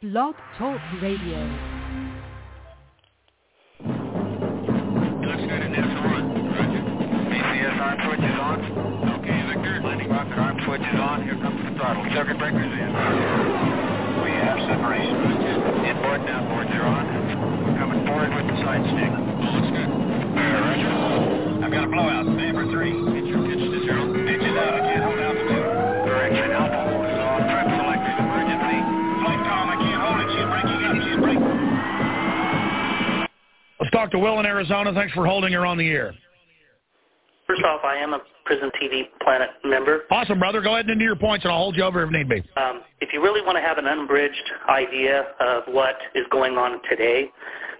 Blog Talk Radio. arm switch is on. Okay, Victor. Landing rocket arm switch is on. Here comes the throttle. Circuit breakers in. We have separation. Inboard and outboards are on. We're coming forward with the side stick. Looks good. Roger. I've got a blowout. For three. Talk to Will in Arizona. Thanks for holding her on the air. First off, I am a Prison TV Planet member. Awesome, brother. Go ahead and into your points, and I'll hold you over if need be. Um, if you really want to have an unbridged idea of what is going on today,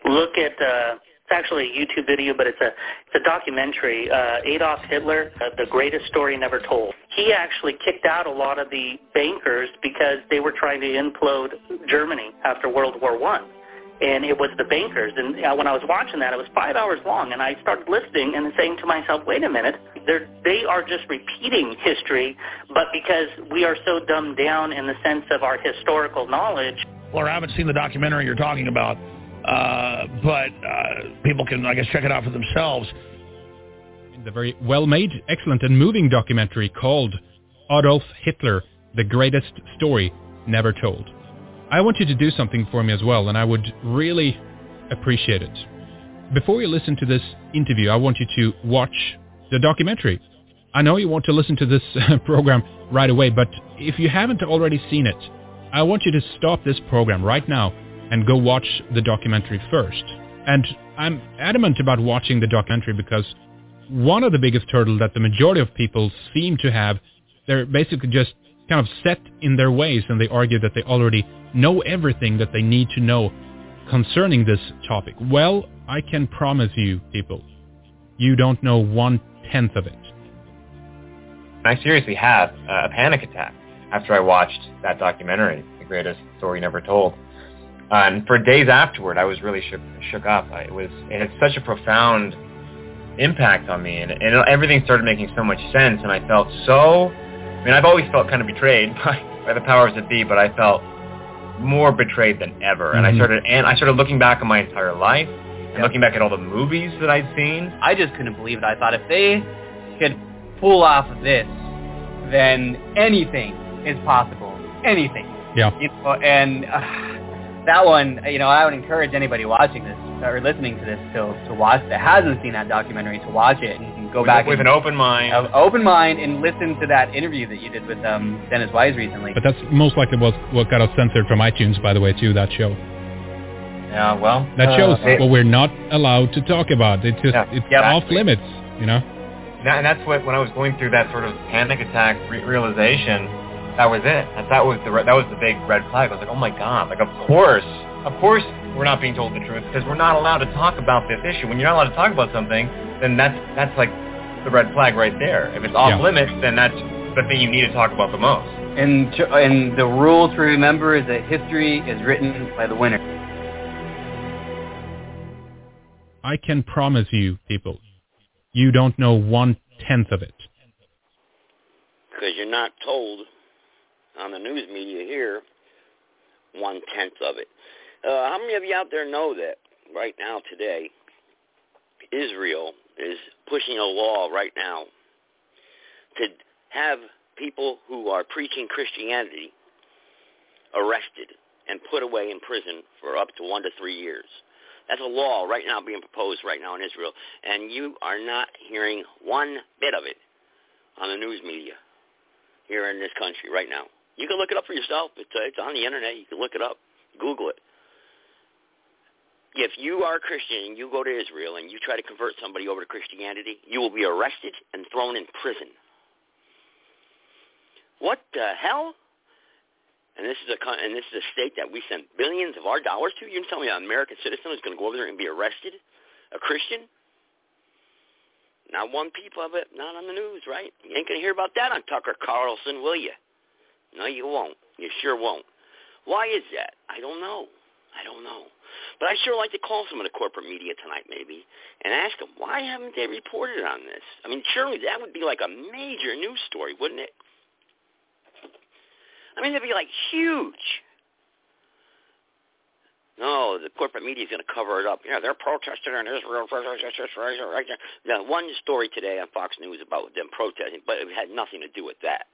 look at uh, it's actually a YouTube video, but it's a it's a documentary. Uh, Adolf Hitler, uh, the greatest story never told. He actually kicked out a lot of the bankers because they were trying to implode Germany after World War One and it was the bankers. And uh, when I was watching that, it was five hours long, and I started listening and saying to myself, "Wait a minute, they're they are just repeating history, but because we are so dumbed down in the sense of our historical knowledge." Well, I haven't seen the documentary you're talking about, uh, but uh, people can, I guess, check it out for themselves. The very well-made, excellent, and moving documentary called Adolf Hitler: The Greatest Story Never Told. I want you to do something for me as well, and I would really appreciate it. Before you listen to this interview, I want you to watch the documentary. I know you want to listen to this program right away, but if you haven't already seen it, I want you to stop this program right now and go watch the documentary first. And I'm adamant about watching the documentary because one of the biggest hurdles that the majority of people seem to have, they're basically just kind of set in their ways and they argue that they already know everything that they need to know concerning this topic. Well, I can promise you, people, you don't know one-tenth of it. I seriously had a panic attack after I watched that documentary, The Greatest Story Never Told. and for days afterward, I was really shook, shook up. It was it had such a profound impact on me, and, and everything started making so much sense, and I felt so I mean, I've always felt kind of betrayed by, by the powers that be, but I felt more betrayed than ever. And Mhm. I started and I started looking back on my entire life and looking back at all the movies that I'd seen. I just couldn't believe it. I thought if they could pull off this, then anything is possible. Anything. Yeah. You know, and uh, that one, you know, I would encourage anybody watching this or listening to this to to watch that hasn't seen that documentary to watch it and, and go with, back with and, an open mind. uh, open mind and listen to that interview that you did with um, Dennis Wise recently. But that's most likely what, what got us censored from iTunes, by the way, too, that show. Yeah, well, That uh, shows it- what we're not allowed to talk about. It's just, Yeah. it's Yeah, off limits, you know? And that's what when I was going through that sort of panic attack re- realization, that was it. That, that was the re- that was the big red flag. I was like, oh my god! Like of course, of course, we're not being told the truth because we're not allowed to talk about this issue. When you're not allowed to talk about something, then that's that's like the red flag right there. If it's off Yeah. limits, then that's the thing you need to talk about the most. And to, and the rule to remember is that history is written by the winner. I can promise you, people, you don't know one-tenth of it. because you're not told on the news media here one tenth of it. Uh, how many of you out there know that right now today Israel is pushing a law right now to have people who are preaching Christianity arrested and put away in prison for up to one to three years. That's a law right now being proposed right now in Israel, and you are not hearing one bit of it on the news media here in this country right now. You can look it up for yourself. It's, uh, it's on the internet. You can look it up. Google it. If you are a Christian and you go to Israel and you try to convert somebody over to Christianity, you will be arrested and thrown in prison. What the hell? And this is a and this is a state that we send billions of our dollars to. You can tell me an American citizen is going to go over there and be arrested? A Christian? Not one peep of it. Not on the news, right? You ain't going to hear about that on Tucker Carlson, will you? No, you won't. You sure won't. Why is that? I don't know. I don't know. But I sure like to call some of the corporate media tonight, maybe, and ask them why haven't they reported on this? I mean, surely that would be like a major news story, wouldn't it? I mean, it'd be like huge. No, the corporate media is going to cover it up. Yeah, they're protesting in Israel. Right one story today on Fox News about them protesting, but it had nothing to do with that.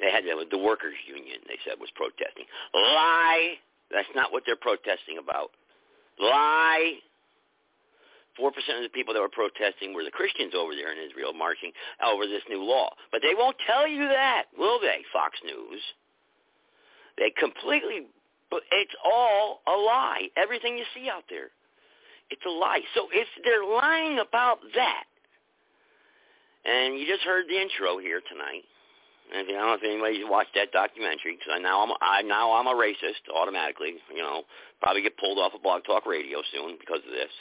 They had the workers' union. They said was protesting. Lie. That's not what they're protesting about. Lie. Four percent of the people that were protesting were the Christians over there in Israel marching over this new law. But they won't tell you that, will they, Fox News? They completely, it's all a lie. Everything you see out there, it's a lie. So if they're lying about that, and you just heard the intro here tonight, and I don't know if anybody's watched that documentary because now I'm I now I'm a racist automatically. You know, probably get pulled off of Blog Talk Radio soon because of this.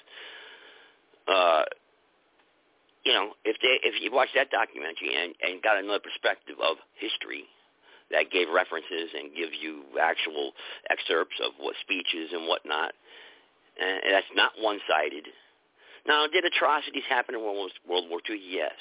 Uh, you know, if they if you watch that documentary and and got another perspective of history that gave references and gives you actual excerpts of what speeches and whatnot, and that's not one-sided. Now, did atrocities happen in World World War II? Yes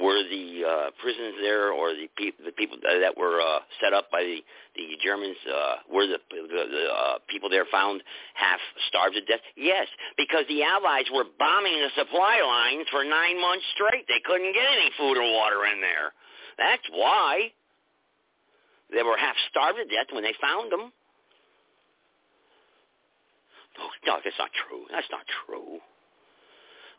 were the uh, prisons there or the, pe- the people that were uh, set up by the, the Germans, uh, were the, the, the uh, people there found half starved to death? Yes, because the Allies were bombing the supply lines for nine months straight. They couldn't get any food or water in there. That's why they were half starved to death when they found them. Oh, no, that's not true. That's not true.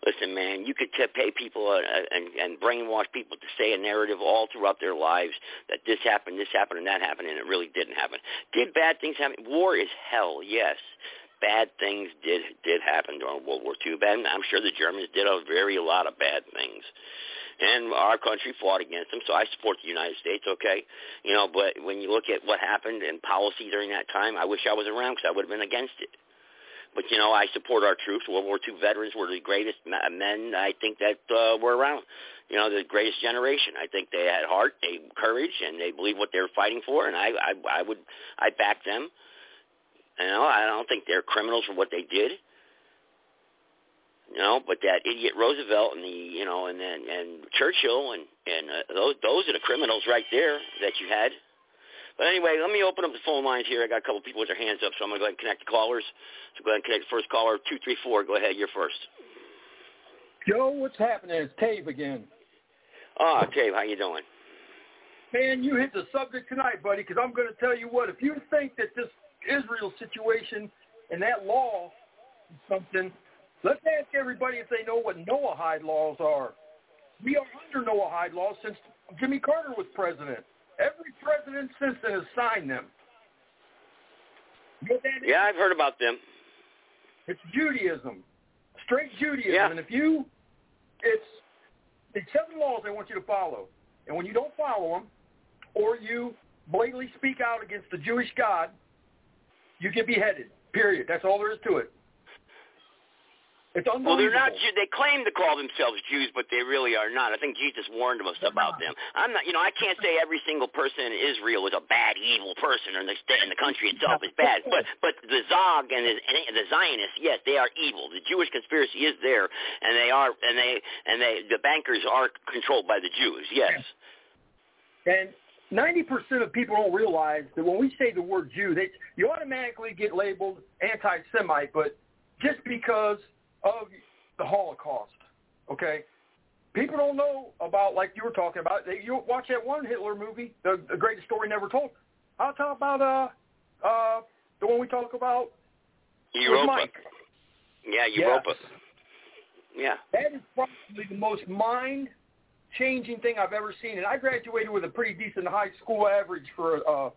Listen, man, you could t- pay people uh, uh, and, and brainwash people to say a narrative all throughout their lives that this happened, this happened, and that happened, and it really didn't happen. Did bad things happen? War is hell, yes. Bad things did did happen during World War II. Bad, I'm sure the Germans did a very lot of bad things and our country fought against them. So I support the United States, okay, you know. But when you look at what happened and policy during that time, I wish I was around because I would have been against it. But you know, I support our troops. World War II veterans were the greatest men I think that uh, were around. You know, the greatest generation. I think they had heart, they courage, and they believe what they're fighting for. And I, I, I would, I back them. You know, I don't think they're criminals for what they did. You know, but that idiot Roosevelt and the, you know, and then and Churchill and and uh, those those are the criminals right there that you had. But anyway, let me open up the phone lines here. I got a couple people with their hands up, so I'm going to go ahead and connect the callers. So go ahead and connect the first caller, 234. Go ahead, you're first. Joe, what's happening? It's Cave again. Ah, oh, Cave, how you doing? Man, you hit the subject tonight, buddy, because I'm going to tell you what. If you think that this Israel situation and that law is something, let's ask everybody if they know what Noahide laws are. We are under Noahide laws since Jimmy Carter was president. Every president since then has signed them. Yeah, I've heard about them. It's Judaism, straight Judaism. Yeah. And if you, it's it's seven laws they want you to follow, and when you don't follow them, or you blatantly speak out against the Jewish God, you get beheaded. Period. That's all there is to it. It's well, they're not. They claim to call themselves Jews, but they really are not. I think Jesus warned us about them. I'm not. You know, I can't say every single person in Israel is a bad, evil person, and the state and the country itself is bad. But but the Zog and the, and the Zionists, yes, they are evil. The Jewish conspiracy is there, and they are, and they and they the bankers are controlled by the Jews. Yes. And ninety percent of people don't realize that when we say the word Jew, they you automatically get labeled anti-Semite, but just because of the Holocaust. Okay, people don't know about like you were talking about. They, you watch that one Hitler movie, the, the Greatest Story Never Told. I'll talk about uh uh the one we talk about. Europa. Yeah, Europa. Yeah. yeah. That is probably the most mind changing thing I've ever seen. And I graduated with a pretty decent high school average for a,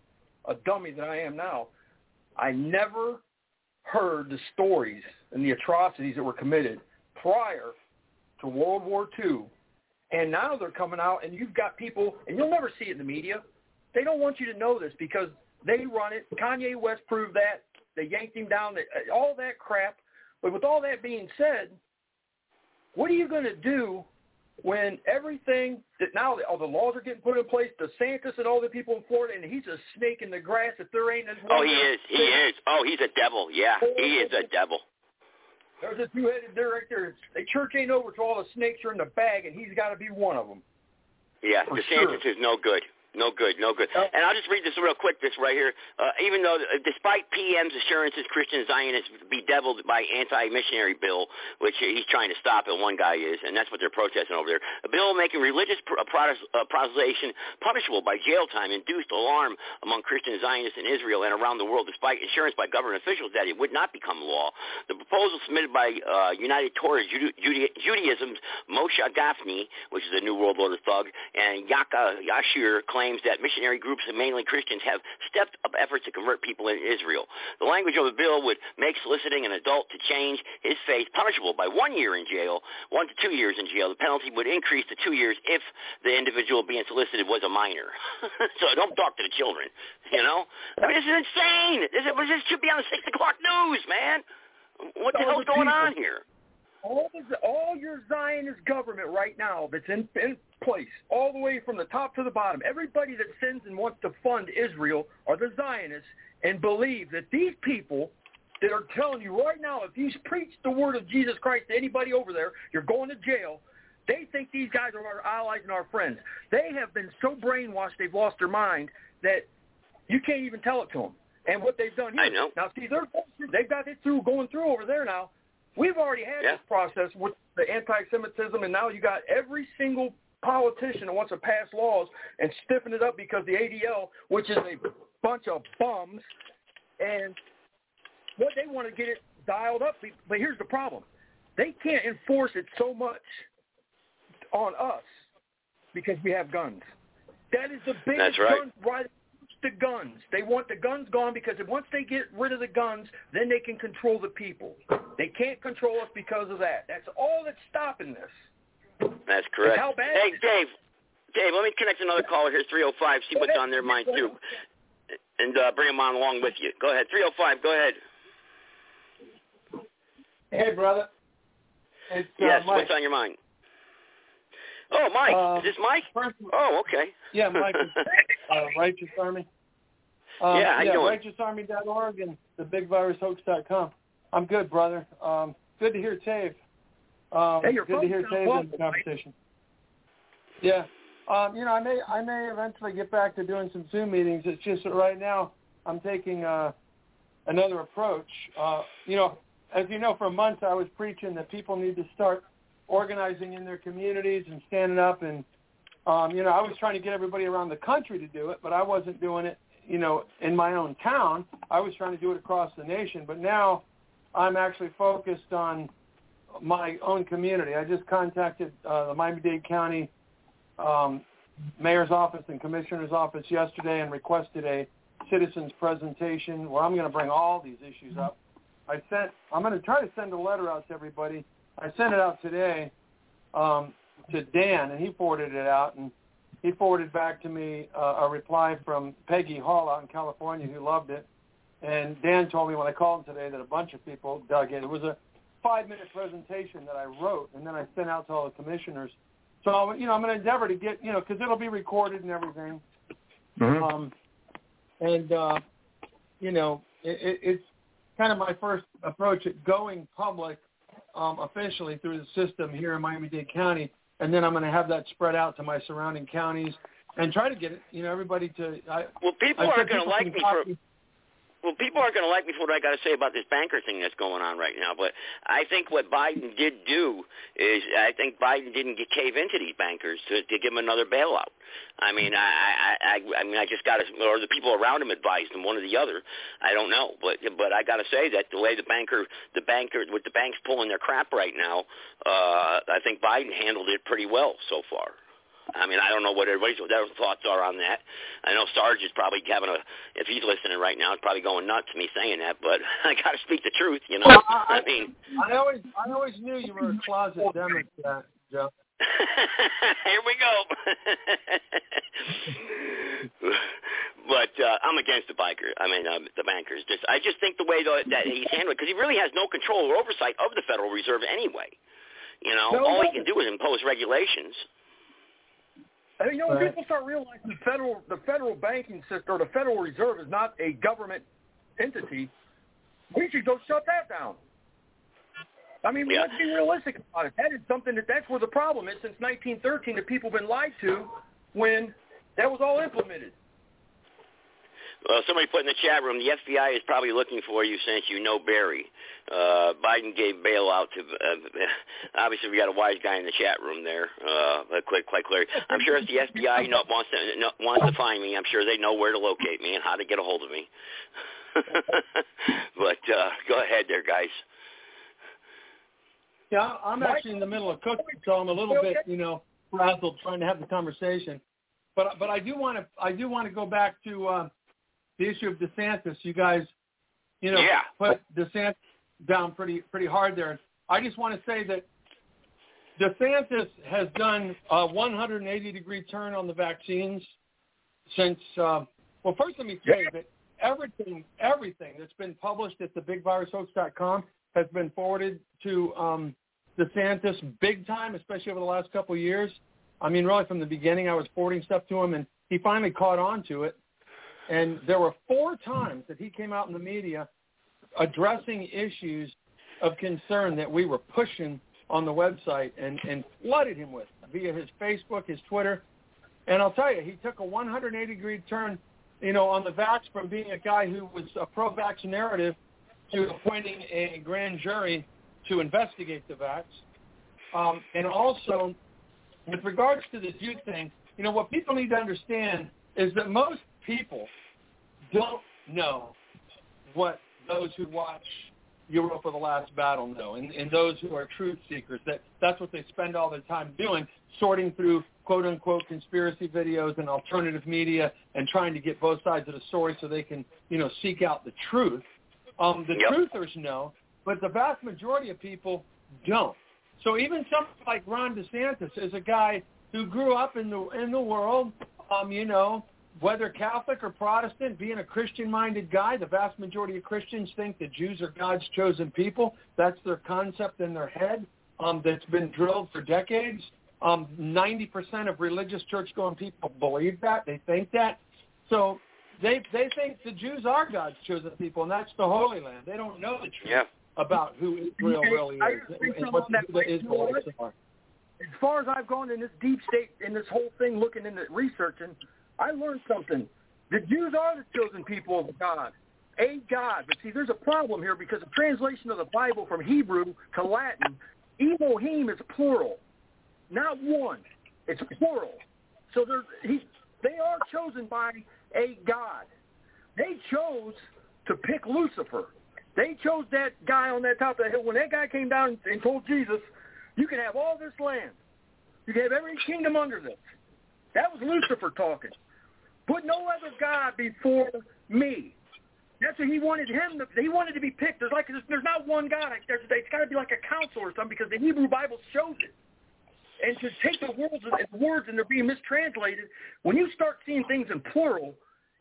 a dummy that I am now. I never heard the stories and the atrocities that were committed prior to World War II. And now they're coming out, and you've got people, and you'll never see it in the media. They don't want you to know this because they run it. Kanye West proved that. They yanked him down, all that crap. But with all that being said, what are you going to do when everything that now all the laws are getting put in place, DeSantis and all the people in Florida, and he's a snake in the grass. If there ain't, as oh, he is, he is. Oh, he's a devil. Yeah, he is a devil. There's a two-headed director. The church ain't over till all the snakes are in the bag, and he's got to be one of them. Yeah, For DeSantis sure. is no good. No good, no good. And I'll just read this real quick, this right here. Uh, even though, uh, despite PM's assurances Christian Zionists be deviled by anti-missionary bill, which he's trying to stop, and one guy is, and that's what they're protesting over there, a bill making religious pr- uh, proselytization punishable by jail time induced alarm among Christian Zionists in Israel and around the world, despite assurance by government officials that it would not become law. The proposal submitted by uh, United Torah Jude- Jude- Judaism's Moshe Gafni, which is a New World Order thug, and Yaakov Asher claims that missionary groups and mainly Christians have stepped up efforts to convert people in Israel. The language of the bill would make soliciting an adult to change his faith punishable by one year in jail, one to two years in jail. The penalty would increase to two years if the individual being solicited was a minor. so don't talk to the children, you know? I mean, this is insane. This, is, this should be on the 6 o'clock news, man. What the hell's going on here? all the, all your Zionist government right now that's in, in place, all the way from the top to the bottom, everybody that sends and wants to fund Israel are the Zionists and believe that these people that are telling you right now, if you preach the word of Jesus Christ to anybody over there, you're going to jail. They think these guys are our allies and our friends. They have been so brainwashed they've lost their mind that you can't even tell it to them. And what they've done here. I know. Now, see, they're, they've got it through, going through over there now. We've already had yeah. this process with the anti-Semitism, and now you got every single politician that wants to pass laws and stiffen it up because the ADL, which is a bunch of bums, and what they want to get it dialed up. But here's the problem: they can't enforce it so much on us because we have guns. That is the biggest That's right. gun right the guns. They want the guns gone because once they get rid of the guns, then they can control the people. They can't control us because of that. That's all that's stopping this. That's correct. How bad hey, Dave. Dave, let me connect another caller here, 305, see what's on their mind, too. And uh, bring them on along with you. Go ahead. 305, go ahead. Hey, brother. It's, uh, yes, Mike. what's on your mind? Oh, Mike. Uh, is this Mike? First, oh, okay. Yeah, Mike. uh, Righteous Army. Um, yeah, how yeah, you doing? righteousarmy.org and theBigVirusHoax.com. I'm good, brother. Um, good to hear Dave. Um, hey, your good to hear phone's in the conversation. Yeah. Um, you know, I may I may eventually get back to doing some Zoom meetings. It's just that right now I'm taking uh, another approach. Uh, you know, as you know, for months I was preaching that people need to start organizing in their communities and standing up and um, you know, I was trying to get everybody around the country to do it, but I wasn't doing it, you know, in my own town. I was trying to do it across the nation, but now I'm actually focused on my own community. I just contacted uh, the Miami-Dade County um, mayor's office and commissioner's office yesterday and requested a citizens presentation where I'm going to bring all these issues up. I sent. I'm going to try to send a letter out to everybody. I sent it out today um, to Dan, and he forwarded it out, and he forwarded back to me uh, a reply from Peggy Hall out in California who loved it. And Dan told me when I called him today that a bunch of people dug in. It was a five-minute presentation that I wrote, and then I sent out to all the commissioners. So you know, I'm going to endeavor to get you know because it'll be recorded and everything. Mm-hmm. Um, and uh, you know, it, it, it's kind of my first approach at going public um, officially through the system here in Miami-Dade County, and then I'm going to have that spread out to my surrounding counties and try to get you know, everybody to. I, well, people I aren't going to like me copy- for well, people aren't going to like me for what I got to say about this banker thing that's going on right now. But I think what Biden did do is I think Biden didn't get cave into these bankers to, to give them another bailout. I mean, I, I, I, I mean, I just got to, or the people around him advised him, one or the other. I don't know, but but I got to say that the way the banker, the banker, with the banks pulling their crap right now, uh, I think Biden handled it pretty well so far. I mean, I don't know what everybody's their thoughts are on that. I know Sarge is probably having a, if he's listening right now, it's probably going nuts me saying that. But I got to speak the truth, you know. Well, I, I mean, I always, I always knew you were a closet Democrat, Joe. Here we go. but uh, I'm against the biker. I mean, uh, the bankers. Just, I just think the way that, that he's handling because he really has no control or oversight of the Federal Reserve anyway. You know, No, all he can do is impose regulations. And, you know, when Right. people start realizing the federal the federal banking system or the Federal Reserve is not a government entity, we should go shut that down. I mean, we Yeah. have to be realistic about it. That is something that that's where the problem is since 1913 that people have been lied to when That was all implemented. Well, somebody put in the chat room, the FBI is probably looking for you since you know Barry. Uh, Biden gave bail out to, uh, obviously we got a wise guy in the chat room there, uh, quite, quite clear. I'm sure if the FBI know, wants, to, wants to find me, I'm sure they know where to locate me and how to get a hold of me. but uh, go ahead there, guys. Yeah, I'm actually in the middle of cooking, so I'm a little bit, you know, frazzled trying to have the conversation. But but I do want to I do want to go back to uh, the issue of DeSantis. You guys, you know, yeah. put DeSantis down pretty pretty hard there. I just want to say that DeSantis has done a 180 degree turn on the vaccines since. Uh, well, first let me say that everything everything that's been published at the BigVirusHoax.com has been forwarded to um, DeSantis big time, especially over the last couple of years. I mean, really from the beginning, I was forwarding stuff to him, and he finally caught on to it. And there were four times that he came out in the media addressing issues of concern that we were pushing on the website and, and flooded him with via his Facebook, his Twitter. And I'll tell you, he took a 180 degree turn, you know, on the vax from being a guy who was a pro-vax narrative to appointing a grand jury to investigate the vax. Um, and also, with regards to the Jew thing, you know, what people need to understand is that most people don't know what those who watch Europa the Last Battle know, and, and those who are truth seekers. That that's what they spend all their time doing, sorting through quote unquote conspiracy videos and alternative media, and trying to get both sides of the story so they can you know seek out the truth. Um, the Yep. truthers know, but the vast majority of people don't. So even something like Ron DeSantis is a guy who grew up in the in the world, um, you know, whether Catholic or Protestant, being a Christian-minded guy, the vast majority of Christians think that Jews are God's chosen people. That's their concept in their head um, that's been drilled for decades. Um, 90% of religious church-going people believe that. They think that. So they they think the Jews are God's chosen people, and that's the Holy Land. They don't know the truth Yeah. about who Israel really is and with what that the Israelites are. as far as I've gone in this deep state, in this whole thing, looking into researching, I learned something. The Jews are the chosen people of God, a God. But see, there's a problem here because the translation of the Bible from Hebrew to Latin, Elohim is plural, not one. It's plural. So they're, he, they are chosen by a God. They chose to pick Lucifer. They chose that guy on that top of the hill. When that guy came down and told Jesus, you can have all this land. You can have every kingdom under this. That was Lucifer talking. Put no other God before me. That's what he wanted him. To, he wanted to be picked. There's like there's, not one God. There's, it's got to be like a council or something because the Hebrew Bible shows it. And to take the words and words and they're being mistranslated. When you start seeing things in plural,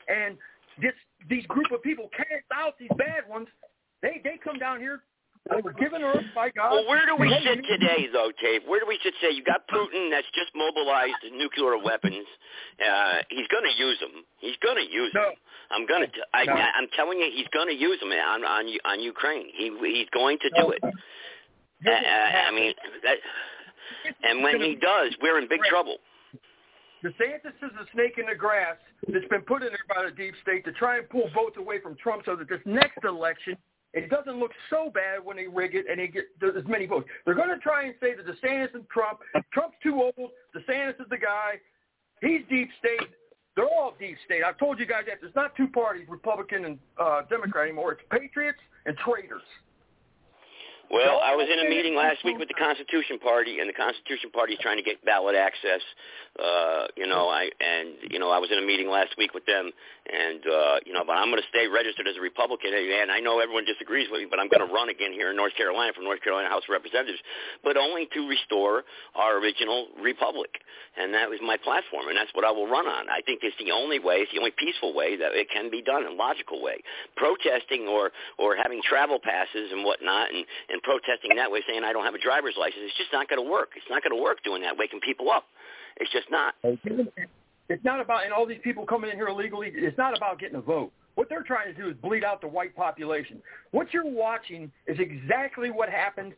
and this these group of people cast out these bad ones, they they come down here. They were given by God. Well, where do we sit today, though, Dave? Where do we sit today? You got Putin that's just mobilized nuclear weapons. Uh, he's going to use them. He's going to use No. them. I'm going to. I, No. I'm telling you, he's going to use them on on on Ukraine. He he's going to do it. Uh, I mean, that, and when he does, we're in big trouble. DeSantis is a snake in the grass that's been put in there by the deep state to try and pull votes away from Trump so that this next election, it doesn't look so bad when they rig it and they get as many votes. They're going to try and say that DeSantis and Trump, Trump's too old, DeSantis is the guy, he's deep state. They're all deep state. I've told you guys that. There's not two parties, Republican and uh, Democrat anymore. It's patriots and traitors. Well, I was in a meeting last week with the Constitution Party, and the Constitution Party is trying to get ballot access. Uh, you know, I and you know I was in a meeting last week with them, and uh, you know, but I'm going to stay registered as a Republican, and I know everyone disagrees with me, but I'm going to run again here in North Carolina for North Carolina House of Representatives, but only to restore our original republic, and that was my platform, and that's what I will run on. I think it's the only way, it's the only peaceful way that it can be done, and logical way. Protesting or or having travel passes and whatnot, and and protesting that way, saying I don't have a driver's license, it's just not going to work. It's not going to work doing that, waking people up. It's just not. It's not about, and all these people coming in here illegally, it's not about getting a vote. What they're trying to do is bleed out the white population. What you're watching is exactly what happened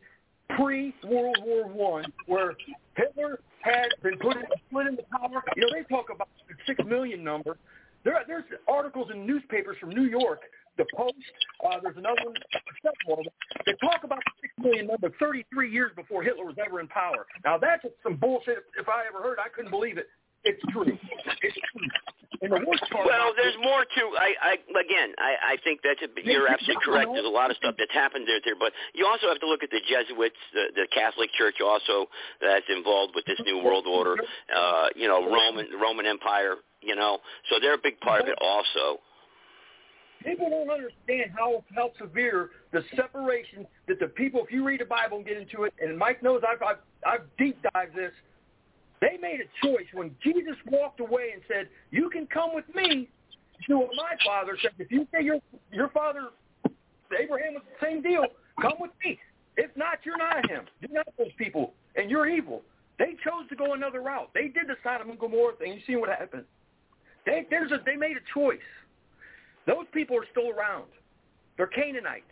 pre-World War One, where Hitler had been put in, put into power. You know, they talk about six million number. There, there's articles in newspapers from New York, the Post. Uh, there's another one, them. They talk about the six million number 33 years before Hitler was ever in power. Now that's some bullshit. If I ever heard, I couldn't believe it. It's true. It's true. And the worst part well, there's it, more to. I, I again, I, I think that's a, you're absolutely correct. There's a lot of stuff that's happened there, there, but you also have to look at the Jesuits, the, the Catholic Church, also that's involved with this new world order. Uh, you know, Roman Roman Empire. You know, so they're a big part of it also. People don't understand how how severe the separation that the people. If you read the Bible and get into it, and Mike knows I've I've, I've deep dived this they made a choice when Jesus walked away and said, "You can come with me." To what my father said, "If you say your your father Abraham was the same deal, come with me. If not, you're not him. You're not those people, and you're evil." They chose to go another route. They did the Sodom and Gomorrah thing. You see what happened. They there's a they made a choice. Those people are still around. They're Canaanites.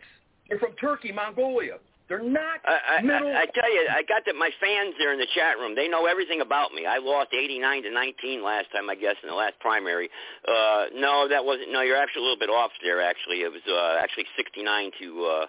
They're from Turkey, Mongolia. They're not I, I, middle. I, I tell you, I got that my fans there in the chat room. They know everything about me. I lost 89 to 19 last time, I guess, in the last primary. Uh, no, that wasn't. No, you're actually a little bit off there. Actually, it was uh, actually 69 to uh,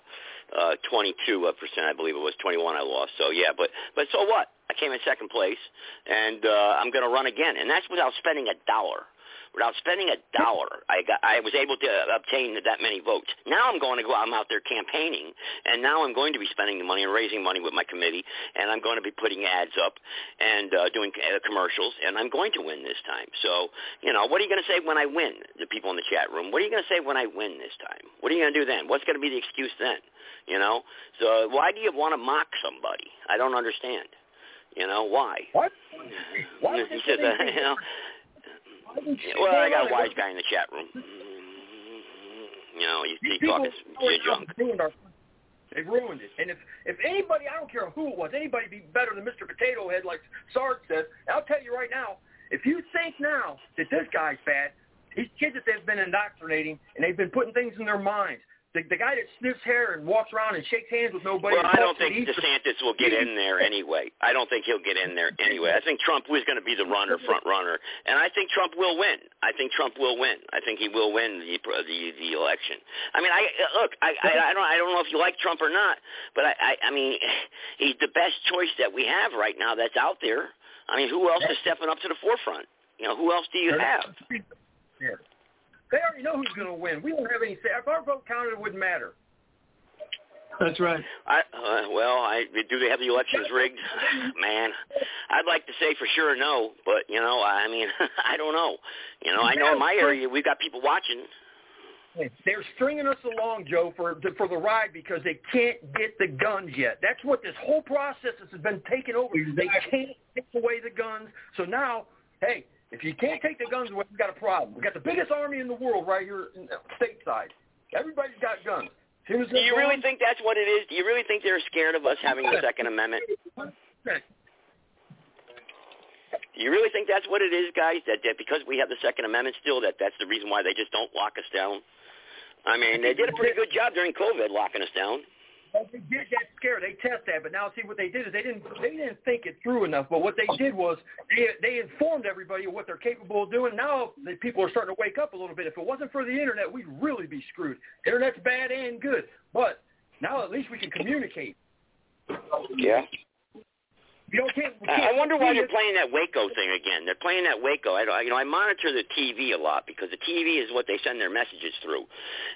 uh, 22 percent, I believe it was 21. I lost. So yeah, but but so what? I came in second place, and uh, I'm going to run again, and that's without spending a dollar without spending a dollar. I got I was able to obtain that many votes. Now I'm going to go. I'm out there campaigning, and now I'm going to be spending the money and raising money with my committee, and I'm going to be putting ads up and uh, doing uh, commercials, and I'm going to win this time. So you know, what are you going to say when I win? The people in the chat room. What are you going to say when I win this time? What are you going to do then? What's going to be the excuse then? You know, so why do you want to mock somebody? I don't understand. You know why? What? Why he says, uh, you know, well, I got a wise guy in the chat room. You know, he's, he's talking junk. They've ruined it. And if if anybody, I don't care who it was, anybody be better than Mr. Potato Head, like Sarge says. I'll tell you right now, if you think now that this guy's bad, these kids that they've been indoctrinating and they've been putting things in their minds, the, the guy that sniffs hair and walks around and shakes hands with nobody. Well, I don't think DeSantis will get in there anyway. I don't think he'll get in there anyway. I think Trump was going to be the runner, front runner, and I think Trump will win. I think Trump will win. I think he will win the the, the election. I mean, I uh, look. I, I I don't I don't know if you like Trump or not, but I, I I mean, he's the best choice that we have right now that's out there. I mean, who else is stepping up to the forefront? You know, who else do you have? Yeah. They already know who's going to win. We don't have any say. If our vote counted, it wouldn't matter. That's right. I uh, well, I do they have the elections rigged? Man, I'd like to say for sure no, but you know, I mean, I don't know. You know, I know in my area we've got people watching. They're stringing us along, Joe, for for the ride because they can't get the guns yet. That's what this whole process has been taken over. They can't take away the guns. So now, hey, if you can't take the guns away, we've got a problem. We've got the biggest army in the world right here in uh, stateside. Everybody's got guns. Do you really think that's what it is? Do you really think they're scared of us having the Second Amendment? Do you really think that's what it is, guys? That, that because we have the Second Amendment still, that that's the reason why they just don't lock us down? I mean, they did a pretty good job during COVID locking us down. They did get scared. They test that, but now see what they did is they didn't they didn't think it through enough. But what they did was they they informed everybody of what they're capable of doing. Now the people are starting to wake up a little bit. If it wasn't for the internet, we'd really be screwed. Internet's bad and good, but now at least we can communicate. Yeah. You know, can't, can't I wonder why they're playing that Waco thing again. They're playing that Waco. I, you know, I monitor the TV a lot because the TV is what they send their messages through,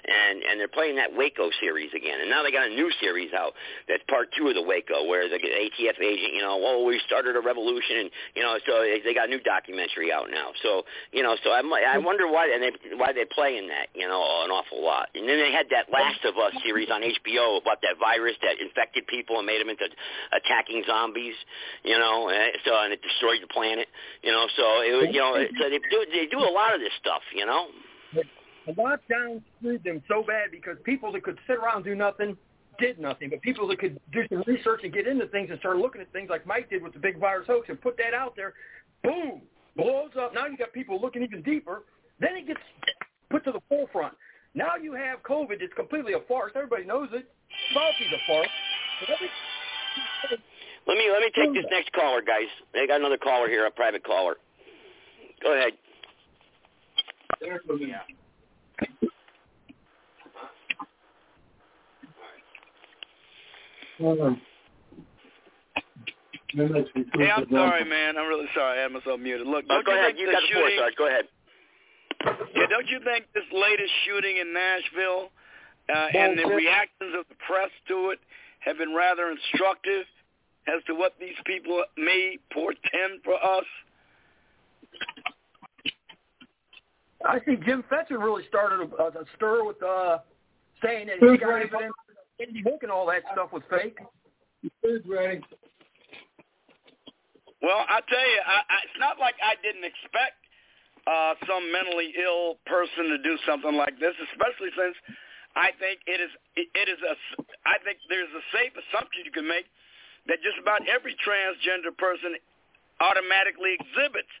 and and they're playing that Waco series again. And now they got a new series out that's part two of the Waco, where the ATF agent, you know, oh, we started a revolution, and you know, so they got a new documentary out now. So you know, so I I wonder why and they why they playing that, you know, an awful lot. And then they had that Last of Us series on HBO about that virus that infected people and made them into attacking zombies you know, and so and it destroyed the planet, you know. So it was, you know, so they do they do a lot of this stuff, you know. The lockdown screwed them so bad because people that could sit around and do nothing did nothing, but people that could do some research and get into things and start looking at things like Mike did with the big virus hoax and put that out there, boom, blows up. Now you got people looking even deeper. Then it gets put to the forefront. Now you have COVID. It's completely a farce. Everybody knows it. Fauci's a farce. Let me let me take this next caller, guys. I got another caller here, a private caller. Go ahead. Yeah. Hey, I'm sorry, man. I'm really sorry. I had myself muted. Look, Oh, don't go you ahead. think You the got the floor, shooting? Go ahead. Yeah, don't you think this latest shooting in Nashville uh, and the reactions of the press to it have been rather instructive as to what these people may portend for us? I think Jim Fetzer really started a, a stir with uh, saying that he Food's got evidence that Sandy Hook and all that stuff was fake. Food's ready. Well, I tell you, I, I, it's not like I didn't expect uh, some mentally ill person to do something like this, especially since I think it is it, it is a I think there's a safe assumption you can make that just about every transgender person automatically exhibits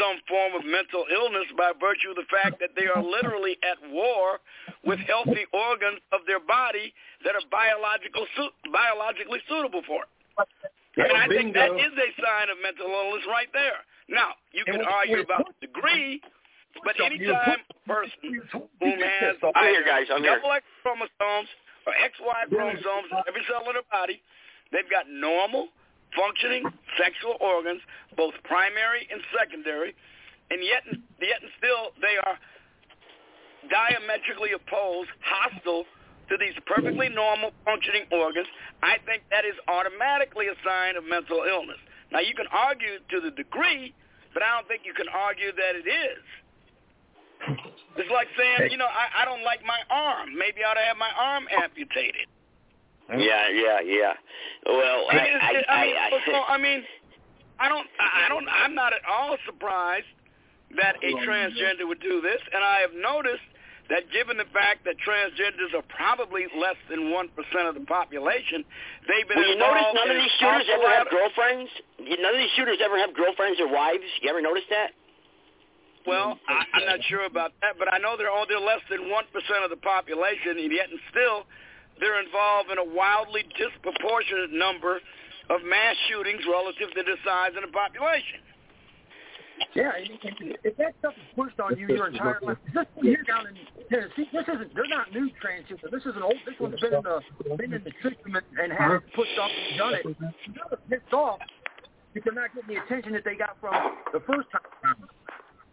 some form of mental illness by virtue of the fact that they are literally at war with healthy organs of their body that are biological su- biologically suitable for it. And I think that is a sign of mental illness right there. Now, you can argue about the degree, but anytime a person who has I'm here, guys. I'm here. double X chromosomes or XY chromosomes in every cell in their body, they've got normal, functioning sexual organs, both primary and secondary, and yet, yet and still they are diametrically opposed, hostile to these perfectly normal functioning organs, I think that is automatically a sign of mental illness. Now, you can argue to the degree, but I don't think you can argue that it is. It's like saying, you know, I, I don't like my arm. Maybe I ought to have my arm amputated. Yeah, yeah, yeah. Well, I I, mean, I, I, mean, I, so, I mean, I don't, I don't, I'm not at all surprised that a transgender would do this, and I have noticed that given the fact that transgenders are probably less than one percent of the population, they've been Well, you notice none of these shooters ever have girlfriends? None of these shooters ever have girlfriends or wives? You ever notice that? Well, I, I'm not sure about that, but I know they're oh, they're less than one percent of the population, and yet and still they're involved in a wildly disproportionate number of mass shootings relative to the size of the population. Yeah, and, and if that stuff is pushed on you your entire life, this one here down in Tennessee, this isn't. They're not new transgender. This is an old. This one's been in the been in the system and, and had it pushed off and done it. They're pissed off because they're not getting the attention that they got from the first time.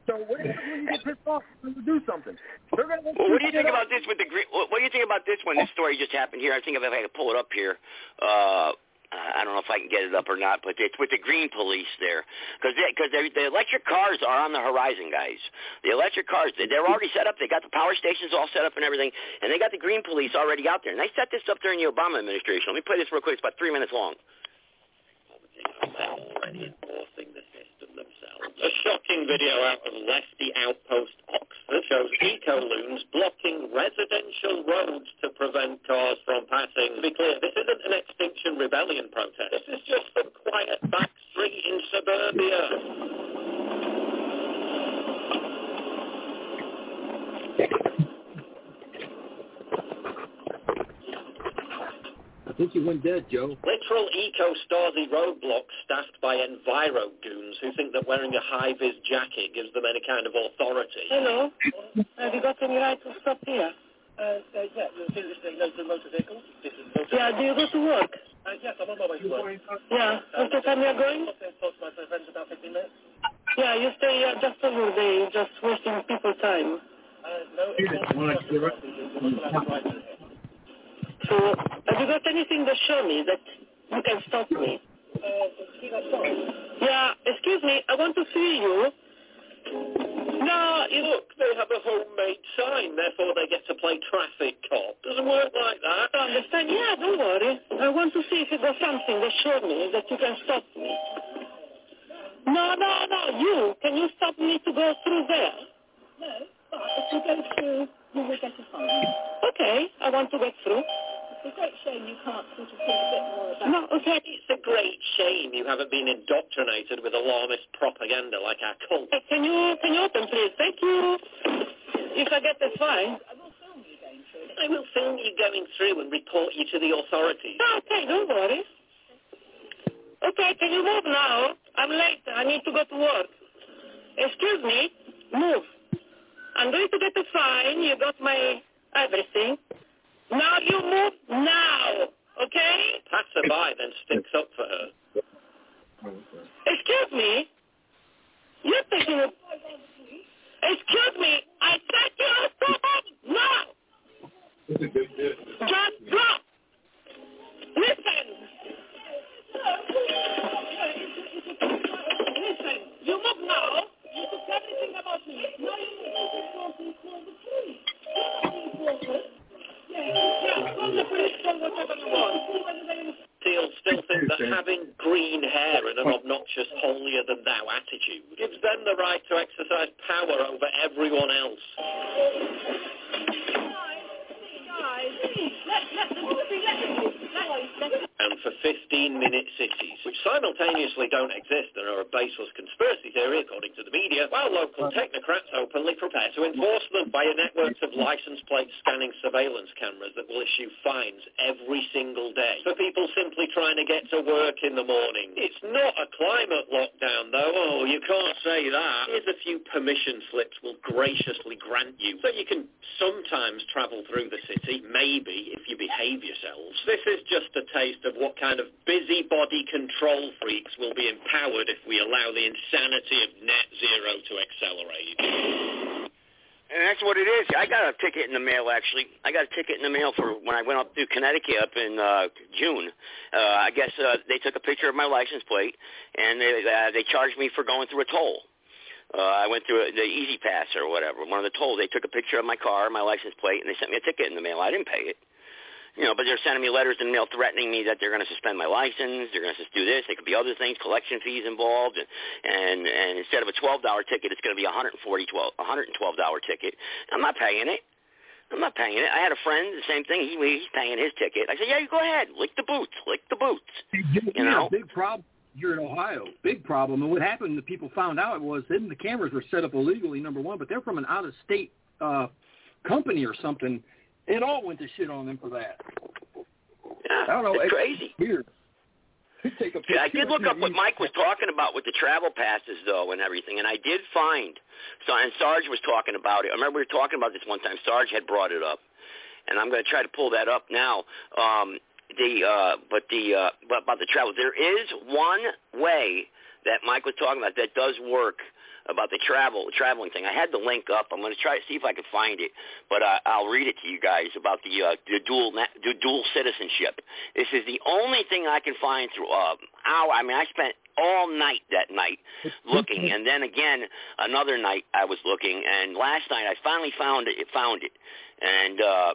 So what happens when you get pissed off when you do something? They're gonna. Well, what do you think about this with the green? What, what do you think about this one? This story just happened here. I think if I could pull it up here. Uh, I don't know if I can get it up or not, but it's with the green police there, because because the electric cars are on the horizon, guys. The electric cars, they- they're already set up. They got the power stations all set up and everything, and they got the green police already out there. And they set this up during the Obama administration. Let me play this real quick. It's about three minutes long. already enforcing the system A shocking video out of Lefty Outpost Oxford shows eco-loons blocking residential roads to prevent cars from passing. To be clear, this isn't an Extinction Rebellion protest. This is just some quiet back street in suburbia. I think you went dead, Joe. Literal eco-Stasi roadblocks staffed by Enviro goons who think that wearing a high-vis jacket gives them any kind of authority. Hello. Have you got any right to stop here? Uh, uh, yeah, this is the motor vehicle. This is motor Yeah, do you go to work? Uh, yes, I'm on my way to work. Yeah. What's the time you're going? Talk to my friends about 15 minutes. Yeah, you stay here just over there, just wasting people's time. Uh, no, it's not. So, have you got anything to show me that you can stop me? Uh, see that sign? Yeah, excuse me, I want to see you. No, you Look, they have a homemade sign, therefore they get to play traffic cop. Doesn't work like that. don't understand. Yeah, don't worry. I want to see if you got something to show me that you can stop me. No, no, no, you. Can you stop me to go through there? No, but if you go through, you will get a fine. Okay, I want to get through. It's a great shame you can't sort of think a bit more about No, okay. It's a great shame you haven't been indoctrinated with alarmist propaganda like our cult. Hey, Can you can you open, please? Thank you. If I get the fine. I will film you going through I will film you going through and report you to the authorities. Ah, okay, don't worry. Okay, can you move now? I'm late. I need to go to work. Excuse me. Move. I'm going to get a fine. You got my everything. Now you move now, okay? Pass her by, then sticks up for her. Excuse me. Openly prepare to enforce them via networks of license plate scanning surveillance cameras that will issue fines every single day for people simply trying to get to work in the morning. It's not a climate lockdown though. Oh, you can't say that. Here's a few permission slips we'll graciously grant you so you can sometimes travel through the city, maybe if you behave yourselves. This is just a taste of what kind of busybody control freaks will be empowered if we allow the insanity of net zero to accelerate. And that's what it is. I got a ticket in the mail, actually. I got a ticket in the mail for when I went up to Connecticut up in uh, June. Uh, I guess uh, they took a picture of my license plate, and they, uh, they charged me for going through a toll. Uh, I went through a, the E-ZPass or whatever, one of the tolls. They took a picture of my car, my license plate, and they sent me a ticket in the mail. I didn't pay it. You know, but they're sending me letters in the mail threatening me that they're going to suspend my license. They're going to do this. There could be other things, collection fees involved, and and, and instead of a twelve dollar ticket, it's going to be a hundred and forty twelve, a hundred and twelve dollar ticket. I'm not paying it. I'm not paying it. I had a friend, the same thing. He he's paying his ticket. I said, yeah, you go ahead, lick the boots, lick the boots. You know, big problem here in Ohio. Big problem. And what happened? The people found out was that the cameras were set up illegally. Number one, but they're from an out-of-state uh, company or something. It all went to shit on them for that. Yeah, I don't know. It's crazy. Weird. Take a Yeah, I did look up what. Mike was talking about with the travel passes, though, and everything, and I did find. So, and Sarge was talking about it. I remember we were talking about this one time. Sarge had brought it up, and I'm going to try to pull that up now. Um, the uh, but the uh, but about the travel, there is one way that Mike was talking about that does work about the travel traveling thing. I had the link up. I'm going to try to see if I can find it, but uh, I'll read it to you guys about the uh, the dual the dual citizenship. This is the only thing I can find through uh, hour. I mean, I spent all night that night looking, and then again another night I was looking, and last night I finally found it. Found it, and. uh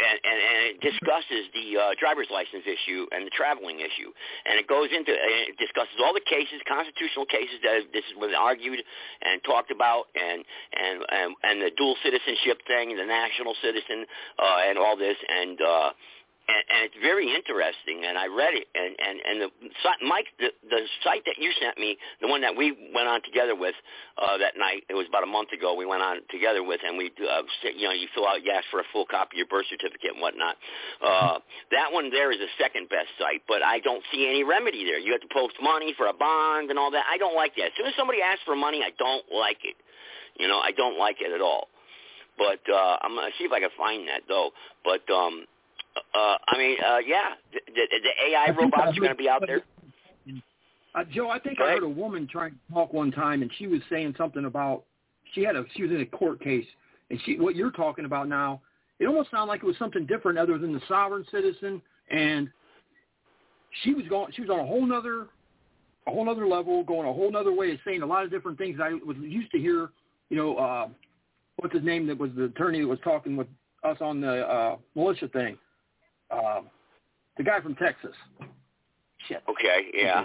and, and, and it discusses the uh, driver's license issue and the traveling issue, and it goes into and it discusses all the cases, constitutional cases that this was argued and talked about, and and and, and the dual citizenship thing, and the national citizen, uh, and all this, and. uh and, and it's very interesting. And I read it, and and and the Mike, the, the site that you sent me, the one that we went on together with uh, that night, it was about a month ago. We went on together with, and we, uh, you know, you fill out, you ask for a full copy of your birth certificate and whatnot. Uh, that one there is the second best site, but I don't see any remedy there. You have to post money for a bond and all that. I don't like that. As soon as somebody asks for money, I don't like it. You know, I don't like it at all. But uh, I'm gonna see if I can find that though. But um, uh, I mean, uh, yeah, the, the, AI robots are going to be out there. Uh, Joe, I think I heard a woman trying to talk one time, and she was saying something about she had a she was in a court case, and she what you're talking about now. It almost sounded like it was something different other than the sovereign citizen, and she was going. She was on a whole nother, a whole nother level, going a whole nother way of saying a lot of different things. I was used to hear, you know, uh, what's his name that was the attorney that was talking with us on the uh, militia thing. Uh, the guy from Texas. Shit. Okay, yeah.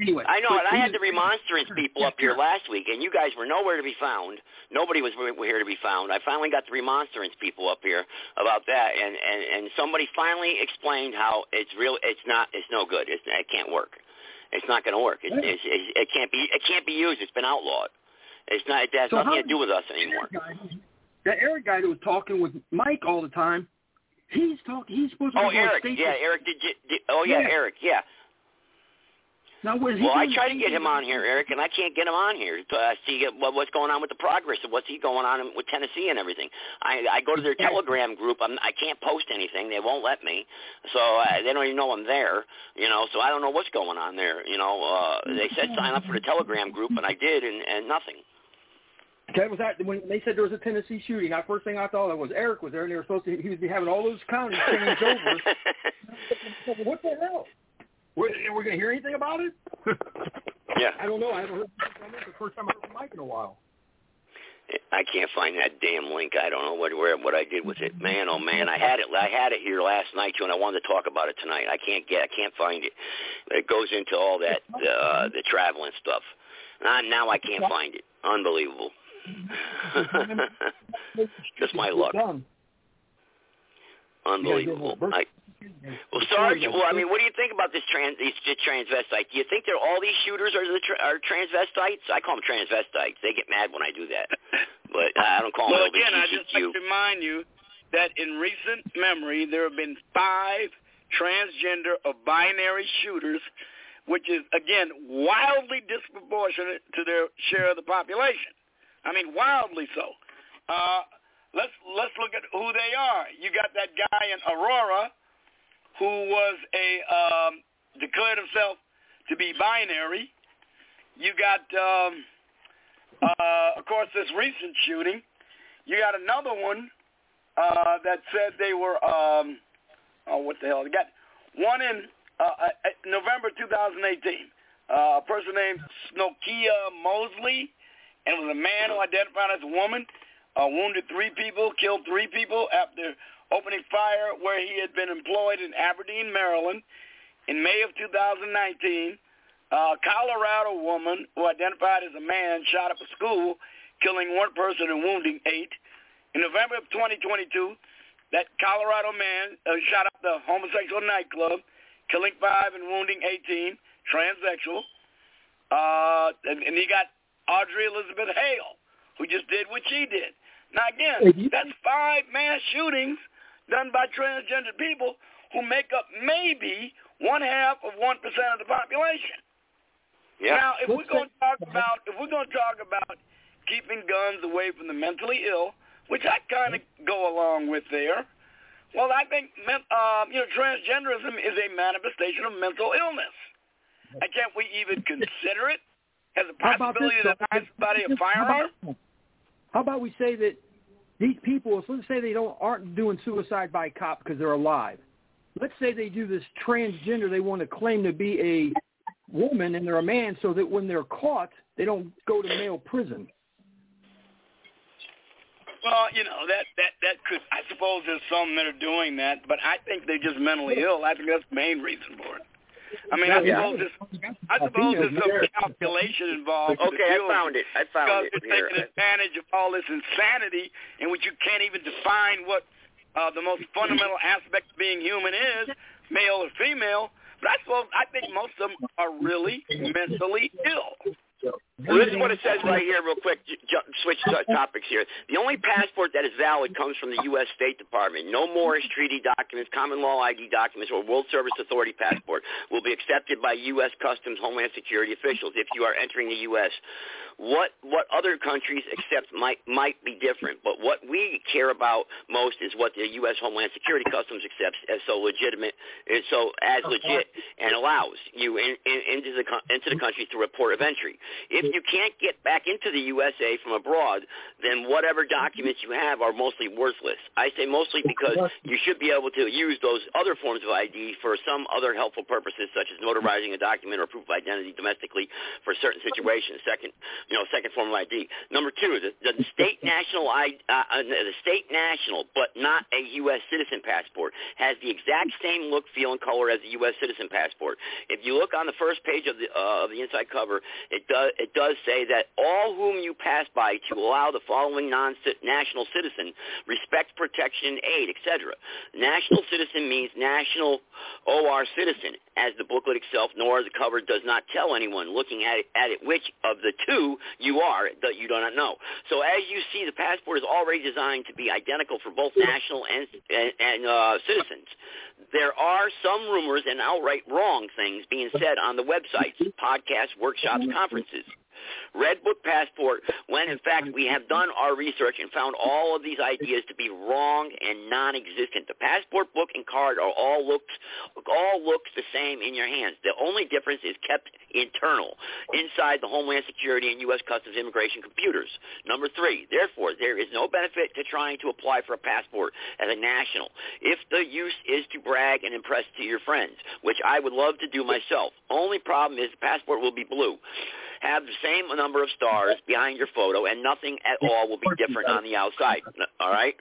Anyway, I know, and I had the remonstrance people up here last week, and you guys were nowhere to be found. Nobody was here to be found. I finally got the remonstrance people up here about that, and and and somebody finally explained how it's real. It's not. It's no good. It's, it can't work. It's not going to work. It's, it's, it's, it can't be. It can't be used. It's been outlawed. It's not. It has So nothing to do with us anymore. that Eric guy that was talking with Mike all the time, he's talking. He's supposed to Oh, Eric. Yeah, Eric. Did you? Did, oh, yeah, Yeah. Eric. Yeah. Now, what is he Well, I try to get him on here, Eric, and I can't get him on here to uh, see what, what's going on with the progress of what's he going on with Tennessee and everything. I I go to their Telegram group. I'm, I can't post anything. They won't let me. So uh, they don't even know I'm there. You know, so I don't know what's going on there. You know, uh, they said sign up for the Telegram group, and I did, and, and nothing. Okay, was that when they said there was a Tennessee shooting? That first thing I thought of was Eric was there, and they were supposed to. He was be having all those counties changed over. what the hell? We're, we're going to hear anything about it? Yeah. I don't know. I haven't heard from him. It's the first time I heard from Mike in a while. I can't find that damn link. I don't know what where what I did with it. Man, oh man, I had it. I had it here last night too, and I wanted to talk about it tonight. I can't get. I can't find it. It goes into all that uh, the traveling stuff. Uh, now I can't find it. Unbelievable. Just my luck. Unbelievable. I, well, Sarge, well, I mean, what do you think about this trans these transvestites? Do you think they're all these shooters are the tra- are transvestites? I call them transvestites. They get mad when I do that, but I don't call them Well, again, I just like to remind you that in recent memory, there have been five transgender or binary shooters, which is, again, wildly disproportionate to their share of the population. I mean, wildly so. Uh, let's let's look at who they are. You got that guy in Aurora who was a um, declared himself to be binary. You got, um, uh, of course, this recent shooting. You got another one uh, that said they were, um, oh, what the hell? They got one in uh, uh, November 2018. Uh, a person named Snochia Moseley, and it was a man who identified as a woman, uh, wounded three people, killed three people after opening fire where he had been employed in Aberdeen, Maryland. In May of 2019, a Colorado woman who identified as a man shot up a school, killing one person and wounding eight. In November of 2022, that Colorado man uh, shot up the homosexual nightclub, killing five and wounding 18, transsexual. Uh, and, and he got Audrey Elizabeth Hale, who just did what she did. Now again, that's five mass shootings done by transgender people who make up maybe one half of one percent of the population. Yeah. Now, if we're going to talk about if we're going to talk about keeping guns away from the mentally ill, which I kind of go along with there, well, I think men, uh, you know transgenderism is a manifestation of mental illness. And can't we even consider it as a How about possibility this, that buys somebody a How about, how about we say that these people, let's say they don't aren't doing suicide by cop because they're alive. Let's say they do this transgender. They want to claim to be a woman and they're a man, so that when they're caught, they don't go to male prison. Well, you know that that that could. I suppose there's some that are doing that, but I think they're just mentally ill. I think that's the main reason for it. I mean, I Yeah. suppose there's, I suppose there's some calculation involved. Okay, I found it. I found because it they're here. taking advantage of all this insanity in which you can't even define what uh, the most fundamental aspect of being human is, male or female. But I suppose I think most of them are really mentally ill. Well, this is what it says right here, real quick. Switch to topics here. The only passport that is valid comes from the U.S. State Department. No Moorish Treaty documents, common law ID documents, or World Service Authority passport will be accepted by U.S. Customs Homeland Security officials if you are entering the U.S. What what other countries accept might might be different, but what we care about most is what the U.S. Homeland Security Customs accepts as so legitimate, so as legit, and allows you in, in, into the into the country through a port of entry. If you can't get back into the USA from abroad, then whatever documents you have are mostly worthless. I say mostly because you should be able to use those other forms of ID for some other helpful purposes, such as notarizing a document or proof of identity domestically for certain situations. Second, you know, second form of ID. Number two, the, the state national I, uh, uh, the state national, but not a U.S. citizen passport, has the exact same look, feel, and color as a U.S. citizen passport. If you look on the first page of the uh, of the inside cover, it does does it does say that all whom you pass by to allow the following non-national citizen respect, protection, aid, etc. National citizen means national OR citizen, as the booklet itself nor the cover does not tell anyone looking at it, at it which of the two you are that you do not know. So as you see, the passport is already designed to be identical for both national and and, and uh, citizens. There are some rumors and outright wrong things being said on the websites, podcasts, workshops, conferences. Red Book Passport, when in fact we have done our research and found all of these ideas to be wrong and non-existent. The passport book and card are all looks all looks the same in your hands. The only difference is kept internal, inside the Homeland Security and U.S. Customs Immigration computers. Number three, therefore, there is no benefit to trying to apply for a passport as a national if the use is to brag and impress to your friends, which I would love to do myself. Only problem is the passport will be blue have the same number of stars behind your photo, and nothing at all will be different on the outside. All right.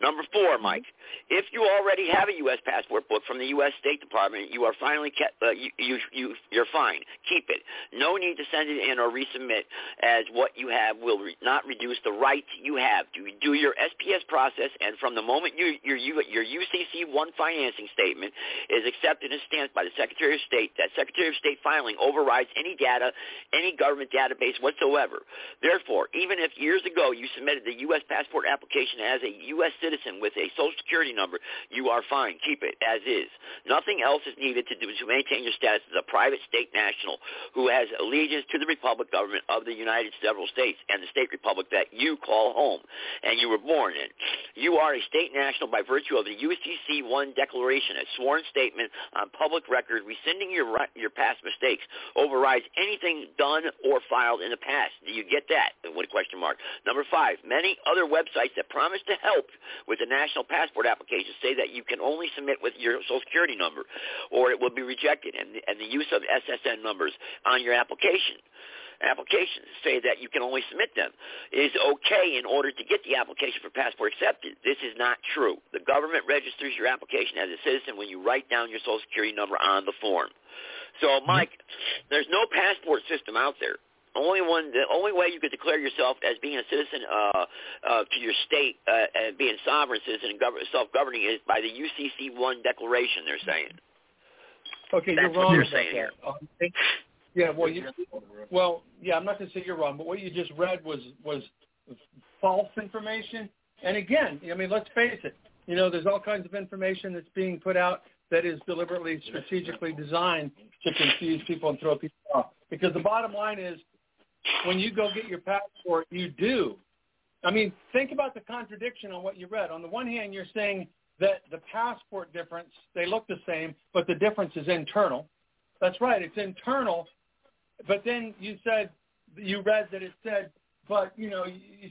Number four, Mike. If you already have a U.S. passport book from the U.S. State Department, you are finally kept, uh, you, you, you, you're fine. Keep it. No need to send it in or resubmit, as what you have will re- not reduce the rights you have. Do do your SPS process, and from the moment you, your your UCC one financing statement is accepted and stamped by the Secretary of State, that Secretary of State filing overrides any data, any government database whatsoever. Therefore, even if years ago you submitted the U.S. passport application as a U.S. citizen with a Social Security number, you are fine. Keep it as is. Nothing else is needed to do to maintain your status as a private state national who has allegiance to the republic government of the United several states and the state republic that you call home and you were born in. You are a state national by virtue of the UCC 1 declaration, a sworn statement on public record rescinding your your past mistakes overrides anything done or filed in the past. Do you get that? What a question mark. Number five, many other websites that promise to help with the national passport application say that you can only submit with your social security number or it will be rejected and, and the use of SSN numbers on your application applications say that you can only submit them is okay in order to get the application for passport accepted. This is not true. The government registers your application as a citizen when you write down your social security number on the form. So, Mike, there's no passport system out there. Only one, the only way you could declare yourself as being a citizen uh, uh, to your state uh, and being sovereign citizen and gov- self-governing is by the UCC one declaration. They're saying. Okay, That's you're wrong. what they're saying here. Um, yeah, well, you, well, yeah, I'm not going to say you're wrong, but what you just read was was false information. And again, I mean, let's face it. You know, there's all kinds of information that's being put out that is deliberately, strategically designed to confuse people and throw people off. Because the bottom line is, when you go get your passport, you do. I mean, think about the contradiction on what you read. On the one hand, you're saying that the passport difference, they look the same, but the difference is internal. That's right, it's internal. But then you said, you read that it said, but, you know,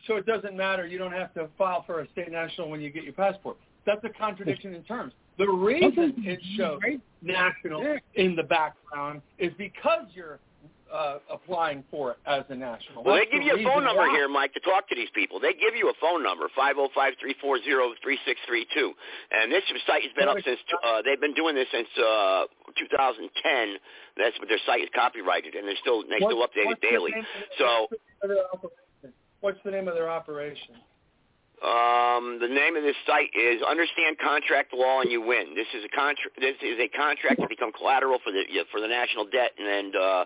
so it doesn't matter. You don't have to file for a state national when you get your passport. That's a contradiction in terms. The reason it shows national in the background is because you're uh, applying for it as a national. Well, they give the you a phone number why. here, Mike, to talk to these people. They give you a phone number, five zero five three four zero three six three two, and this site has been up since uh, they've been doing this since uh, 2010. That's what their site is copyrighted, and they're still they still update it daily. So what's the name of their operation? Um, the name of this site is Understand Contract Law and You Win. This is a contract. This is a contract to become collateral for the for the national debt, and then uh,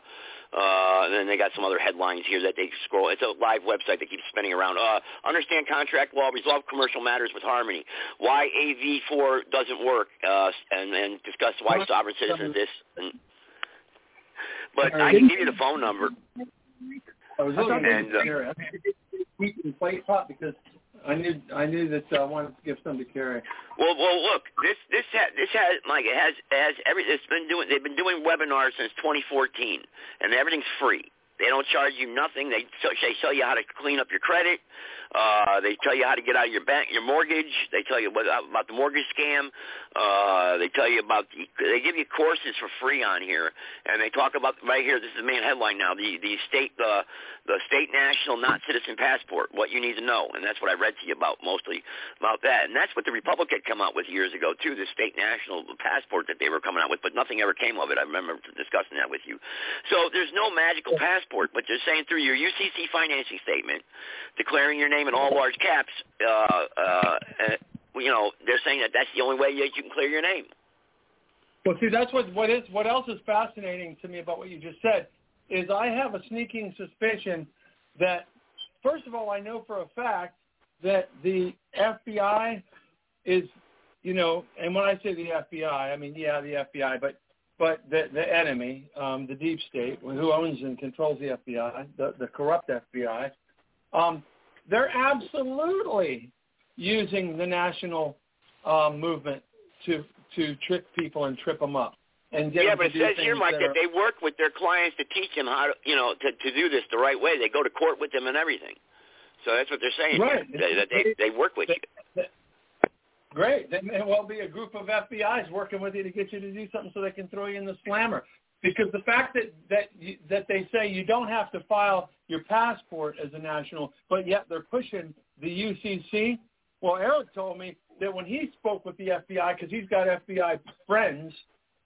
uh, and then they got some other headlines here that they scroll. It's a live website that keeps spinning around. Uh, understand Contract Law, resolve commercial matters with harmony. Why A4V doesn't work, uh, and and discuss why sovereign citizens this. And, but I can give you the phone number. I was looking and, uh, Carrie. I think it did wheat and because I knew I knew that uh, I wanted to give some to Carrie. Well, well, look, this this ha- this has Mike. It has has every. It's been doing. They've been doing webinars since 2014, and everything's free. They don't charge you nothing. They they tell you how to clean up your credit. Uh, they tell you how to get out of your bank, your mortgage. They tell you what, about the mortgage scam. Uh, they tell you about. They give you courses for free on here, and they talk about right here. This is the main headline now. The the state the the state national not citizen passport. What you need to know, and that's what I read to you about mostly about that. And that's what the Republic had come out with years ago too. The state national passport that they were coming out with, but nothing ever came of it. I remember discussing that with you. So there's no magical passport, but they're saying through your UCC financing statement, declaring your name in all large caps. Uh, uh, you know, they're saying that that's the only way that you can clear your name. Well, see, that's what what is what else is fascinating to me about what you just said is I have a sneaking suspicion that, first of all, I know for a fact that the FBI is, you know, and when I say the FBI, I mean yeah, the FBI, but but the the enemy, um, the deep state, who owns and controls the FBI, the the corrupt FBI, um, they're absolutely using the national um, movement to to trick people and trip them up. And get yeah, but it says here, Mike, that that they work with their clients to teach them how to, you know, to, to do this the right way. They go to court with them and everything. So that's what they're saying. Right. They, that they, they work with you. Great. There may well be a group of FBI's working with you to get you to do something so they can throw you in the slammer. Because the fact that that that they say you don't have to file your passport as a national, but yet they're pushing the UCC. Well, Eric told me that when he spoke with the FBI, because he's got FBI friends,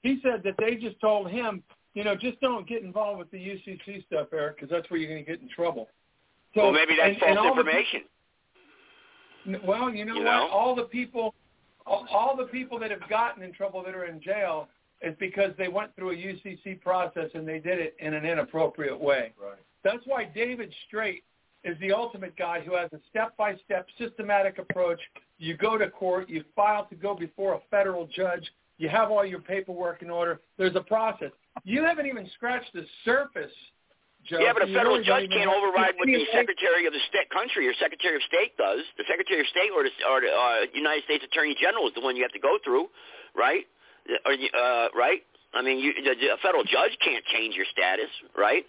he said that they just told him, you know, just don't get involved with the UCC stuff, Eric, because that's where you're going to get in trouble. well, maybe that's and- false and all the information. Well, you know You what? know? All the people, all, all the people that have gotten in trouble that are in jail is because they went through a UCC process and they did it in an inappropriate way. Right. That's why David Straight is the ultimate guy who has a step-by-step systematic approach. You go to court, you file to go before a federal judge, you have all your paperwork in order. There's a process. You haven't even scratched the surface, Joe. yeah, but a federal really judge can't override what the Secretary of the state country or Secretary of State does. The Secretary of State or the, or the uh, United States Attorney General is the one you have to go through, right? Or you- uh, right? I mean, you, a federal judge can't change your status, right?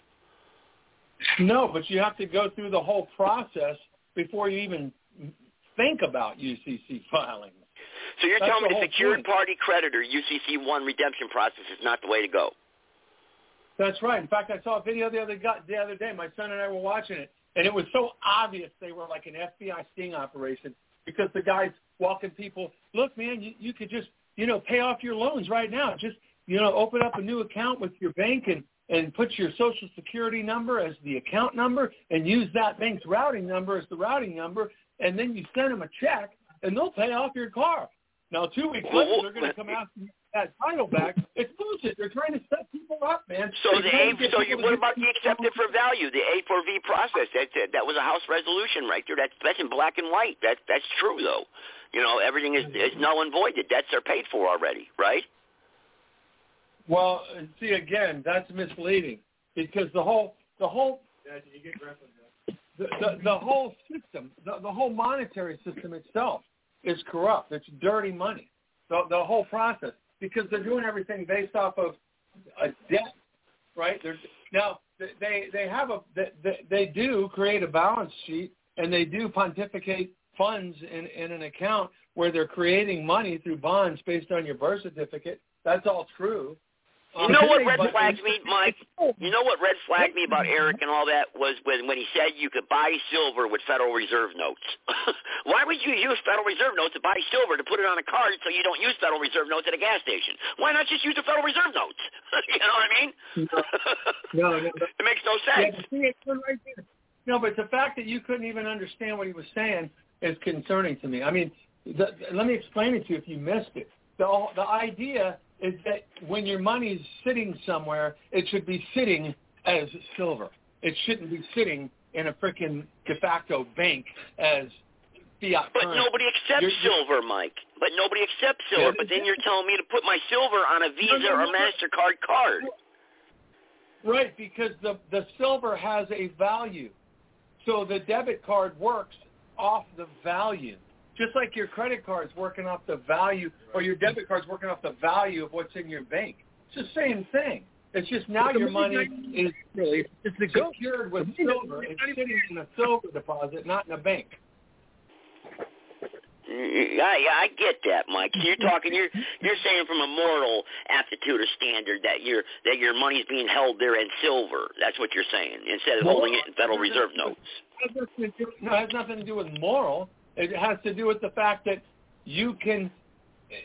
No, but you have to go through the whole process before you even think about UCC filing. So you're That's telling me the secured point. party creditor UCC one redemption process is not the way to go? That's right. In fact, I saw a video the other the other day. My son and I were watching it, and it was so obvious they were like an FBI sting operation because the guy's walking people. Look, man, you, you could just you know pay off your loans right now. Just you know open up a new account with your bank and and put your social security number as the account number and use that bank's routing number as the routing number, and then you send them a check and they'll pay off your car. Now, two weeks later, they're going to come out and that title back. It's bullshit. They're trying to set people up, man. So They're the A, so you, what about the accepted for value, the A4V process? That's that, that was a House resolution right there. That's that's in black and white. That that's true though. You know, everything is is null and void. The debts are paid for already, right? Well, see again, that's misleading because the whole the whole the, the, the whole system, the, the whole monetary system itself is corrupt. It's dirty money. The, the whole process because they're doing everything based off of a debt, right? They're, now they they have a they, they do create a balance sheet and they do pontificate funds in, in an account where they're creating money through bonds based on your birth certificate. That's all true. You Um, know what red flags me, Mike? You know what red flagged me about Eric and all that was when when he said you could buy silver with Federal Reserve notes. Why would you use Federal Reserve notes to buy silver to put it on a card so you don't use Federal Reserve notes at a gas station? Why not just use the Federal Reserve notes? you know what I mean? No, no, it makes no Yeah, sense. but see, it's right there. No, but the fact that you couldn't even understand what he was saying is concerning to me. I mean, the, let me explain it to you if you missed it. The, the idea is that when your money's sitting somewhere, it should be sitting as silver. It shouldn't be sitting in a freaking de facto bank as fiat But currency. nobody accepts You're- silver, Mike. But nobody accepts silver. But then you're telling me to put my silver on a Visa no, or no. Mastercard card. Right, because the the silver has a value. So the debit card works off the value. Just like your credit card's working off the value or your debit card's working off the value of what's in your bank. It's the same thing. It's just now your money is really it's the secured with silver. It's sitting in a silver deposit, not in a bank. Yeah, yeah, I get that, Mike. You're talking, you're you're saying from a moral aptitude or standard that your that your money's being held there in silver. That's what you're saying instead of holding it in Federal Reserve notes. No, it has nothing to do with moral. It has to do with the fact that you can.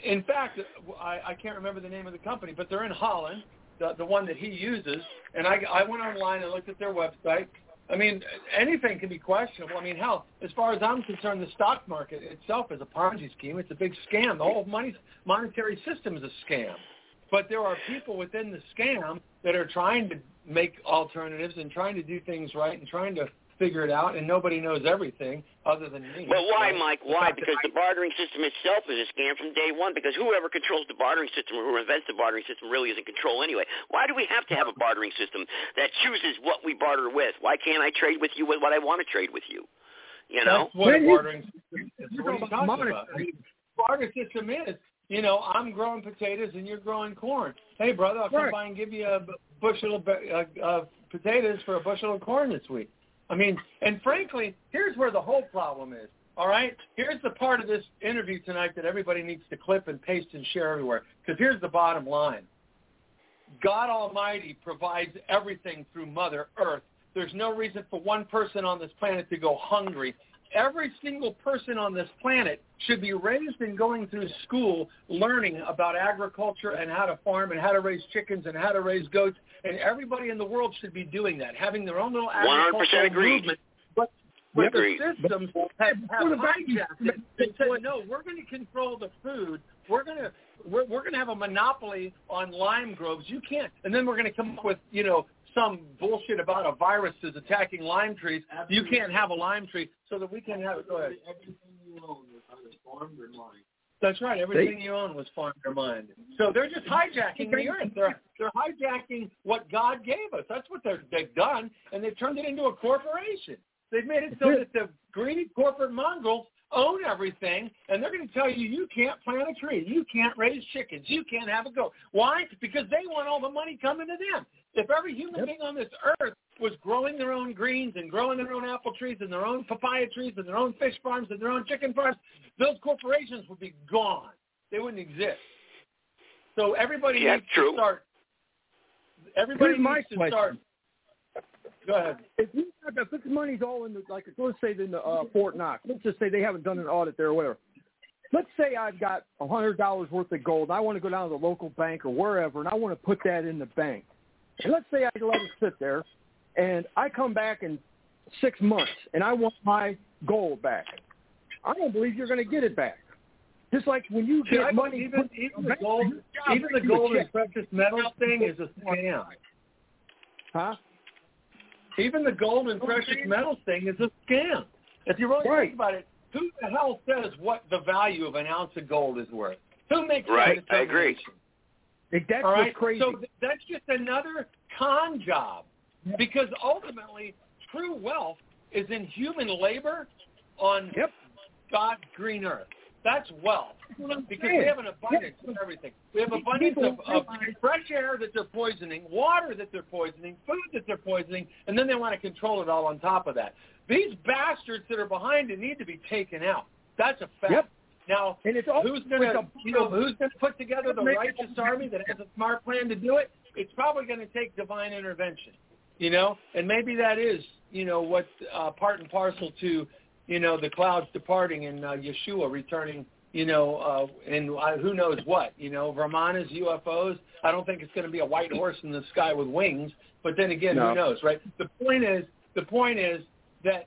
In fact, I, I can't remember the name of the company, but they're in Holland, the the one that he uses. And I I went online and looked at their website. I mean, anything can be questionable. I mean, hell, as far as I'm concerned, the stock market itself is a Ponzi scheme. It's a big scam. The whole money monetary system is a scam. But there are people within the scam that are trying to make alternatives and trying to do things right and trying to figure it out, and nobody knows everything other than me. But why, right? Mike? Why? Because the bartering system itself is a scam from day one. Because whoever controls the bartering system or who invents the bartering system really is in control anyway. Why do we have to have a bartering system that chooses what we barter with? Why can't I trade with you with what I want to trade with you? You know, That's what a bartering system is. What are you talking about? I mean, barter system is, you know, I'm growing potatoes and you're growing corn. Hey, brother, I'll come Right. by and give you a b- bushel of uh, uh, potatoes for a bushel of corn this week. I mean, and frankly, here's where the whole problem is. All right, here's the part of this interview tonight that everybody needs to clip and paste and share everywhere. Because here's the bottom line: God Almighty provides everything through Mother Earth. There's no reason for one person on this planet to go hungry. Every single person on this planet should be raised and going through school learning about agriculture and how to farm and how to raise chickens and how to raise goats. And everybody in the world should be doing that, having their own little 100% agricultural agreed. movement. But, but Agreed. the systems have, have hijacked it and said, no, we're going to control the food. We're going to we're, we're going to have a monopoly on lime groves. You can't. And then we're going to come up with, you know, some bullshit about a virus is attacking lime trees. You can't have a lime tree so that we can have. Go ahead. Everything you own was either farmed or mined. That's right. Everything you own was farmed or mined. So they're just hijacking the earth. They're they're hijacking what God gave us. That's what they're, they've done, and they've turned it into a corporation. They've made it so that the greedy corporate mongrels own everything, and they're going to tell you you can't plant a tree, you can't raise chickens, you can't have a goat. Why? Because they want all the money coming to them. If every human being on this earth was growing their own greens and growing their own apple trees and their own papaya trees and their own fish farms and their own chicken farms, those corporations would be gone. They wouldn't exist. So everybody Yeah, needs true. to start. Everybody Here's my needs to question. start. Go ahead. If you if this money's all in the like let's say in the uh, Fort Knox, let's just say they haven't done an audit there or whatever. Let's say I've got a hundred dollars worth of gold. And I want to go down to the local bank or wherever, and I want to put that in the bank. And let's say I let it sit there, and I come back in six months, and I want my gold back. I don't believe you're going to get it back. Just like when you get I money, even even the gold, even the gold and precious metals thing is a scam. Huh? Even the gold and precious metals thing is a scam. If you really Right. think about it, who the hell says what the value of an ounce of gold is worth? Who makes Right, I agree. Like, That's All right, crazy. so th- that's just another con job, because ultimately, true wealth is in human labor on Yep. God's green earth. That's wealth. Because we have an abundance of everything. We have abundance of, of fresh air that they're poisoning, water that they're poisoning, food that they're poisoning, and then they want to control it all on top of that. These bastards that are behind it need to be taken out. That's a fact. Yep. Now, And it's all who's going to, you know, who's going to put together the righteous army that has a smart plan to do it? It's probably going to take divine intervention, you know, and maybe that is, you know, what uh, part and parcel to, you know, the clouds departing and uh, Yeshua returning, you know, uh, and uh, who knows what, you know, Vermonters, UFOs. I don't think it's going to be a white horse in the sky with wings, but then again, No. who knows, right? The point is, the point is that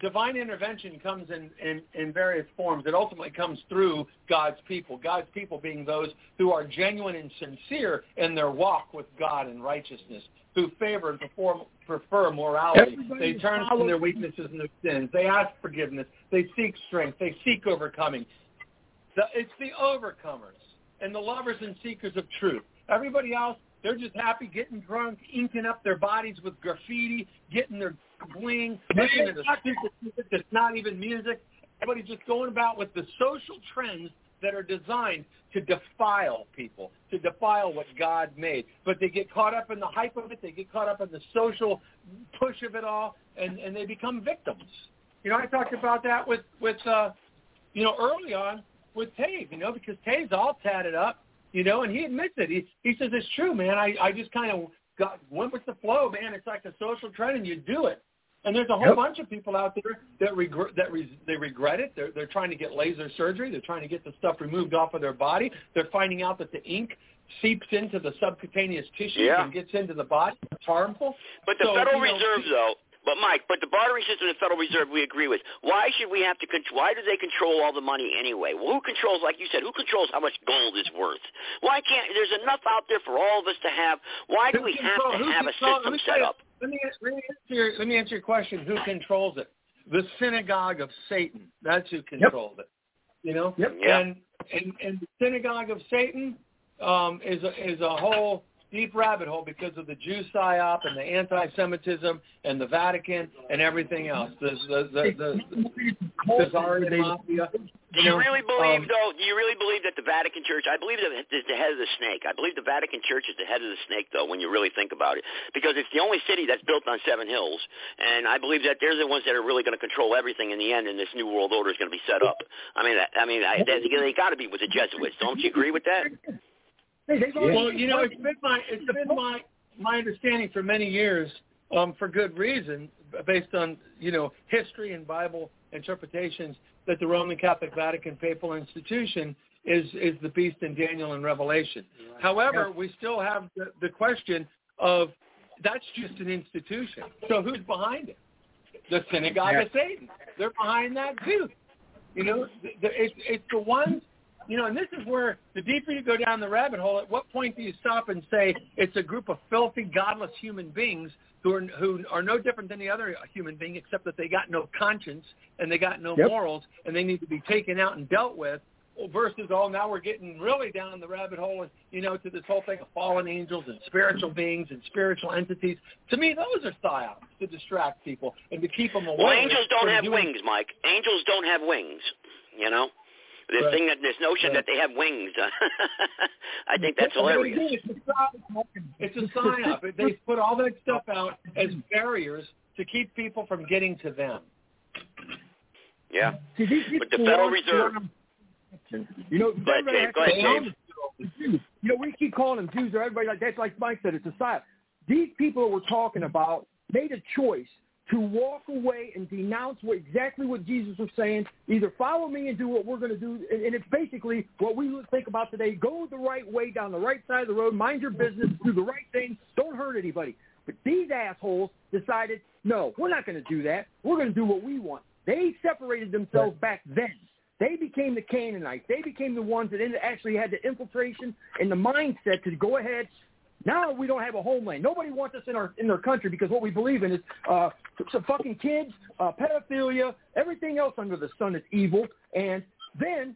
divine intervention comes in, in, in various forms. It ultimately comes through God's people. God's people being those who are genuine and sincere in their walk with God and righteousness, who favor and perform, prefer morality. Everybody they turn from their weaknesses and their sins. They ask forgiveness. They seek strength. They seek overcoming. The, it's the overcomers and the lovers and seekers of truth. Everybody else, they're just happy getting drunk, inking up their bodies with graffiti, getting their bling, listening to music that's not even music. Everybody's just going about with the social trends that are designed to defile people, to defile what God made. But they get caught up in the hype of it. They get caught up in the social push of it all, and, and they become victims. You know, I talked about that with with uh, you know, early on with Tave, you know, because Tave's all tatted up, you know, and he admits it. He he says it's true, man. I I just kind of got went with the flow, man. It's like a social trend, and you do it. And there's a whole Yep. bunch of people out there that regret that re- they regret it. They're they're trying to get laser surgery. They're trying to get the stuff removed off of their body. They're finding out that the ink seeps into the subcutaneous tissue Yeah. and gets into the body. It's harmful. But the So, Federal you know, Reserve, though, but Mike, but the bartering system of the Federal Reserve, we agree with. Why should we have to control? Why do they control all the money anyway? Well, who controls, like you said, who controls how much gold is worth? Why can't? There's enough out there for all of us to have. Why do Who we have to who have a control- let system me set you- up? Let me, let me answer your let me answer your question. Who controls it? The synagogue of Satan. That's who controls it. You know. Yep. Yeah. And and and the synagogue of Satan um, is a, is a whole deep rabbit hole because of the Jew psyop and the anti-Semitism and the Vatican and everything else. The the the, the, the Khazarian mafia. Do you know, really believe, um, though? Do you really believe that the Vatican Church? I believe that it's the head of the snake. I believe the Vatican Church is the head of the snake, though, when you really think about it, because it's the only city that's built on seven hills, and I believe that they're the ones that are really going to control everything in the end, and this new world order is going to be set up. I mean, I mean, I, they, they got to be with the Jesuits. Don't you agree with that? Hey, Well, you know, it's been my it's been my my understanding for many years, um, for good reason, based on you know history and Bible interpretations, that the Roman Catholic Vatican Papal Institution is is the beast in Daniel and Revelation. However, we still have the, the question of that's just an institution. So who's behind it? The synagogue of Satan. They're behind that too. You know, the, the, it's it's the ones you know, and this is where the deeper you go down the rabbit hole, at what point do you stop and say it's a group of filthy, godless human beings who are who are no different than the other human being, except that they got no conscience and they got no Yep. morals, and they need to be taken out and dealt with. Versus, oh, now we're getting really down the rabbit hole, and you know, to this whole thing of fallen angels and spiritual beings and spiritual entities. To me, those are psyops to distract people and to keep them away. Well, angels don't have doing- wings, Mike. Angels don't have wings. You know, this Right. thing that this notion Right. that they have wings. I think that's hilarious. It's a sign It's a psyop. They put all that stuff out as barriers to keep people from getting to them. Yeah. But the Federal Reserve. You know, Go ahead, everybody Dave. has Go to ahead, Dave. "Oh, Jews." You know, we keep calling them Jews or everybody like that's like Mike said, it's a sign. These people that we're talking about made a choice to walk away and denounce what exactly what Jesus was saying. Either follow me and do what we're going to do, and, and it's basically what we think about today: go the right way, down the right side of the road, mind your business, do the right thing, don't hurt anybody. But these assholes decided, no, we're not going to do that. We're going to do what we want. They separated themselves back then. They became the Canaanites. They became the ones that actually had the infiltration and the mindset to go ahead. Now we don't have a homeland. Nobody wants us in our in their country because what we believe in is uh, some fucking kids, uh, pedophilia, everything else under the sun is evil. And then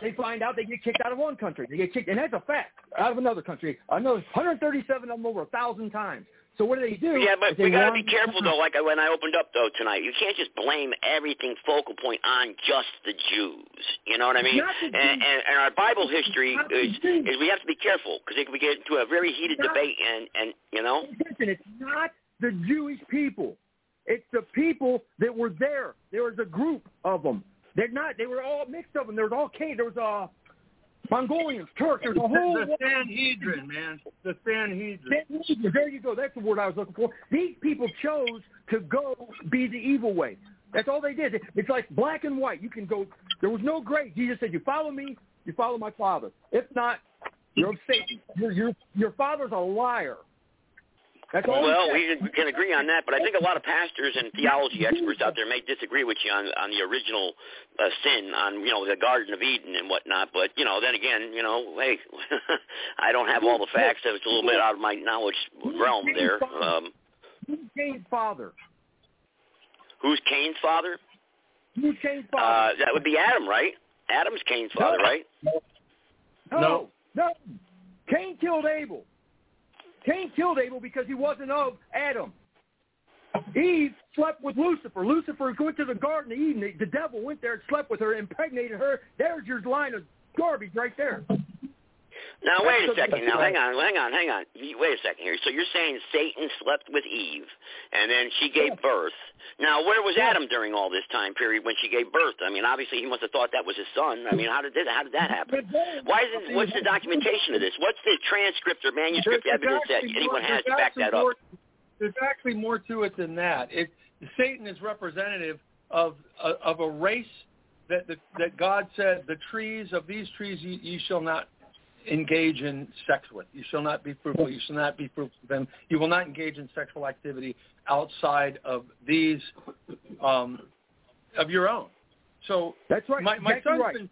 they find out they get kicked out of one country. They get kicked, and that's a fact. Out of another country, another 137 of them over a thousand times. So what do they do? Yeah, but we got to be careful though. Like I, when I opened up though tonight, you can't just blame everything focal point on just the Jews. You know what I mean? And, and, and our Bible history is is we have to be careful because we get into a very heated Not- debate, and and you know. Listen, it's not the Jewish people. It's the people that were there. There was a group of them. They're not. They were all mixed of them. There was all Cain. There was uh, Mongolians, Turks. There's a whole. the Sanhedrin, man. The Sanhedrin. Sanhedrin. There you go. That's the word I was looking for. These people chose to go be the evil way. That's all they did. It's like black and white. You can go. There was no gray. Jesus said, "You follow me, you follow my Father. If not, you're of Satan. Your your your father's a liar." That's all. Well, we can agree on that, but I think a lot of pastors and theology experts out there may disagree with you on on the original uh, sin, on you know the Garden of Eden and whatnot. But you know, then again, you know, hey, I don't have all the facts. so It's a little bit out of my knowledge realm there. Um, Who's Cain's father? who's Cain's father? Who's Cain's Uh, father? that would be Adam, right? Adam's Cain's father, No. right? no, no. Cain killed Abel. Cain killed Abel because he wasn't of Adam. Eve slept with Lucifer. Lucifer went to the Garden of Eden. The, devil went there and slept with her, impregnated her. There's your line of garbage right there. Now wait a second. Now hang on, hang on, hang on. Wait a second here. So you're saying Satan slept with Eve, and then she gave birth. Now where was Adam during all this time period when she gave birth? I mean, obviously he must have thought that was his son. I mean, how did this, how did that happen? Why isn't what's the documentation of this? What's the transcript or manuscript There's evidence that anyone more- has to back that up? There's actually more to it than that. It, Satan is representative of uh, of a race that the, that God said the trees of these trees ye, ye shall not engage in sex with. You shall not be fruitful. You shall not be fruitful with them. You will not engage in sexual activity outside of these um, of your own. So that's right. My, my exactly son's right. been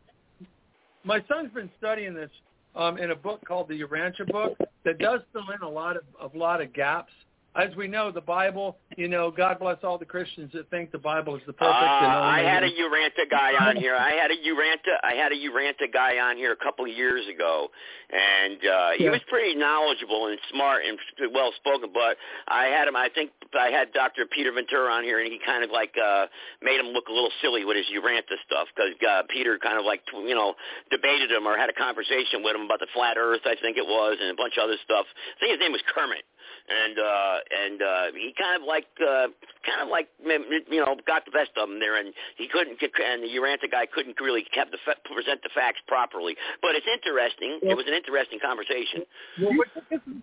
my son's been studying this um, in a book called the Urantia book that does fill in a lot of a lot of gaps. As we know, the Bible, you know, God bless all the Christians that think the Bible is the perfect. Uh, I had a Urantia guy on here. I had a Urantia. I had a Urantia guy on here a couple of years ago, and uh, he Yeah. was pretty knowledgeable and smart and well spoken. But I had him. I think I had Dr. Peter Ventura on here, and he kind of like uh, made him look a little silly with his Urantia stuff because uh, Peter kind of like you know debated him or had a conversation with him about the flat Earth, I think it was, and a bunch of other stuff. I think his name was Kermit and uh and uh he kind of like uh kind of like m- m- you know got the best of him there. And he couldn't get and the Urantia guy couldn't really kept the fa- present the facts properly. But it's interesting. It was an interesting conversation. Well, what,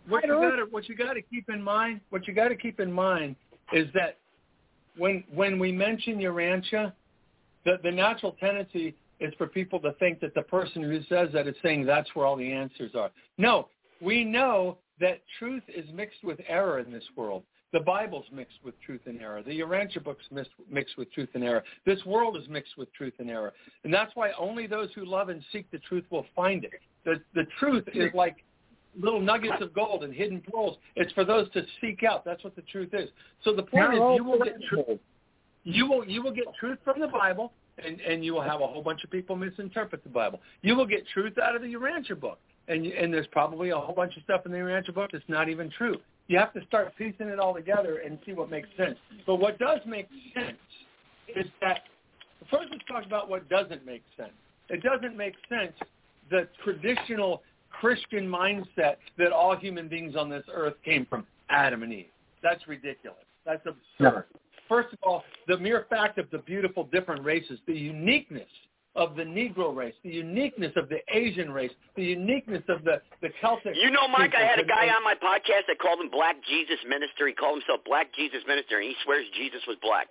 what you got to what you got to keep in mind, what you got to keep in mind is that when when we mention Urantia, the the natural tendency is for people to think that the person who says that is saying that's where all the answers are. No, we know that truth is mixed with error in this world. The Bible's mixed with truth and error. The Urantia book's mixed, with truth and error. This world is mixed with truth and error. And that's why only those who love and seek the truth will find it. The, the truth is like little nuggets of gold and hidden pearls. It's for those to seek out. That's what the truth is. So the point is you will get truth. You will you will get truth from the Bible, and and you will have a whole bunch of people misinterpret the Bible. You will get truth out of the Urantia book, and and there's probably a whole bunch of stuff in the Urantia book that's not even true. You have to start piecing it all together and see what makes sense. But what does make sense is that first let's talk about what doesn't make sense. It doesn't make sense the traditional Christian mindset that all human beings on this earth came from Adam and Eve. That's ridiculous. That's absurd. First of all, the mere fact of the beautiful different races, the uniqueness of the Negro race, the uniqueness of the Asian race, the uniqueness of the, the Celtic. you know Mike I had a guy on my podcast that called him Black Jesus Minister he called himself Black Jesus Minister and he swears Jesus was black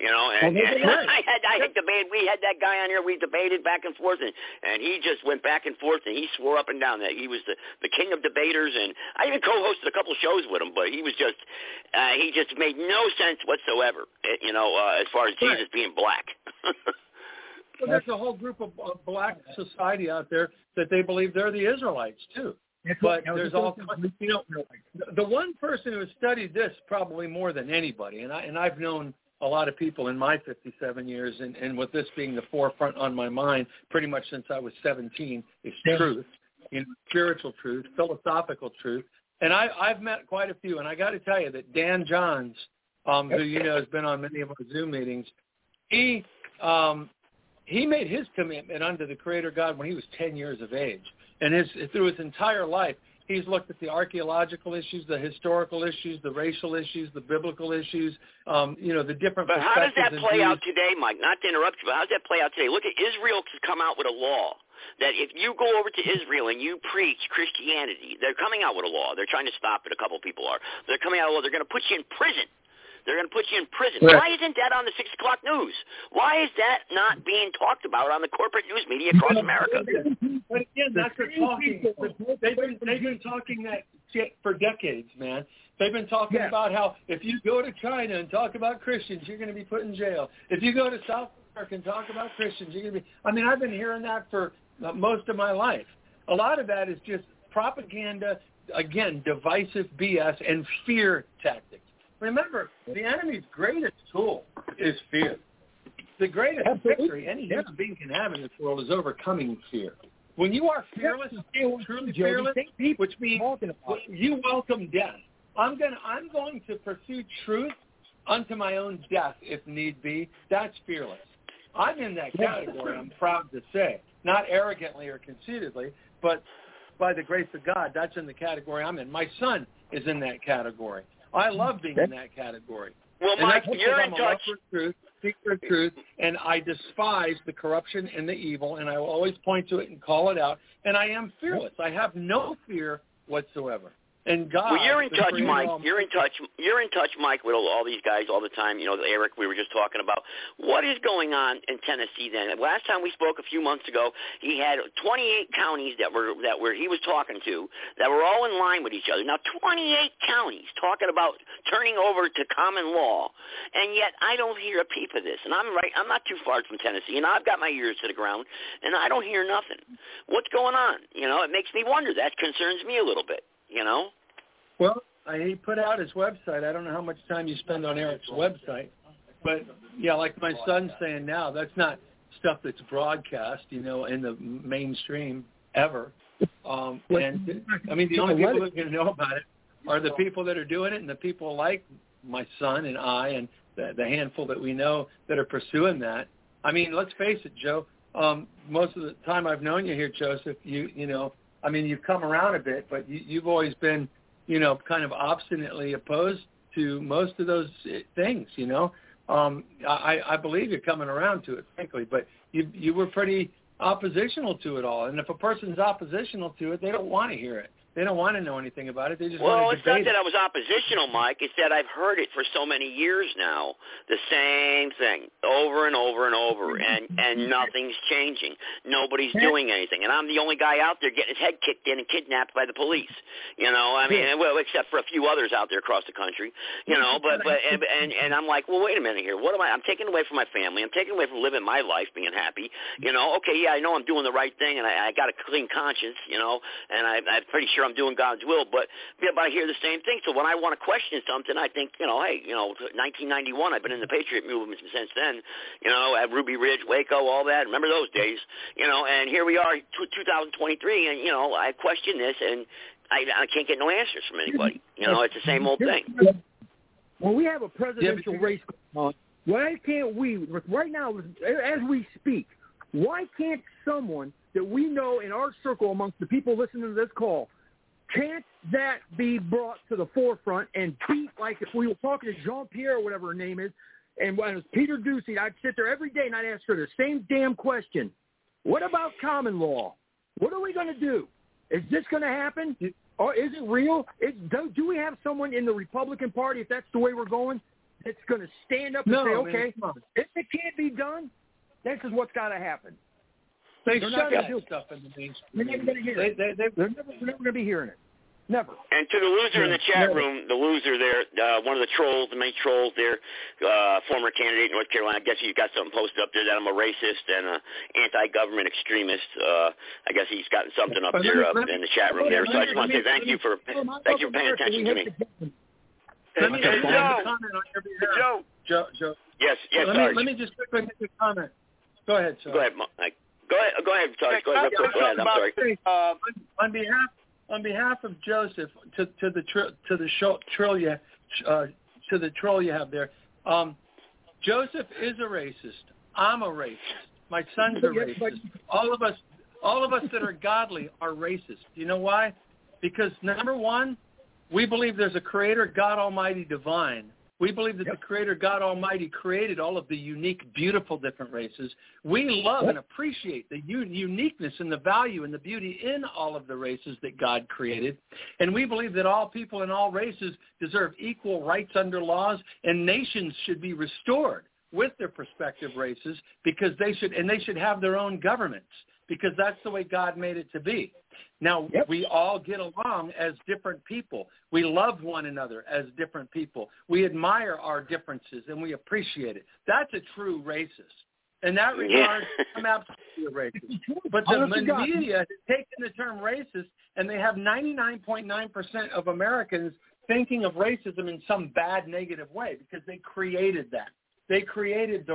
you know, and, Well, and right. I had I had debated. We had that guy on here. We debated back and forth, and and he just went back and forth, and he swore up and down that he was the the king of debaters. And I even co-hosted a couple shows with him, but he was just uh, he just made no sense whatsoever. eh, You know, uh, as far as Jesus being black. Well, there's a whole group of, of black society out there that they believe they're the Israelites too. But there's all you know the- the one person who has studied this probably more than anybody, and I and I've known a lot of people in my 57 years, and, and with this being the forefront on my mind, pretty much since I was 17, is truth, you know, spiritual truth, philosophical truth, and I I've met quite a few, and I got to tell you that Dan Johns, um, who you know has been on many of our Zoom meetings, he um, he made his commitment unto the Creator God when he was 10 years of age. And his, through his entire life, he's looked at the archaeological issues, the historical issues, the racial issues, the biblical issues, um, you know, the different But how does that play out today, Mike? Not to interrupt you, but how does that play out today? Look at Israel has come out with a law that if you go over to Israel and you preach Christianity, they're coming out with a law. They're trying to stop it. A couple people are. They're coming out with a law. They're going to put you in prison. They're going to put you in prison. Right. Why isn't that on the six o'clock news? Why is that not being talked about on the corporate news media across America? But again, that's the talking. They've been they've been talking that shit for decades, man. They've been talking about how if you go to China and talk about Christians, you're going to be put in jail. If you go to South America and talk about Christians, you're going to be. I mean, I've been hearing that for uh, most of my life. A lot of that is just propaganda. Again, divisive BS and fear tactics. Remember, the enemy's greatest tool is fear. The greatest victory any human being can have in this world is overcoming fear. When you are fearless, truly fearless, which means you welcome death. I'm gonna I'm going to pursue truth unto my own death if need be. That's fearless. I'm in that category. I'm proud to say, not arrogantly or conceitedly, but by the grace of God, that's in the category I'm in. My son is in that category. I love being in that category. Well, and Mike, that's because you're I'm in a lover touch. of truth, seeker of truth, and I despise the corruption and the evil, and I will always point to it and call it out. And I am fearless. I have no fear whatsoever. And God, Well, you're in touch, Mike. all- You're in touch. You're in touch, Mike, with all, all these guys all the time. You know, Eric, we were just talking about what is going on in Tennessee. Then last time we spoke a few months ago, he had 28 counties that were that were he was talking to that were all in line with each other. Now, 28 counties talking about turning over to common law, and yet I don't hear a peep of this. And I'm right. I'm not too far from Tennessee, and I've got my ears to the ground, and I don't hear nothing. What's going on? You know, it makes me wonder. That concerns me a little bit. You know. Well, he put out his website. I don't know how much time you spend on Eric's website, but yeah, like my son's saying now, that's not stuff that's broadcast, you know, in the mainstream ever. Um, and I mean, the only people that are going to know about it are the people that are doing it, and the people like my son and I, and the, the handful that we know that are pursuing that. I mean, let's face it, Joe. Um, most of the time I've known you here, Joseph, you you know, I mean, you've come around a bit, but you, you've always been, you know, kind of obstinately opposed to most of those uh, things. You know, um, I, I believe you're coming around to it, frankly, but you you were pretty oppositional to it all. And if a person's oppositional to it, they don't want to hear it. They don't want to know anything about it. They just Well, want it's not that it. I was oppositional, Mike. It's that I've heard it for so many years now, the same thing over and over and over, and and nothing's changing. Nobody's doing anything, and I'm the only guy out there getting his head kicked in and kidnapped by the police. You know, I mean, well, except for a few others out there across the country. You know, but but and and, and I'm like, well, wait a minute here. What am I? I'm taking away from my family. I'm taking away from living my life, being happy. You know, okay, yeah, I know I'm doing the right thing, and I, I got a clean conscience. You know, and I, I'm pretty sure I'm doing God's will. But yeah, but I hear the same thing. So when I want to question something, I think, you know, hey, you know, 1991, I've been in the Patriot movement since then. You know, at Ruby Ridge, Waco, all that. Remember those days? You know, and here we are, t- 2023, and you know, I question this, and I, I can't get no answers from anybody. You know, it's the same old thing. When we have a presidential race on, why can't we, right now, as we speak, why can't someone that we know in our circle amongst the people listening to this call, can't that be brought to the forefront and beat, like if we were talking to Jean-Pierre or whatever her name is, and when it was Peter Doocy, I'd sit there every day and I'd ask her the same damn question. What about common law? What are we going to do? Is this going to happen? Or is it real? Is, do, do we have someone in the Republican Party, if that's the way we're going, that's going to stand up and No, say, man, okay, if it can't be done, this is what's got to happen. They They're shut not gonna do stuff in the mainstream. They're never going to hear They, it. they, they, They're never, they're never going to be hearing it. Never. And to the loser in the chat Yeah. room, the loser there, uh, one of the trolls, the main trolls there, uh, former candidate in North Carolina. I guess he's got something posted up there that I'm a racist and a anti-government extremist. Uh, I guess he's gotten something up But there me- uh, me- in the chat room there. So I just want to say thank you for thank you for paying attention to me. Let me Okay. just make a comment on your behalf. Joe. Joe, Joe. Yes, yes, let, Sarge. me, let me just quickly make a comment. Go ahead, Sarge. Go ahead, Mike. Go ahead, go ahead, Sarge. Go ahead, real. Go ahead. I'm sorry. Uh, on behalf on behalf of Joseph to to the tr- to the show, trill you uh, to the troll you have there. Um, Joseph is a racist. I'm a racist. My son's a racist. All of us all of us that are godly are racist. You know why? Because number one, we believe there's a creator, God Almighty divine. We believe that the creator, God Almighty, created all of the unique, beautiful different races. We love and appreciate the u- uniqueness and the value and the beauty in all of the races that God created. And we believe that all people in all races deserve equal rights under laws and nations should be restored with their prospective races because they should, and they should have their own governments because that's the way God made it to be. Now, we all get along as different people. We love one another as different people. We admire our differences and we appreciate it. That's a true racist. In that regard, I'm absolutely a racist. But the Honest to God. media has taken the term racist and they have 99.9% of Americans thinking of racism in some bad negative way because they created that. They created the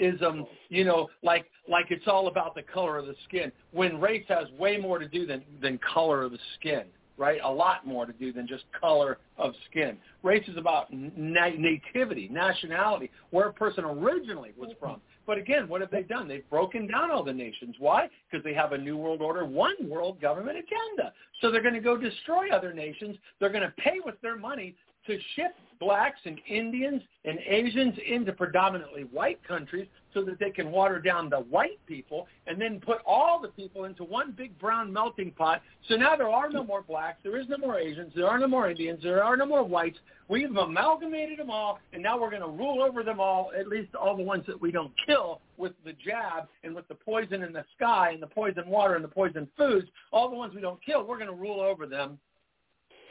racism, um, you know, like like it's all about the color of the skin. When race has way more to do than than color of the skin, right? A lot more to do than just color of skin. Race is about na- nativity, nationality, where a person originally was from. But again, what have they done? They've broken down all the nations. Why? Because they have a new world order, one world government agenda. So they're going to go destroy other nations. They're going to pay with their money to ship blacks and Indians and Asians into predominantly white countries so that they can water down the white people and then put all the people into one big brown melting pot. So now there are no more blacks, there is no more Asians, there are no more Indians, there are no more whites. We've amalgamated them all, and now we're going to rule over them all, at least all the ones that we don't kill with the jab and with the poison in the sky and the poison water and the poison foods. All the ones we don't kill, we're going to rule over them.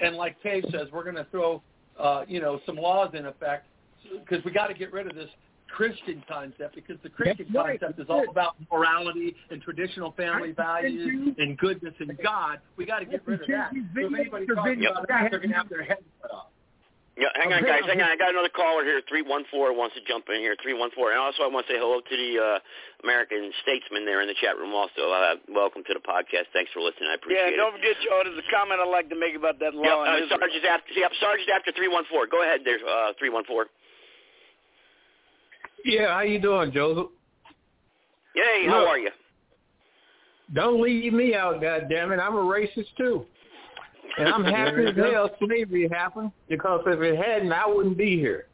And like Cave says, we're going to throw uh, you know, some laws in effect because we got to get rid of this Christian concept because the Christian right. concept is all about morality and traditional family values and goodness and God. We got to get rid of that. So if anybody's talking about that, they're going to have their heads cut off. Yeah, hang on, guys. Hang on. I got another caller here. Three one four wants to jump in here. Three one four. And also, I want to say hello to the uh, American statesman there in the chat room. Also, uh, welcome to the podcast. Thanks for listening. I appreciate it. Yeah, don't forget, Joe, there's a comment I'd like to make about that it. law. Yep, uh, Sarge is after. Yep, Sarge is after three one four. Go ahead, there. Uh, three one four. Yeah, how you doing, Joseph? Yay, how Look. are you? Don't leave me out, goddammit. I'm a racist too. And I'm happy as hell slavery happened because if it hadn't, I wouldn't be here.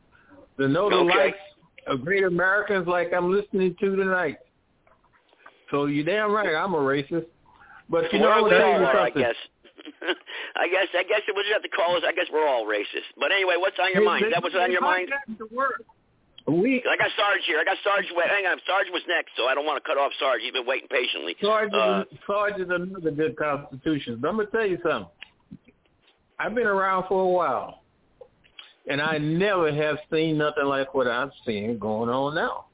The know the Okay. likes of great Americans like I'm listening to tonight. So you're damn right, I'm a racist. But you know Well, what? we all are, I guess. I guess. I guess we'll just have to call. I guess we're all racist. But anyway, what's on your mind? Is that what's on your mind? We, I got Sarge here. I got Sarge. Wait, hang on. Sarge was next, so I don't want to cut off Sarge. He's been waiting patiently. Sarge, Uh, is, Sarge is another good constitution. But I'm gonna tell you something. I've been around for a while, and I never have seen nothing like what I'm seeing going on now.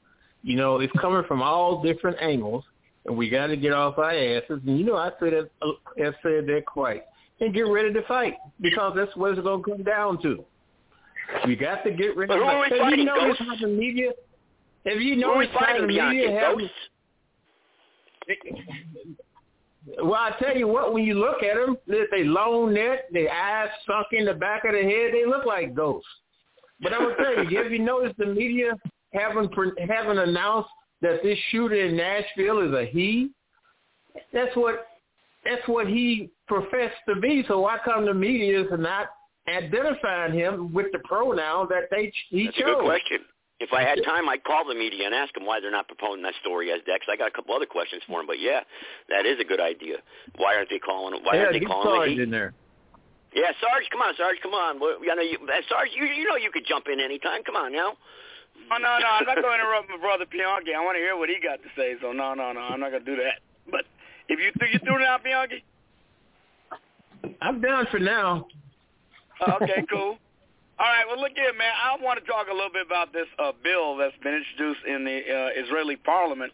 You know, it's coming from all different angles, and we got to get off our asses. And you know, I said that, uh, I said that quite, and get ready to fight because that's what it's gonna come down to. We got to get ready. But who are we Have fighting, you noticed Ghosts? how the media? Have you who are we noticed how fighting, the Bianchi? media have? Ghosts? Well, I tell you what, when you look at them, they, they long neck, their eyes sunk in the back of the head, they look like ghosts. But I'm gonna tell you, have you noticed the media haven't haven't announced that this shooter in Nashville is a he? That's what that's what he professed to be. So why come the media is not identifying him with the pronoun that they he That's a chose? good question. If I had time, I'd call the media and ask them why they're not promoting that story as Dex. I got a couple other questions for him, but yeah, that is a good idea. Why aren't they calling? Why yeah, aren't they calling Sarge the heat? in there. Yeah, Sarge, come on, Sarge, come on. Well, You know, you, uh, Sarge, you, you know you could jump in anytime. Come on now. Oh, no, no, I'm not going to interrupt my brother Bianchi. I want to hear what he got to say, so no, no, no, I'm not going to do that. But if you think you through now, Bianchi? I'm down for now. Uh, okay, cool. All right, well, look here, man. I want to talk a little bit about this uh, bill that's been introduced in the uh, Israeli parliament.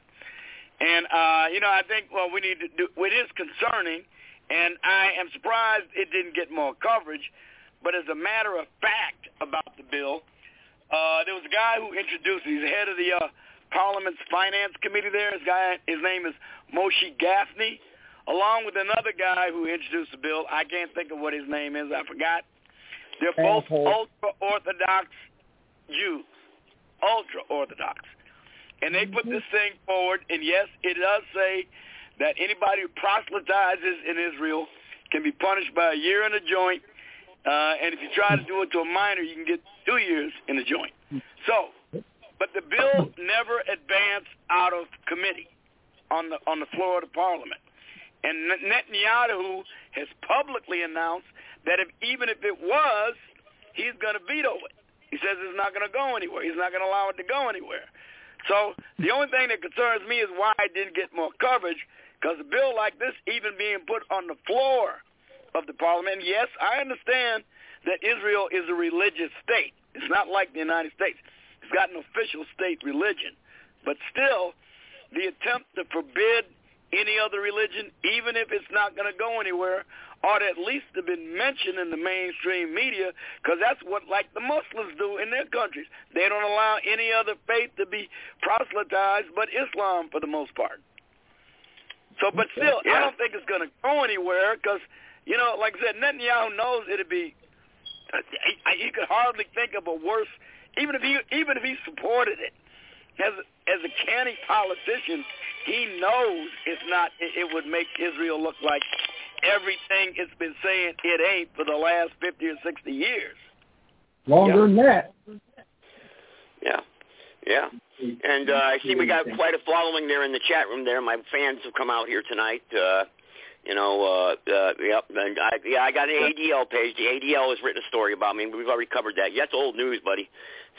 And, uh, you know, I think, well, we need to do, it is concerning, and I am surprised it didn't get more coverage. But as a matter of fact about the bill, uh, there was a guy who introduced it. He's head of the uh, parliament's finance committee there. His, guy, his name is Moshe Gafni, along with another guy who introduced the bill. I can't think of what his name is. I forgot. They're both ultra-Orthodox Jews, ultra-Orthodox. And they put this thing forward, and yes, it does say that anybody who proselytizes in Israel can be punished by a year in a joint, uh, and if you try to do it to a minor, you can get two years in a joint. So, but the bill never advanced out of committee on the on the floor of the parliament. And Netanyahu has publicly announced that if even if it was, he's going to veto it. He says it's not going to go anywhere. He's not going to allow it to go anywhere. So the only thing that concerns me is why it didn't get more coverage, because a bill like this even being put on the floor of the parliament, yes, I understand that Israel is a religious state. It's not like the United States. It's got an official state religion. But still, the attempt to forbid any other religion, even if it's not going to go anywhere, ought at least have been mentioned in the mainstream media because that's what, like the Muslims do in their countries. They don't allow any other faith to be proselytized but Islam for the most part. So, but still, Yeah. I don't think it's going to go anywhere because, you know, like I said, Netanyahu knows it'd be. He, he could hardly think of a worse, even if he even if he supported it as as a canny politician, he knows it's not. It, it would make Israel look like everything it's been saying it ain't for the last fifty or sixty years. Longer than that. Yeah, yeah. And uh, I see we got quite a following there in the chat room. There, my fans have come out here tonight. Uh, you know, uh, uh, yep. And I, yeah, I got an ADL page. The ADL has written a story about me. We've already covered that. Yeah, that's old news, buddy.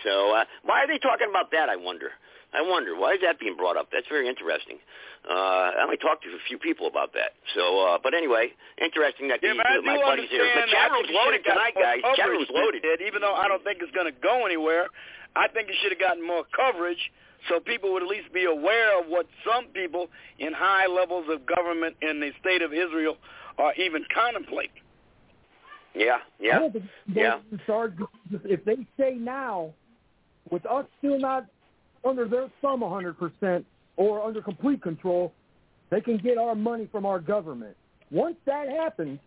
So uh, why are they talking about that? I wonder. I wonder why is that being brought up? That's very interesting. Uh, I only talked to a few people about that. So, uh, but anyway, interesting that Yeah, these, but I my buddies here. understand The chat room's loaded tonight, guys. Chat coverage room's loaded. did, even though I don't think it's going to go anywhere. I think it should have gotten more coverage so people would at least be aware of what some people in high levels of government in the state of Israel are even contemplating. Yeah, yeah, I don't think they yeah. can if they say now, with us still not under their thumb 100% or under complete control, they can get our money from our government. Once that happens,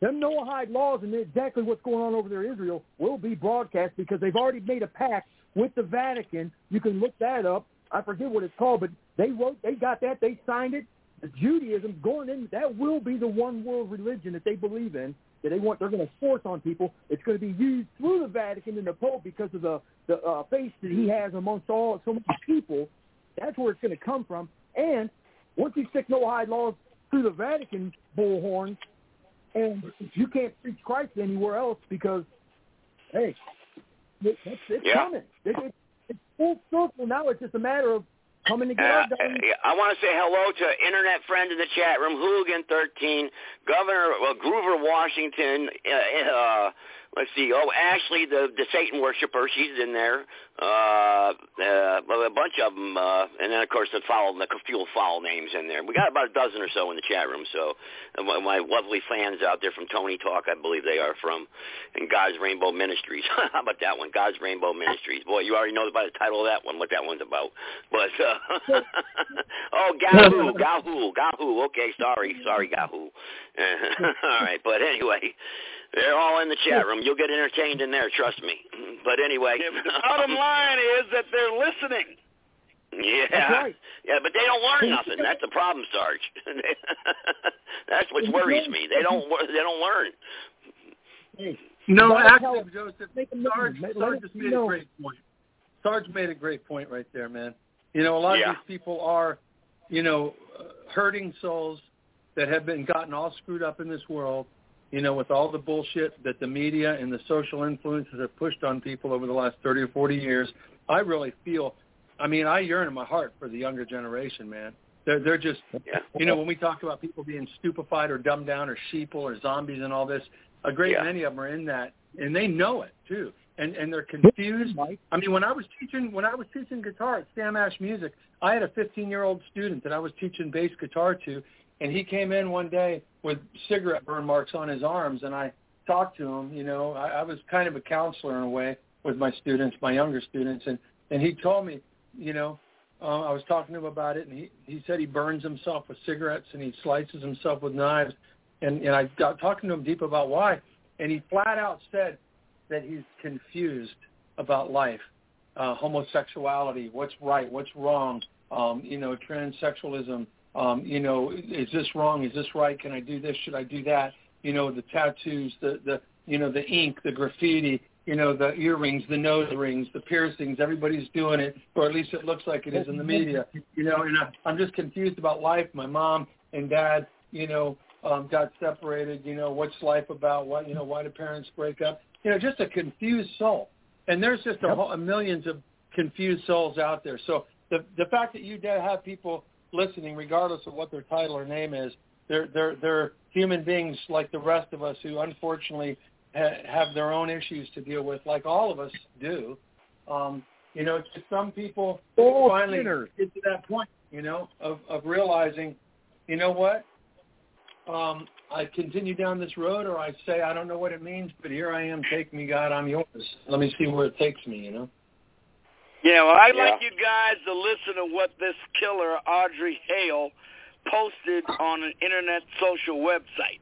them Noahide laws and exactly what's going on over there in Israel will be broadcast because they've already made a pact with the Vatican. You can look that up. I forget what it's called, but they wrote, they got that, they signed it. Judaism going in, that will be the one world religion that they believe in. That they want, they're going to force on people. It's going to be used through the Vatican and the Pope because of the the uh, face that he has amongst all so many people. That's where it's going to come from. And once you stick Noahide laws through the Vatican bullhorn, and you can't preach Christ anywhere else because, hey, it, it's, it's Yeah. coming. It, it, it's full circle now. It's just a matter of coming to get Uh, our. I want to say hello to internet friend in the chat room, Hooligan13, Governor uh, Groover Washington. Uh, uh, let's see. Oh, Ashley, the the Satan worshiper, she's in there. Uh, uh, a bunch of them, uh, and then of course the foul, the few foul names in there. We got about a dozen or so in the chat room. So my, my lovely fans out there from Tony Talk, I believe they are from, and God's Rainbow Ministries. How about that one? God's Rainbow Ministries. Boy, you already know by the title of that one what that one's about. But uh, oh, Gahoo, Gahoo, Gahoo. Okay, sorry, sorry, Gahoo. all right, but anyway. They're all in the chat room. You'll get entertained in there, trust me. But anyway, Yeah, but the bottom line is that they're listening. yeah, right. yeah, but they don't learn nothing. That's the problem, Sarge. That's what worries me. They don't. wor- They don't learn. No, Let us actually. Joseph, Make them. Sarge, Let- Sarge just made know. a great point. Sarge made a great point right there, man. You know, a lot Yeah. of these people are, you know, uh, hurting souls that have been gotten all screwed up in this world, you know, with all the bullshit that the media and the social influences have pushed on people over the last 30 or 40 years. I really feel, I mean, I yearn in my heart for the younger generation, man. They're, they're just, Yeah. you know, when we talk about people being stupefied or dumbed down or sheeple or zombies and all this, a great Yeah. many of them are in that, and they know it too, and and they're confused. I mean, when I was teaching when I was teaching guitar at Sam Ash Music, I had a 15 year old student that I was teaching bass guitar to, and he came in one day with cigarette burn marks on his arms, and I talked to him. You know, I, I was kind of a counselor in a way with my students, my younger students, and and he told me, you know, uh, I was talking to him about it, and he he said he burns himself with cigarettes and he slices himself with knives, and and I got talking to him deep about why, and he flat out said that he's confused about life, uh, homosexuality, what's right, what's wrong, um, you know, transsexualism, um, you know, is this wrong, is this right, can I do this, should I do that, you know, the tattoos, the the you know the ink, the graffiti, you know, the earrings, the nose rings, the piercings. Everybody's doing it, or at least it looks like it is in the media. You know, and I, I'm just confused about life. My mom and dad, you know, um, got separated. You know, what's life about? Why, you know, why do parents break up? You know, just a confused soul. And there's just a, whole, a millions of confused souls out there. So the the fact that you have people listening, regardless of what their title or name is, they're they're they're human beings like the rest of us who unfortunately ha- have their own issues to deal with, like all of us do. Um, you know, just some people All finally sinners. get to that point, you know, of of realizing, you know what, um, I continue down this road, or I say I don't know what it means, but here I am. Take me, God, I'm yours. Let me see where it takes me. You know. Yeah, well, I'd Yeah. like you guys to listen to what this killer, Audrey Hale, posted on an internet social website.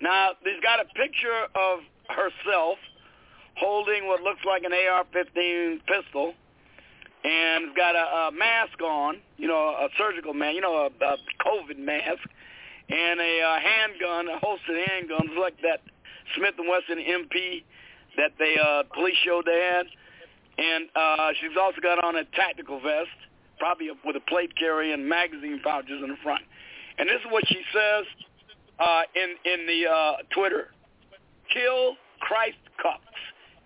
Now, there's got a picture of herself holding what looks like an AR-15 pistol, and has got a, a mask on, you know, a surgical mask, you know, a, a COVID mask, and a uh, handgun, a holstered handgun, like that Smith and Wesson MP that they uh, police showed they had, and uh, she's also got on a tactical vest, probably with a plate carrier and magazine pouches in the front. And this is what she says uh, in in the uh, Twitter: "Kill Christ cucks,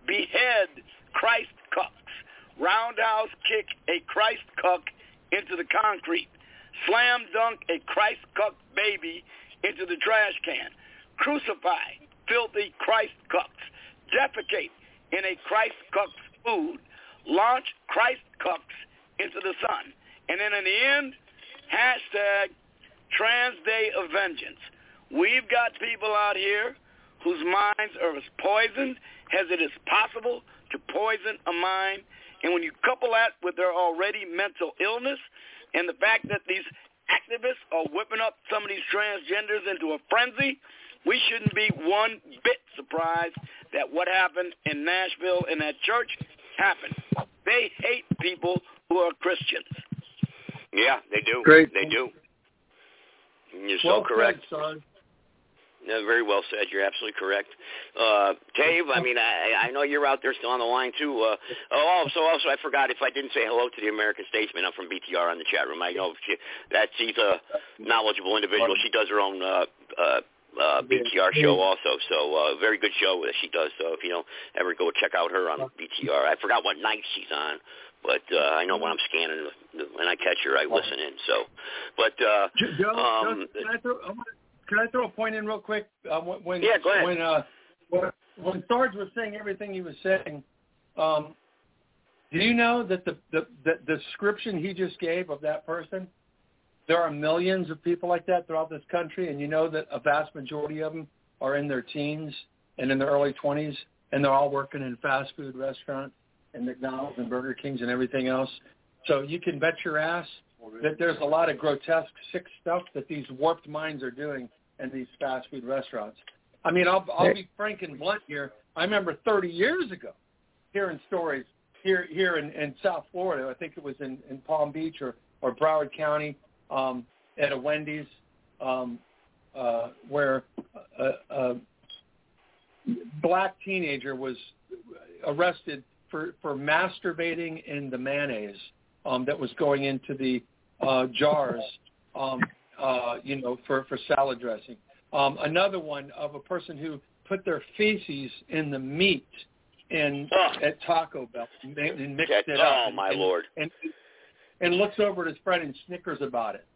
behead Christ cucks, roundhouse kick a Christ cuck into the concrete, slam dunk a Christ cuck baby into the trash can, crucify filthy Christ cucks, defecate in a Christ cuck's food, launch Christ cucks into the sun, and then in the end, hashtag Trans Day of Vengeance. We've got people out here whose minds are as poisoned as it is possible to poison a mind. And when you couple that with their already mental illness and the fact that these activists are whipping up some of these transgenders into a frenzy, we shouldn't be one bit surprised that what happened in Nashville in that church happened. They hate people who are Christians. Yeah, they do. Great. They do. You're well so correct. Said, son. Yeah, very well said. You're absolutely correct. Uh, Dave, I mean, I, I know you're out there still on the line too. Uh, oh, also, also, I forgot if I didn't say hello to the American Statesman. I'm from BTR on the chat room. I know she, that she's a knowledgeable individual. She does her own uh, uh, uh, BTR show also. So uh, very good show that she does. So if you don't ever go check out her on BTR, I forgot what night she's on. But uh, I know when I'm scanning, when I catch her, I listen in. So, but uh, Joe, um, can I throw? Can I throw a point in real quick? Uh, when when Yeah, go ahead. when uh, when, when Sarge was saying everything he was saying, um, do you know that the the the description he just gave of that person? There are millions of people like that throughout this country, and you know that a vast majority of them are in their teens and in their early twenties, and they're all working in fast food restaurants and McDonald's and Burger Kings and everything else. So you can bet your ass that there's a lot of grotesque, sick stuff that these warped minds are doing in these fast food restaurants. I mean, I'll, I'll be frank and blunt here. I remember 30 years ago hearing stories here here in, in South Florida. I think it was in, in Palm Beach or, or Broward County um, at a Wendy's um, uh, where a, a black teenager was arrested for, for masturbating in the mayonnaise um, that was going into the uh, jars, um, uh, you know, for, for salad dressing. Um, another one of a person who put their feces in the meat in at Taco Bell and, and mixed That- it up. oh, my and, Lord. And, and looks over at his friend and snickers about it.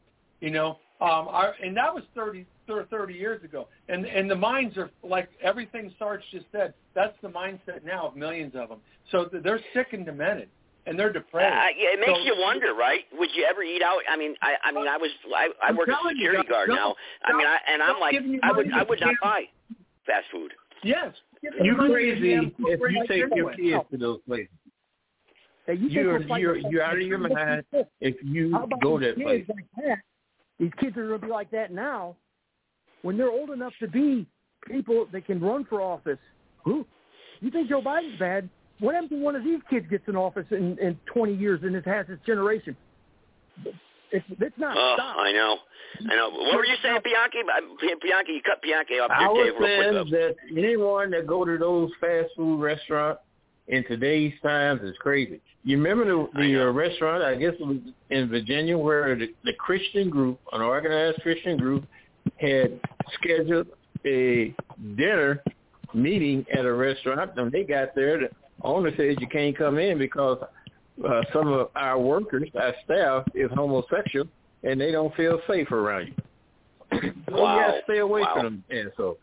You know, um, our, and that was 30, 30 years ago. And and the minds are like everything Sarge just said. That's the mindset now of millions of them. So they're sick and demented, and they're depressed. Uh, yeah, it makes So- you wonder, right? Would you ever eat out? I mean, I, I mean, I was, I, I I'm work as a telling you, security guard now. don't- I mean, I, and I'm like, I would, I would not can't- buy fast food. Yes. You crazy if you take your kids to those places. Hey, you you're we're you're you're out of your mind if you go these that kids place. like that? These kids are going to be like that now. When they're old enough to be people that can run for office, who? You think Joe Biden's bad? What happens when one of these kids gets in office in, in 20 years and it has its generation? It's, it's not Oh, stopped. I know, I know. What were you saying, Bianchi? Uh, Bianchi, you cut Bianchi off I here, was Dave, real saying quick. that anyone that go to those fast food restaurants in today's times is crazy. You remember the, the uh, restaurant? I guess it was in Virginia where the, the Christian group, an organized Christian group, had scheduled a dinner meeting at a restaurant. And they got there, the owner said you can't come in because uh, some of our workers, our staff, is homosexual, and they don't feel safe around you. so you got to stay away Wow. from them. And so,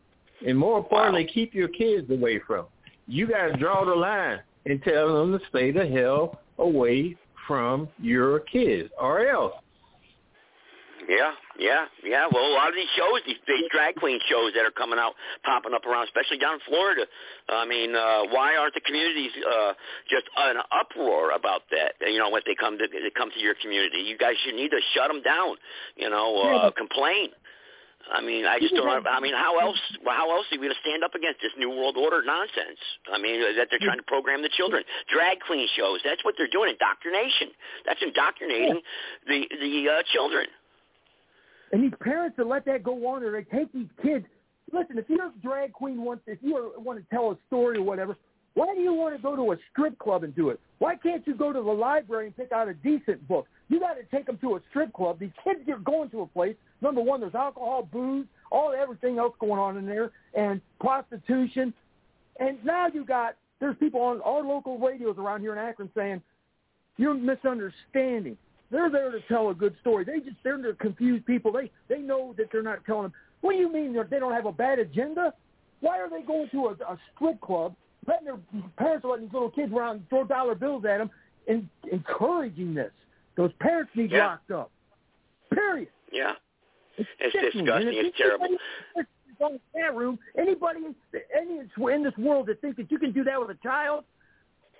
and more importantly, keep your kids away from. 'em. You got to draw the line and tell them to stay the hell away from your kids, or else. Yeah, yeah, yeah. Well, a lot of these shows, these, these drag queen shows that are coming out, popping up around, especially down in Florida. I mean, uh, why aren't the communities uh, just an uproar about that? You know, when they come to they come to your community, you guys should need to shut them down. You know, uh, complain. I mean, I just don't. I mean, how else? How else are we going to stand up against this new world order nonsense? I mean, that they're trying to program the children, drag queen shows. That's what they're doing. Indoctrination. That's indoctrinating the the uh, children. And these parents that let that go on, or they take these kids. Listen, if you're a drag queen, wants if you want to tell a story or whatever, why do you want to go to a strip club and do it? Why can't you go to the library and pick out a decent book? You got to take them to a strip club. These kids get going to a place. Number one, there's alcohol, booze, all everything else going on in there, and prostitution. And now you got there's people on our local radios around here in Akron saying you're misunderstanding. They're there to tell a good story. They just they're to confuse people. They they know that they're not telling them. What do you mean they don't have a bad agenda? Why are they going to a, a strip club, letting their parents are letting these little kids around throw dollar bills at them, and encouraging this? Those parents need Yeah. locked up. Period. Yeah, It's, it's disgusting. It's terrible. anybody on the chat room, anybody any in this world that thinks that you can do that with a child,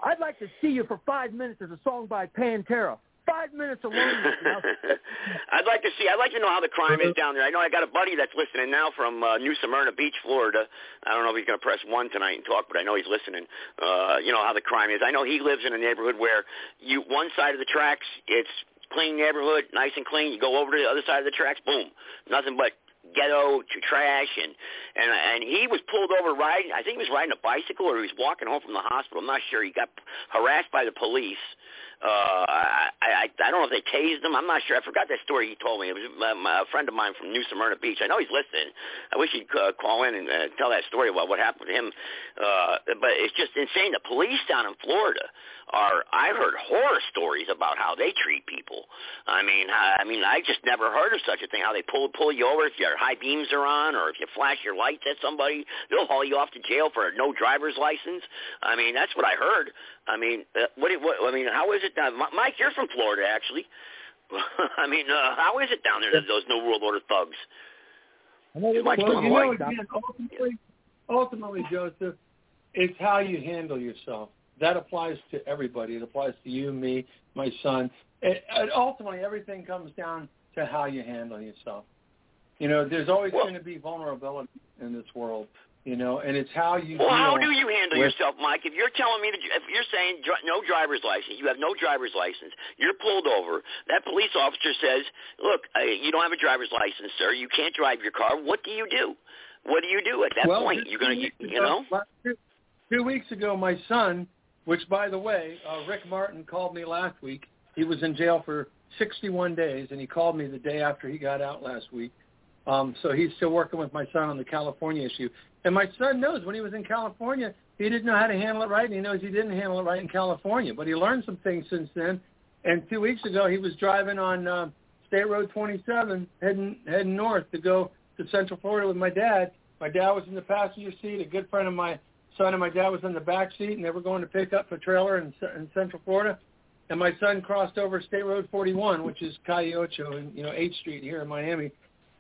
I'd like to see you for five minutes as a song by Pantera. Five minutes alone. I'd like to see. I'd like to know how the crime is down there. I know I got a buddy that's listening now from uh, New Smyrna Beach, Florida. I don't know if he's going to press one tonight and talk, but I know he's listening. Uh, you know how the crime is. I know he lives in a neighborhood where you one side of the tracks it's clean neighborhood, nice and clean. You go over to the other side of the tracks, boom, nothing but ghetto to trash and and and he was pulled over riding I think he was riding a bicycle or he was walking home from the hospital I'm not sure he got harassed by the police uh I, I I don't know if they tased him I'm not sure I forgot that story he told me it was um, a friend of mine from New Smyrna Beach I know he's listening I wish he'd uh, call in and uh, tell that story about what happened to him uh but it's just insane the police down in Florida are I heard horror stories about how they treat people. I mean, I, I mean, I just never heard of such a thing. How they pull pull you over if your high beams are on, or if you flash your lights at somebody, they'll haul you off to jail for no driver's license. I mean, that's what I heard. I mean, uh, what, what? I mean, how is it? Mi- Mike, you're from Florida, actually. I mean, uh, how is it down there? That those New World Order thugs. Well, you know, again, ultimately, ultimately, Joseph, it's how you handle yourself. That applies to everybody. It applies to you, me, my son. It, it, ultimately, everything comes down to how you handle yourself. You know, there's always going to be vulnerability in this world. You know, and it's how you. Well, how do you handle with- yourself, Mike? If you're telling me that you, if you're saying dri- no driver's license, you have no driver's license, you're pulled over. That police officer says, "Look, uh, you don't have a driver's license, sir. You can't drive your car. What do you do? What do you do at that well, point? You're gonna, you, you know." Two, two weeks ago, my son, which by the way, uh, Rick Martin called me last week. He was in jail for 61 days, and he called me the day after he got out last week. Um, so he's still working with my son on the California issue. And my son knows when he was in California, he didn't know how to handle it right, and he knows he didn't handle it right in California. But he learned some things since then. And two weeks ago, he was driving on uh, State Road 27, heading heading north to go to Central Florida with my dad. My dad was in the passenger seat. A good friend of my son and my dad was in the back seat, and they were going to pick up a trailer in, in Central Florida. And my son crossed over State Road 41, which is Calle Ocho and you know 8th Street here in Miami.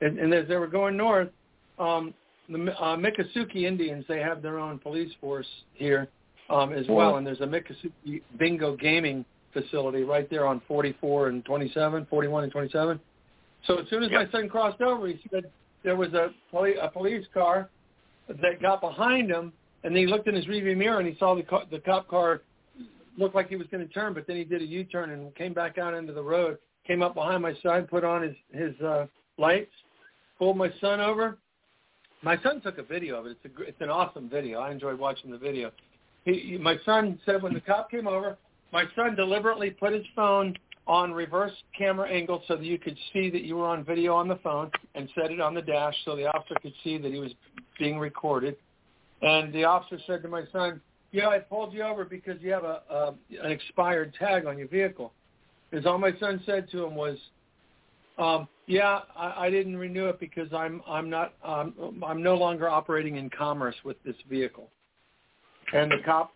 And, and as they were going north, um, the uh, Miccosukee Indians they have their own police force here um, as well, and there's a Miccosukee bingo gaming facility right there on 44 and 27, 41 and 27. So as soon as my son crossed over, he said there was a, poli- a police car that got behind him, and he looked in his rearview mirror and he saw the co- the cop car looked like he was going to turn, but then he did a U-turn and came back out into the road. Came up behind my son, put on his his uh, lights, pulled my son over. My son took a video of it. It's a it's an awesome video. I enjoyed watching the video. He, he, my son said when the cop came over, my son deliberately put his phone on reverse camera angle so that you could see that you were on video on the phone and set it on the dash so the officer could see that he was being recorded. And the officer said to my son, "Yeah, I pulled you over because you have a, a an expired tag on your vehicle." Because all my son said to him was, um, "Yeah, I, I didn't renew it because I'm I'm not um, I'm no longer operating in commerce with this vehicle." And the cop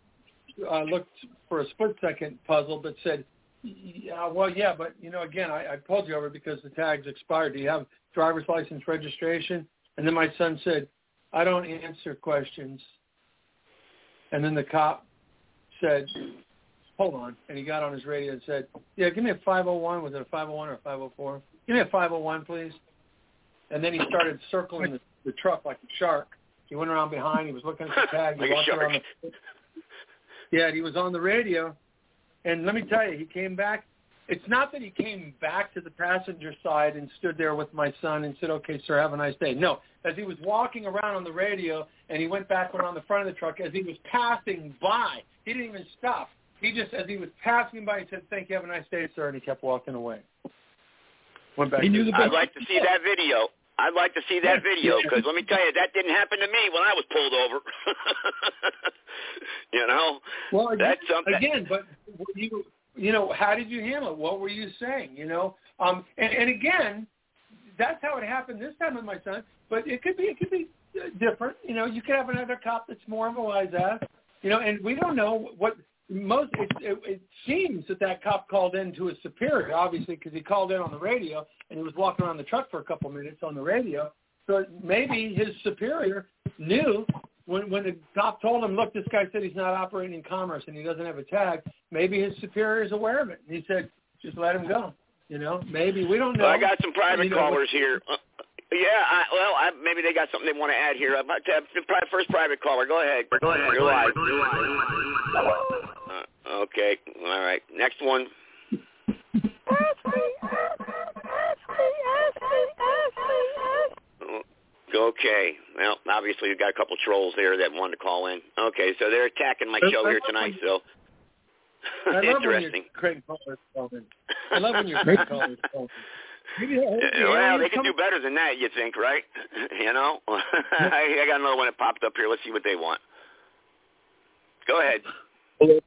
uh, looked for a split second puzzled, but said, Yeah, well, yeah, but you know, again, I, I pulled you over because the tag's expired. Do you have driver's license registration? And then my son said, I don't answer questions. And then the cop said, hold on. And he got on his radio and said, yeah, give me a 501. Was it a 501 or a 504? Give me a 501, please. And then he started circling the, the truck like a shark. He went around behind. He was looking at the tag. He Like walked around the, yeah, he was on the radio. And let me tell you, he came back. It's not that he came back to the passenger side and stood there with my son and said, okay, sir, have a nice day. No, as he was walking around on the radio and he went back around the front of the truck, as he was passing by, he didn't even stop. He just, as he was passing by, he said, thank you, have a nice day, sir, and he kept walking away. Went back He knew his- I'd like to see that video. I'd like to see that video because let me tell you, that didn't happen to me when I was pulled over. you know, Well, again, that's something. again, but you you know, how did you handle it? What were you saying? You know, um, and, and again, that's how it happened this time with my son. But it could be it could be uh, different. You know, you could have another cop that's more of a wise ass. You know, and we don't know what most. It, it, it seems that that cop called in to his superior, obviously, because he called in on the radio and he was walking around the truck for a couple minutes on the radio. So maybe his superior knew when when the cop told him, "Look, this guy said he's not operating in commerce and he doesn't have a tag." Maybe his superior is aware of it, and he said, "Just let him go." You know, maybe we don't know. Well, I got some private You know, callers here. Uh, yeah, I, well, I, maybe they got something they want to add here. Uh, but, uh, the pri- first private caller, go ahead. Go ahead. You're live. Uh, okay, all right. Next one. Okay. Well, obviously we've got a couple trolls there that wanted to call in. Okay, so they're attacking my show here tonight. So I love when interesting. your great callers call in. I love when your great callers call in. Maybe they'll hold well, they can do better than that, you think, right? you know? I, I got another one that popped up here. Let's see what they want. Go ahead. Hello,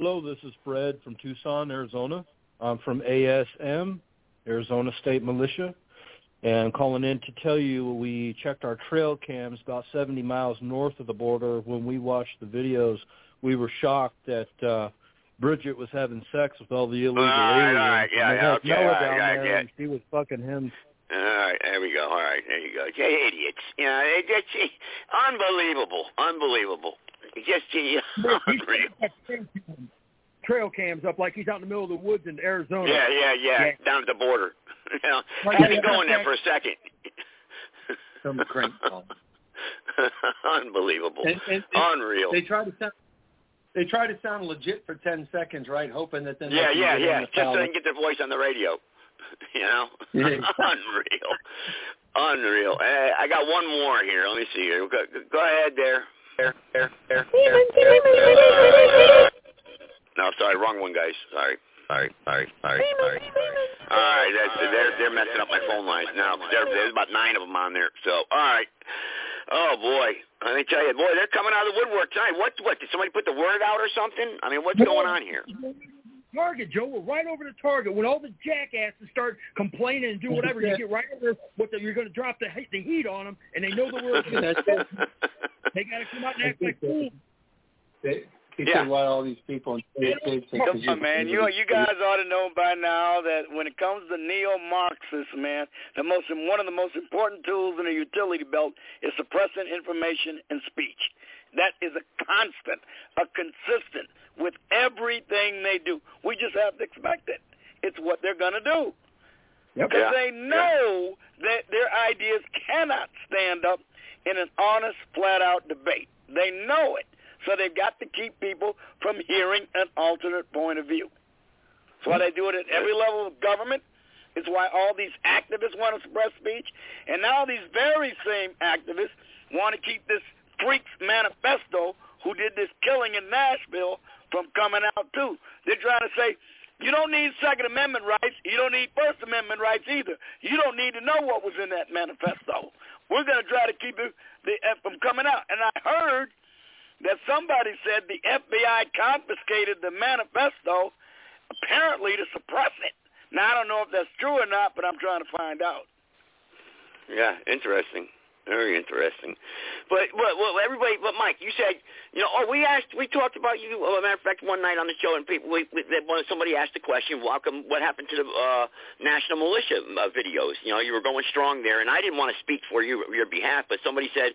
this is Fred from Tucson, Arizona. I'm from ASM, Arizona State Militia, and calling in to tell you we checked our trail cams about 70 miles north of the border. When we watched the videos, we were shocked that uh, Bridget was having sex with all the illegal All right, aliens. all right, yeah, yeah, okay, Noah all right, down yeah, there, yeah. and she was fucking him. All right, there we go. All right, there you go. Hey, idiots. You know, it, it's unbelievable. Unbelievable. It's just uh, unreal. Trail cams up like he's out in the middle of the woods in Arizona. Yeah, yeah, yeah, Yeah. Down at the border. You know, Like, had yeah, me going there for a second. Some great call. Unbelievable. And- and- and Unreal. They try to sound. They try to sound legit for ten seconds, right? Hoping that then they Yeah, yeah, get yeah. the Just so they can get their voice on the radio. You know? Yeah. Unreal. Unreal. Uh, I got one more here. Let me see here. Go, go ahead there. There, there, there, there. No, sorry, wrong one, guys. Sorry. Sorry, sorry, sorry, sorry, sorry. All right, that's, they're they're messing up my phone lines now. There, there's about nine of them on there. So, all right. Oh boy, let me tell you, boy, they're coming out of the woodwork tonight. What? What? Did somebody put the word out or something? I mean, what's going on here? Target, Joe. We're right over the target. When all the jackasses start complaining and do whatever, you get right over what the, you're going to drop the, the heat on them, and they know the word. they got to come out and act like fools. They, he Yeah. said, "Why all these people in? Come on, man. You you guys ought to know by now that when it comes to neo-Marxists, man, the most one of the most important tools in the utility belt is suppressing information and speech. That is a constant, a consistent with everything they do. We just have to expect it. It's what they're going to do. Because Yeah. they know that their ideas cannot stand up in an honest, flat-out debate. They know it. So they've got to keep people from hearing an alternate point of view. That's why they do it at every level of government. It's why all these activists want to suppress speech. And now these very same activists want to keep this freaks manifesto who did this killing in Nashville from coming out too. They're trying to say, you don't need Second Amendment rights. You don't need First Amendment rights either. You don't need to know what was in that manifesto. We're going to try to keep it the, from coming out. And I heard that somebody said the FBI confiscated the manifesto apparently to suppress it. Now, I don't know if that's true or not, but I'm trying to find out. Yeah, interesting. Very interesting. But but well, everybody. But Mike, you said you know. Oh, we asked. We talked about you. Well, a matter of fact, one night on the show, and people. We, we, somebody asked the question. Welcome. What happened to the uh, national militia uh, videos? You know, you were going strong there, and I didn't want to speak for you your behalf, but somebody said.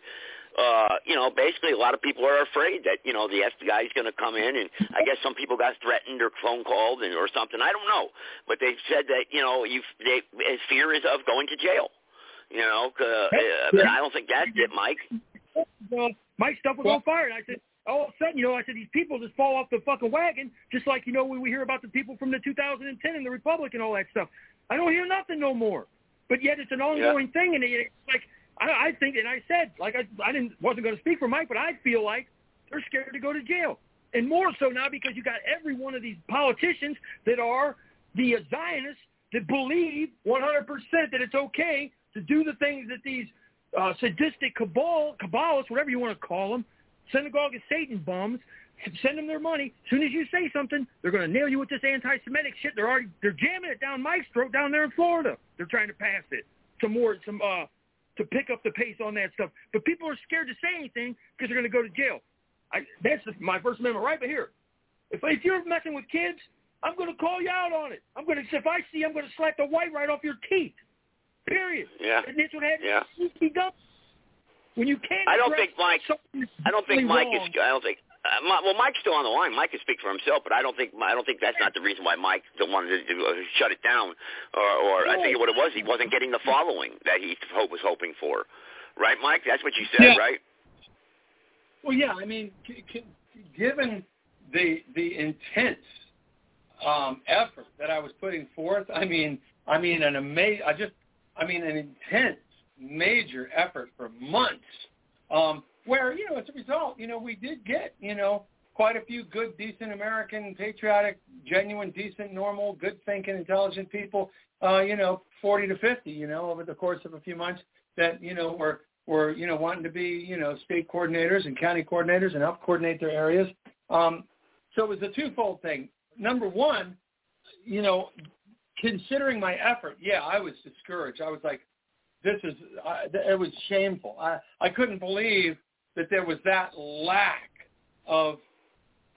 Uh, you know, basically a lot of people are afraid that, you know, the FBI is going to come in and I guess some people got threatened or phone called and, or something. I don't know. But they said that, you know, you they fear is of going to jail. You know, uh, but I don't think that's it, Mike. Well, my stuff was on fire, and I said, all of a sudden, you know, I said these people just fall off the fucking wagon, just like you know when we hear about the people from the 2010 and the Republic and all that stuff. I don't hear nothing no more. But yet it's an ongoing yeah. thing, and it's like I, I think, and I said, like I, I didn't wasn't going to speak for Mike, but I feel like they're scared to go to jail, and more so now because you got every one of these politicians that are the Zionists that believe 100% that it's okay to do the things that these uh, sadistic cabal, Kabbalists, whatever you want to call them, synagogue of Satan bums, send them their money. As soon as you say something, they're going to nail you with this anti-Semitic shit. They're already they're jamming it down Mike's throat down there in Florida. They're trying to pass it some more some uh to pick up the pace on that stuff. But people are scared to say anything because they're going to go to jail. I, that's the, my First Amendment right But here. If if you're messing with kids, I'm going to call you out on it. I'm going to if I see, I'm going to slap the white right off your teeth. Period. Yeah. And that's what had yeah. to be done. When you can't. I don't think Mike. I don't think Mike wrong. is. I don't think. Uh, well, Mike's still on the line. Mike can speak for himself, but I don't think I don't think that's not the reason why Mike wanted to uh, shut it down, or, or I think what it was he wasn't getting the following that he hope was hoping for, right, Mike? That's what you said, Yeah. right? Well, yeah. I mean, c- c- given the the intense um, effort that I was putting forth, I mean, I mean, an amazing. I just, I mean, an intense, major effort for months. Um, where you know, as a result, you know, we did get you know quite a few good, decent American, patriotic, genuine, decent, normal, good thinking, intelligent people. Uh, you know, forty to fifty. You know, over the course of a few months, that you know were were you know wanting to be you know state coordinators and county coordinators and help coordinate their areas. Um, so it was a twofold thing. Number one, you know, considering my effort, yeah, I was discouraged. I was like, this is, I, it was shameful. I, I couldn't believe that there was that lack of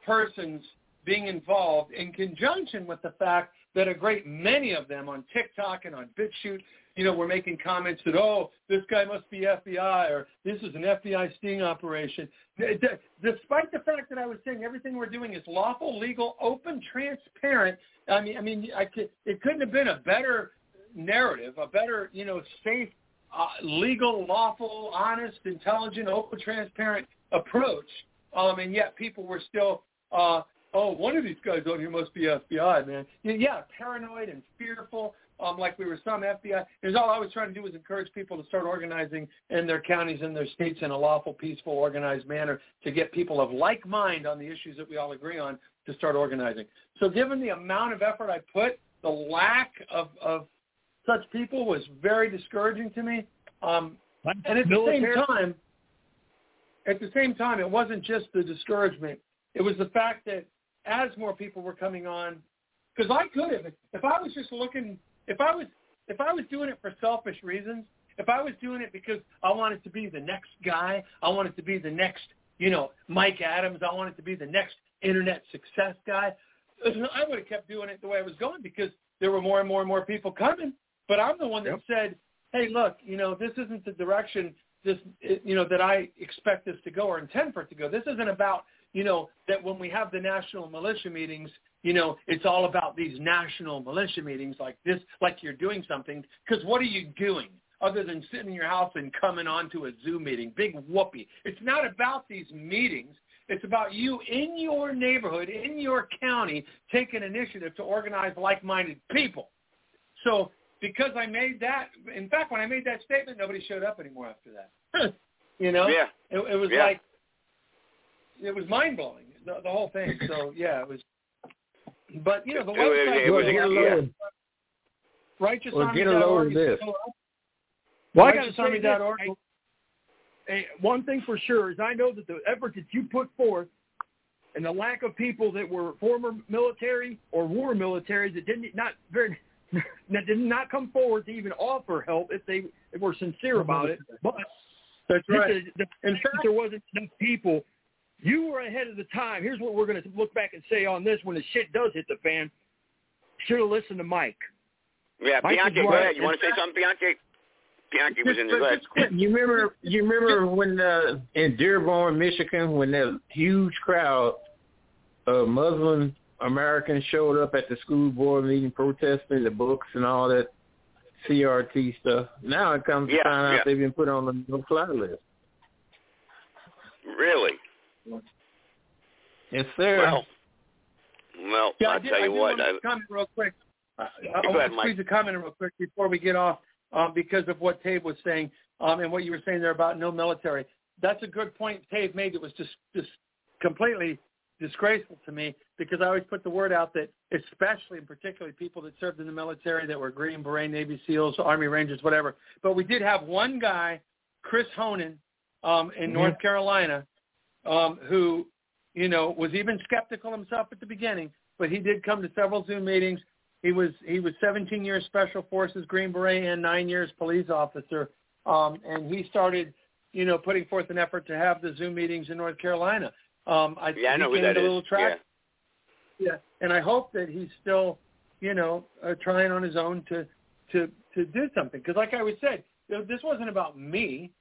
persons being involved in conjunction with the fact that a great many of them on TikTok and on BitChute, you know, were making comments that, oh, this guy must be FBI or this is an FBI sting operation. Despite the fact that I was saying everything we're doing is lawful, legal, open, transparent, I mean, I mean, I could, it couldn't have been a better narrative, a better, you know, safe, uh, legal, lawful, honest, intelligent, open, transparent approach. Um, and yet people were still, uh, oh, one of these guys on here must be FBI, man. Yeah paranoid and fearful, um, like we were some FBI. Is all I was trying to do was encourage people to start organizing in their counties and their states in a lawful, peaceful, organized manner to get people of like mind on the issues that we all agree on to start organizing. So given the amount of effort I put, the lack of, of such people was very discouraging to me. Um, and at the same time, at the same time, it wasn't just the discouragement. It was the fact that as more people were coming on, because I could have, if I was just looking, if I was, if I was doing it for selfish reasons, if I was doing it because I wanted to be the next guy, I wanted to be the next, you know, Mike Adams, I wanted to be the next internet success guy, I would have kept doing it the way I was going because there were more and more and more people coming. But I'm the one that said, hey, look, you know, this isn't the direction this, you know, that I expect this to go or intend for it to go. This isn't about, you know, that when we have the national militia meetings, you know, it's all about these national militia meetings like this, like you're doing something. Because what are you doing other than sitting in your house and coming on to a Zoom meeting? Big whoopee. It's not about these meetings. It's about you in your neighborhood, in your county, taking initiative to organize like-minded people. So because I made that, in fact, when I made that statement, nobody showed up anymore after that. you know? Yeah. It, it was Yeah. like, it was mind-blowing, the, the whole thing. So, yeah, it was. But, you know, the It was- website it was- was yeah. Well, righteousarmy.org. get a load of this. Well, I got to say this. righteousarmy.org. Hey, hey, one thing for sure is I know that the effort that you put forth and the lack of people that were former military or were military that didn't not very that did not come forward to even offer help if they if were sincere uh-huh. about it. But That's right. The, the fact there wasn't enough people. You were ahead of the time. Here's what we're going to look back and say on this when the shit does hit the fan. Should have listened to Mike. Yeah, Mike Bianchi, go ahead. You want to say something, Bianchi? Bianchi was in there. Go ahead. Just quick, you remember? You remember when uh, in Dearborn, Michigan, when that huge crowd of Muslim Americans showed up at the school board meeting protesting the books and all that CRT stuff. Now it comes Yeah, to find out yeah. they've been put on the no-fly list. Really? Yes, sir. Well, well, Yeah, I I'll did, tell you did what. want I, to comment real quick. I, I Go want ahead, to Mike. squeeze a comment real quick before we get off um, because of what Dave was saying um, and what you were saying there about no military. That's a good point Dave made. It was just just completely disgraceful to me because I always put the word out that especially and particularly people that served in the military that were Green Beret, Navy SEALs, Army Rangers, whatever. But we did have one guy, Chris Honan, um, in Mhm. North Carolina, um, who you know, was even skeptical himself at the beginning, but he did come to several Zoom meetings. He was he was 17 years Special Forces Green Beret and nine years police officer, um, and he started, you know, putting forth an effort to have the Zoom meetings in North Carolina. Um, I, yeah, I know who that a is. little traction. Yeah. Yeah, and I hope that he's still, you know, uh, trying on his own to to to do something. Because, like I always said, this wasn't about me.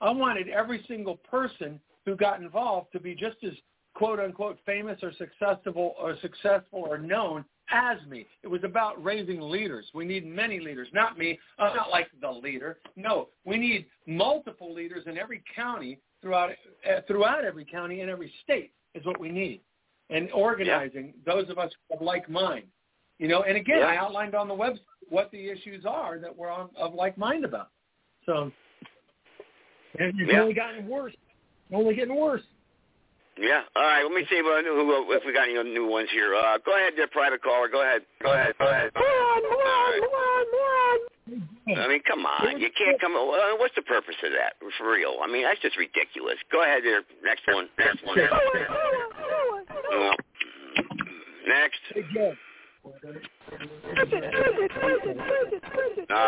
I wanted every single person who got involved to be just as quote unquote famous or successful or successful or known as me. It was about raising leaders. We need many leaders, not me. I'm not like the leader. No, we need multiple leaders in every county throughout uh, throughout every county and every state is what we need. And organizing those of us of like mind. You know, and again, Yeah. I outlined on the website what the issues are that we're on of like mind about. So And it's Yeah. only gotten worse. Only getting worse. Yeah. All right. Let me see if, uh, who, if we got any new ones here. Uh, go ahead, there, private caller. Go ahead. Go ahead. Go ahead. I mean, come on. You can't come. Uh, what's the purpose of that? For real. I mean, that's just ridiculous. Go ahead, there. Next one. Next one. Uh, next. All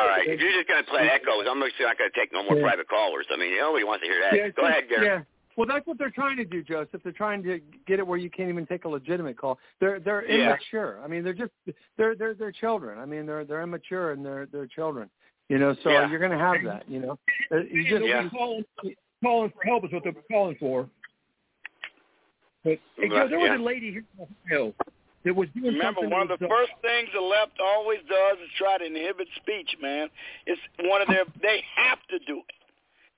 right. If you're just going to play echoes, I'm just not going to take no more Yeah. private callers. I mean, nobody wants to hear that. Yeah, Go it's- ahead, Gary. Yeah. Well, that's what they're trying to do, Joseph. They're trying to get it where you can't even take a legitimate call. They're they're Yeah. immature. I mean, they're just they're they're they're children. I mean, they're they're immature and they're they're children. You know, so Yeah. you're going to have that. You know, Uh, you just Yeah. calling, calling for help is what they're calling for. But hey, Joe, there was Yeah. a lady here in Ohio that was doing Remember, one of the was, uh, first things the left always does is try to inhibit speech, man. It's one of their, they have to do it.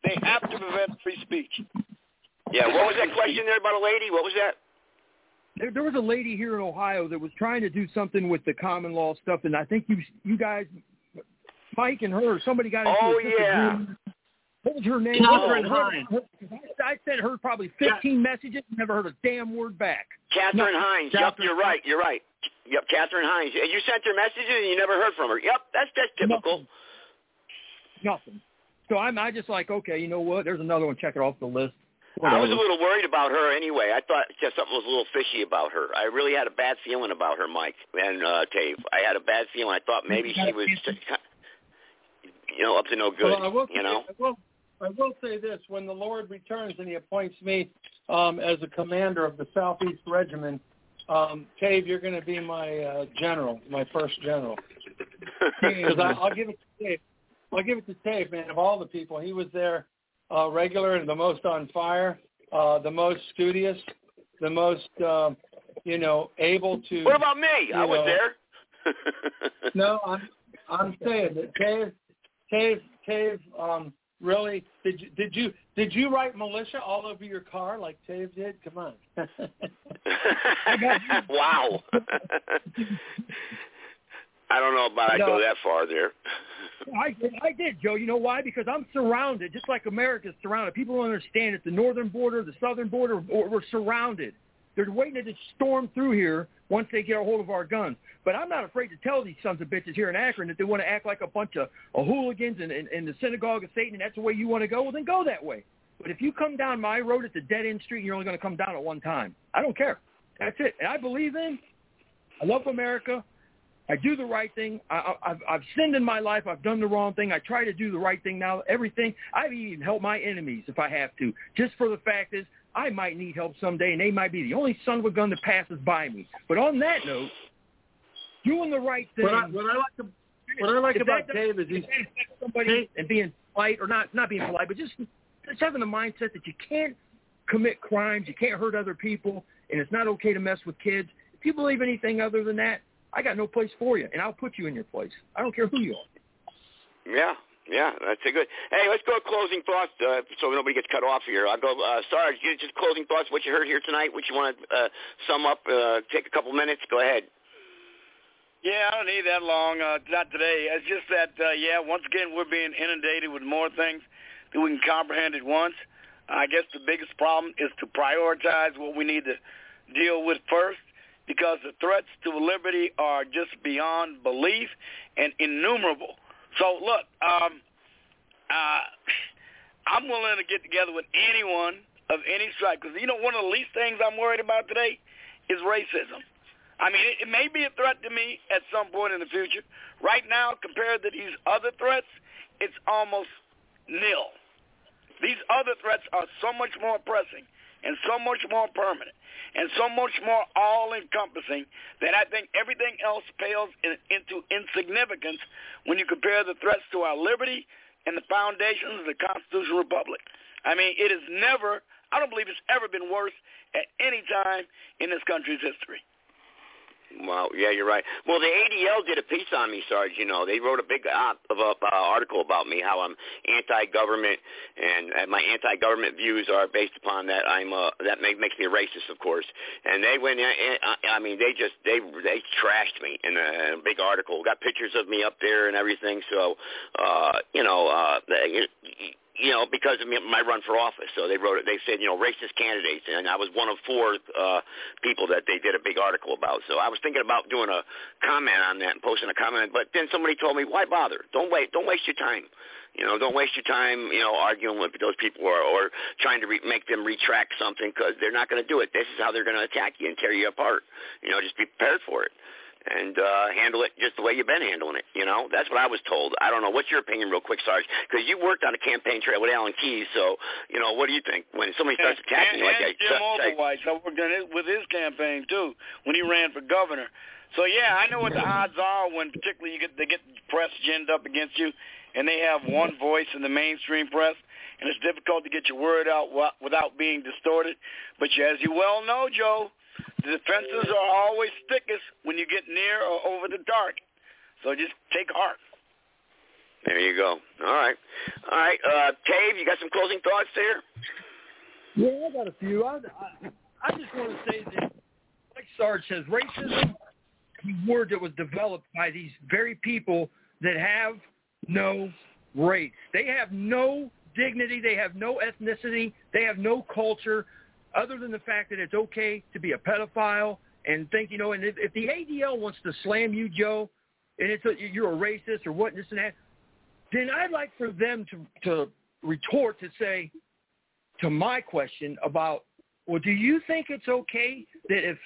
They have to prevent free speech. Yeah. What was that question there about a lady? What was that? there, there was a lady here in Ohio that was trying to do something with the common law stuff, and I think you you guys, Mike and her, somebody got into Oh, a yeah. What was her name? Catherine Her- Hines. I sent her probably 15 messages, never heard a damn word back. Catherine No, Hines. Yep, you're right. You're right. Yep, Catherine Hines. And You sent her messages and you never heard from her. Yep, that's that's typical. Nothing. So I'm I just like, okay, you know what? There's another one. Check it off the list. I was a little worried about her anyway. I thought just something was a little fishy about her. I really had a bad feeling about her, Mike and uh, Dave. I had a bad feeling. I thought maybe she was, just, you know, up to no good. Well, I will you know. I will, I will say this: when the Lord returns and He appoints me um, as a commander of the Southeast Regiment, um, Cave, you're going to be my uh, general, my first general. Because I'll give it to Dave. I'll give it to Dave, man. Of all the people, he was there uh, regular and the most on fire, uh, the most studious, the most, uh, you know, able to. What about me? I you was know- there. no, I'm I'm saying that Cave, Cave, Cave. Um, really, did you did you did you write militia all over your car like Cave did? Come on. wow. I don't know about I'd No. go that far there. I did, I did, Joe. You know why? Because I'm surrounded, just like America's surrounded. People don't understand it. The northern border, the southern border, we're surrounded. They're waiting to just storm through here once they get a hold of our guns. But I'm not afraid to tell these sons of bitches here in Akron that they want to act like a bunch of, of hooligans and, and, and the synagogue of Satan, and that's the way you want to go. Well, then go that way. But if you come down my road, it's a dead end street, and you're only going to come down at one time. I don't care. That's it. And I believe in. I love America. I do the right thing. I, I've, I've sinned in my life. I've done the wrong thing. I try to do the right thing now. Everything. I've even helped my enemies if I have to. Just for the fact is, I might need help someday, and they might be the only son of a gun that passes by me. But on that note, doing the right thing. What I, what I like, to, what I like about that Dave is doesn't he's somebody and being polite, or not not being polite, but just just having the mindset that you can't commit crimes, you can't hurt other people, and it's not okay to mess with kids. If you believe anything other than that, I got no place for you, and I'll put you in your place. I don't care who you are. Yeah, yeah, that's a good. Hey, let's go closing thoughts uh, so nobody gets cut off here. I'll go. Uh, Sarge, just closing thoughts. What you heard here tonight? What you want to uh, sum up? Uh, take a couple minutes. Go ahead. Yeah, I don't need that long. Uh, not today. It's just that, uh, yeah, once again, we're being inundated with more things that we can comprehend at once. I guess the biggest problem is to prioritize what we need to deal with first because the threats to liberty are just beyond belief and innumerable. So, look, um, uh, I'm willing to get together with anyone of any stripe because, you know, one of the least things I'm worried about today is racism. I mean, it, it may be a threat to me at some point in the future. Right now, compared to these other threats, it's almost nil. These other threats are so much more pressing and so much more permanent and so much more all-encompassing that I think everything else pales in, into insignificance when you compare the threats to our liberty and the foundations of the constitutional republic. I mean, it has never, I don't believe it's ever been worse at any time in this country's history. Well, yeah, you're right. Well, the ADL did a piece on me, Sarge. You know, they wrote a big uh, of a, uh, article about me, how I'm anti-government, and, and my anti-government views are based upon that. I'm uh, that make, makes me a racist, of course. And they went, I, I mean, they just they they trashed me in a, in a big article. Got pictures of me up there and everything. So, uh, you know, uh, they, you know, because of my run for office. So they wrote it. They said, you know, racist candidates, and I was one of four uh, people that they did a big article about. So I was thinking about doing a comment on that and posting a comment, but then somebody told me, why bother? Don't wait. Don't waste your time. You know, don't waste your time, you know, arguing with those people or, or trying to re- make them retract something because they're not going to do it. This is how they're going to attack you and tear you apart. You know, just be prepared for it and uh, handle it just the way you've been handling it. You know, that's what I was told. I don't know. What's your opinion, real quick, Sarge? Because you worked on a campaign trail with Alan Keyes, so you know, what do you think when somebody starts attacking and, you like and that? Jim Oberweis, I worked on it with his campaign too when he ran for governor. So yeah, I know what the odds are when particularly you get they get press ginned up against you, and they have one voice in the mainstream press, and it's difficult to get your word out without being distorted. But as you well know, Joe, the defenses are always thickest when you get near or over the dark. So just take heart. There you go. All right. All right. Uh, Cave, you got some closing thoughts there? Yeah, I got a few. I, I, I just want to say that, like Sarge says, racism is a word that was developed by these very people that have no race. They have no dignity. They have no ethnicity. They have no culture other than the fact that it's okay to be a pedophile and think, you know, and if, if the ADL wants to slam you, Joe, and it's a, you're a racist or what, this and that, then I'd like for them to, to retort to say, to my question about, well, do you think it's okay that if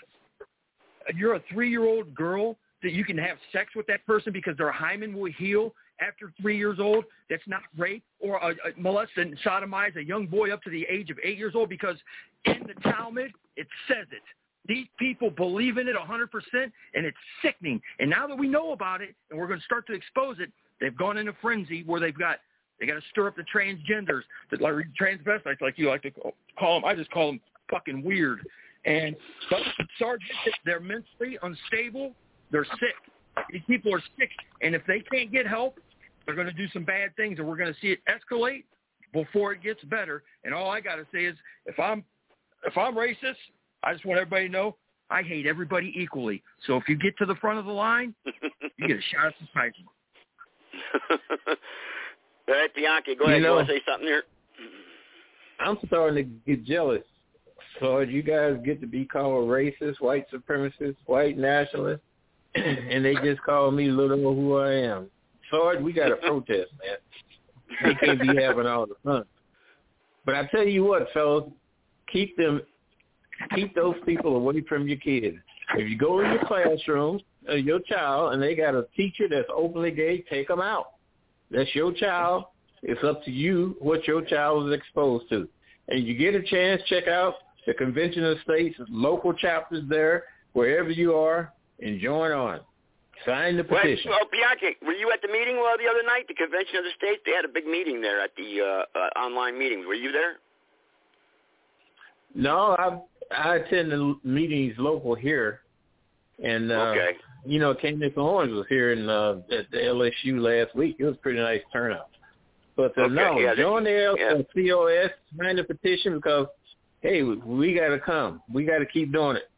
you're a three-year-old girl that you can have sex with that person because their hymen will heal after three years old that's not rape or a, a molest and sodomize a young boy up to the age of eight years old because in the Talmud it says it. These people believe in it 100%, and it's sickening. And now that we know about it, and we're going to start to expose it, they've gone into frenzy where they've got they got to stir up the transgenders, the like transvestites, like you like to call them. I just call them fucking weird. And but sergeants, they're mentally unstable. They're sick. These people are sick, and if they can't get help, they're going to do some bad things, and we're going to see it escalate before it gets better. And all I got to say is, if I'm if I'm racist, I just want everybody to know I hate everybody equally. So if you get to the front of the line, you get a shot at the pipe. All right, Bianchi, go ahead. You know, you want to say something here? I'm starting to get jealous. So you guys get to be called racist, white supremacist, white nationalist, and they just call me little who I am. Sword, we got to protest, man. They can't be having all the fun. But I tell you what, fellas, keep them, keep those people away from your kids. If you go in your classroom, uh, your child, and they got a teacher that's openly gay, take them out. That's your child. It's up to you what your child was exposed to. And you get a chance, check out the Convention of States, local chapters there, wherever you are, and join on. Sign the petition. Well, oh, Bianchi, were you at the meeting uh, the other night, the Convention of the States? They had a big meeting there at the uh, uh, online meeting. Were you there? No, I I attend the meetings local here, and uh, Okay. you know, Candace Owens was here in uh, at the LSU last week. It was a pretty nice turnout. But uh, Okay, no, yeah, join the yeah. uh, COS, sign the petition because hey, we, we got to come. We got to keep doing it.